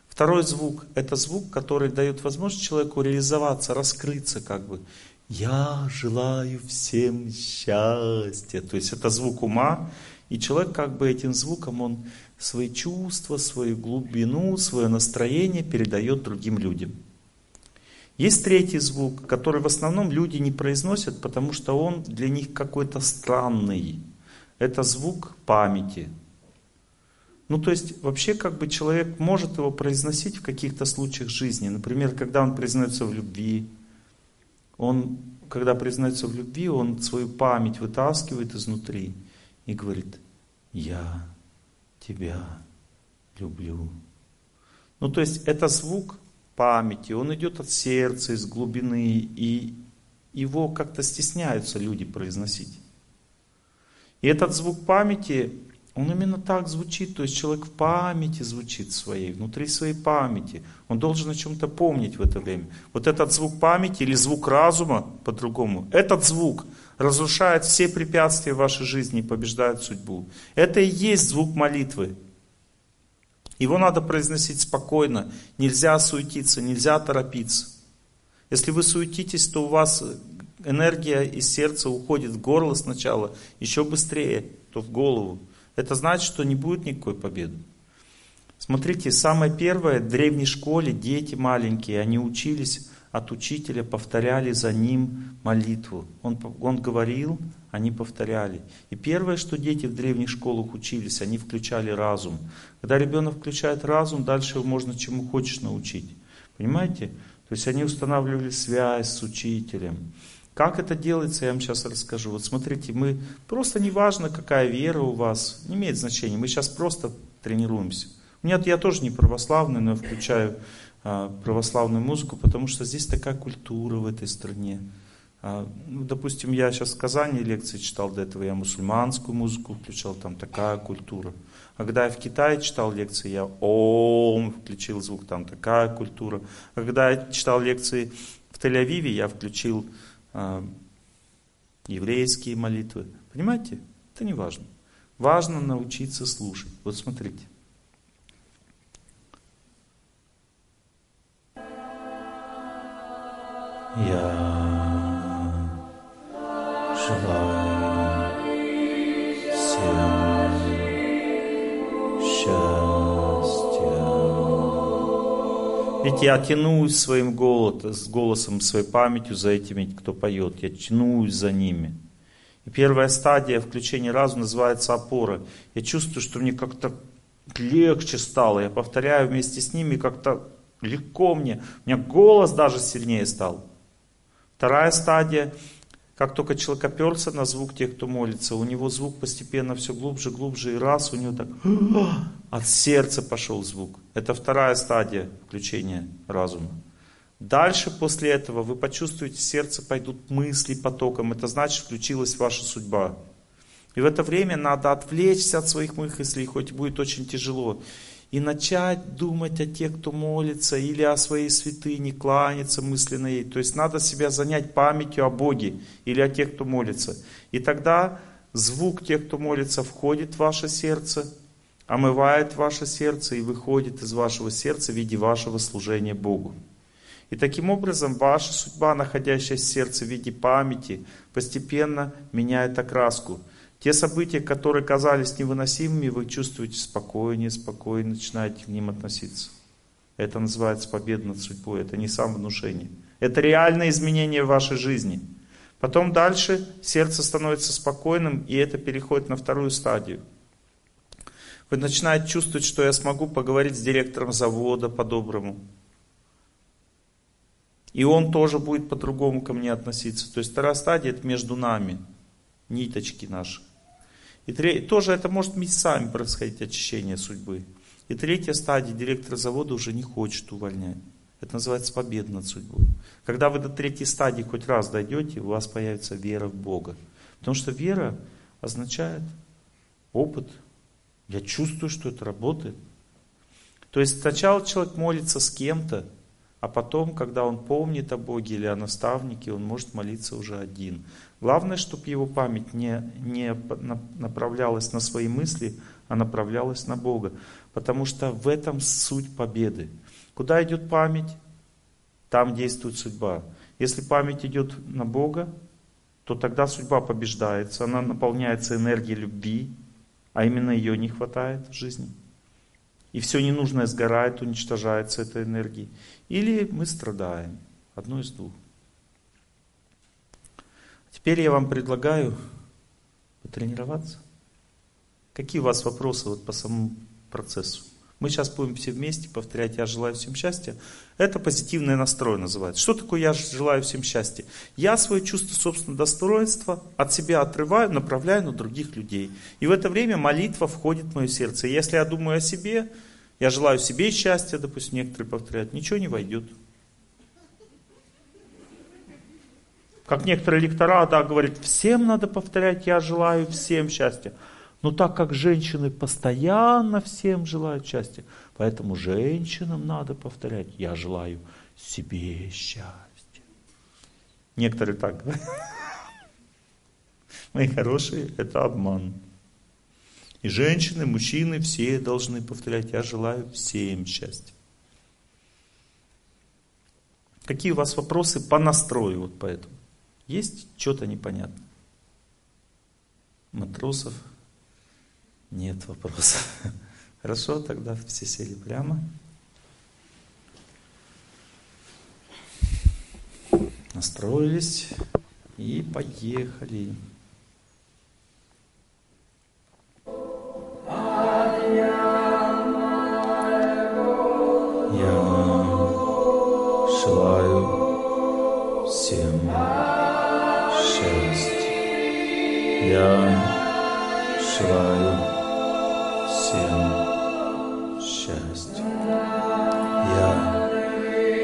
[SPEAKER 1] Второй звук – это звук, который дает возможность человеку реализоваться, раскрыться как бы. Я желаю всем счастья. То есть это звук ума, и человек как бы этим звуком, он свои чувства, свою глубину, свое настроение передает другим людям. Есть третий звук, который в основном люди не произносят, потому что он для них какой-то странный. Это звук памяти. Ну, то есть, вообще, как бы человек может его произносить в каких-то случаях жизни. Например, когда он признается в любви, он, когда признается в любви, он свою память вытаскивает изнутри и говорит, я тебя люблю. Ну, то есть, это звук памяти, он идет от сердца, из глубины, и его как-то стесняются люди произносить. И этот звук памяти, он именно так звучит, то есть человек в памяти звучит своей, внутри своей памяти. Он должен о чем-то помнить в это время. Вот этот звук памяти или звук разума, по-другому, этот звук разрушает все препятствия в вашей жизни и побеждает судьбу. Это и есть звук молитвы. Его надо произносить спокойно, нельзя суетиться, нельзя торопиться. Если вы суетитесь, то у вас энергия из сердца уходит в горло сначала, еще быстрее, то в голову. Это значит, что не будет никакой победы. Смотрите, самое первое, в древней школе дети маленькие, они учились от учителя, повторяли за ним молитву. Он, он говорил, они повторяли. И первое, что дети в древних школах учились, они включали разум. Когда ребенок включает разум, дальше его можно чему хочешь научить. Понимаете? То есть они устанавливали связь с учителем. Как это делается, я вам сейчас расскажу. Вот смотрите, мы просто неважно, какая вера у вас, не имеет значения. Мы сейчас просто тренируемся. У меня я тоже не православный, но я включаю а, православную музыку, потому что здесь такая культура в этой стране. А, ну, допустим, я сейчас в Казани лекции читал до этого, я мусульманскую музыку включал, там такая культура. А когда я в Китае читал лекции, я ом включил звук, там такая культура. А когда я читал лекции в Тель-Авиве, я включил еврейские молитвы. Понимаете? Это не важно. Важно научиться слушать. Вот смотрите. Я желаю Ведь я тянусь своим голосом, своей памятью за этими, кто поет. Я тянусь за ними. И первая стадия включения разума называется опора. Я чувствую, что мне как-то легче стало. Я повторяю вместе с ними, как-то легко мне. У меня голос даже сильнее стал. Вторая стадия, как только человек оперся на звук тех, кто молится, у него звук постепенно все глубже, глубже, и раз у него так от сердца пошел звук. Это вторая стадия включения разума. Дальше после этого вы почувствуете, в сердце пойдут мысли потоком. Это значит, включилась ваша судьба. И в это время надо отвлечься от своих мыслей, хоть будет очень тяжело и начать думать о тех, кто молится, или о своей святыне, кланяться мысленно ей. То есть надо себя занять памятью о Боге или о тех, кто молится. И тогда звук тех, кто молится, входит в ваше сердце, омывает ваше сердце и выходит из вашего сердца в виде вашего служения Богу. И таким образом ваша судьба, находящаяся в сердце в виде памяти, постепенно меняет окраску – те события, которые казались невыносимыми, вы чувствуете спокойнее, спокойно начинаете к ним относиться. Это называется победа над судьбой. Это не самовнушение. Это реальное изменение в вашей жизни. Потом дальше сердце становится спокойным, и это переходит на вторую стадию. Вы начинаете чувствовать, что я смогу поговорить с директором завода по-доброму. И он тоже будет по-другому ко мне относиться. То есть вторая стадия это между нами, ниточки наши. И треть, тоже это может месяцами происходить очищение судьбы. И третья стадия, директор завода уже не хочет увольнять. Это называется победа над судьбой. Когда вы до третьей стадии хоть раз дойдете, у вас появится вера в Бога. Потому что вера означает опыт. Я чувствую, что это работает. То есть сначала человек молится с кем-то, а потом, когда он помнит о Боге или о наставнике, он может молиться уже один. Главное, чтобы его память не, не направлялась на свои мысли, а направлялась на Бога. Потому что в этом суть победы. Куда идет память? Там действует судьба. Если память идет на Бога, то тогда судьба побеждается, она наполняется энергией любви, а именно ее не хватает в жизни. И все ненужное сгорает, уничтожается этой энергией. Или мы страдаем. Одно из двух. Теперь я вам предлагаю потренироваться. Какие у вас вопросы вот по самому процессу? Мы сейчас будем все вместе повторять «Я желаю всем счастья». Это позитивный настрой называется. Что такое «Я желаю всем счастья»? Я свое чувство собственного достоинства от себя отрываю, направляю на других людей. И в это время молитва входит в мое сердце. Если я думаю о себе, я желаю себе счастья, допустим, некоторые повторяют, ничего не войдет. Как некоторые лектора, да, говорят, всем надо повторять, я желаю всем счастья. Но так как женщины постоянно всем желают счастья, поэтому женщинам надо повторять, я желаю себе счастья. Некоторые так говорят. Мои хорошие, это обман. И женщины, мужчины, все должны повторять, я желаю всем счастья. Какие у вас вопросы по настрою вот поэтому? Есть что-то непонятно? Матросов нет вопросов. Хорошо, тогда все сели прямо. Настроились и поехали. Я Я желаю всем счастья. Я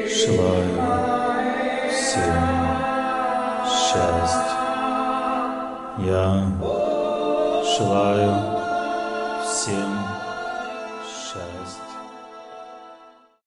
[SPEAKER 1] желаю всем счастья. Я желаю всем.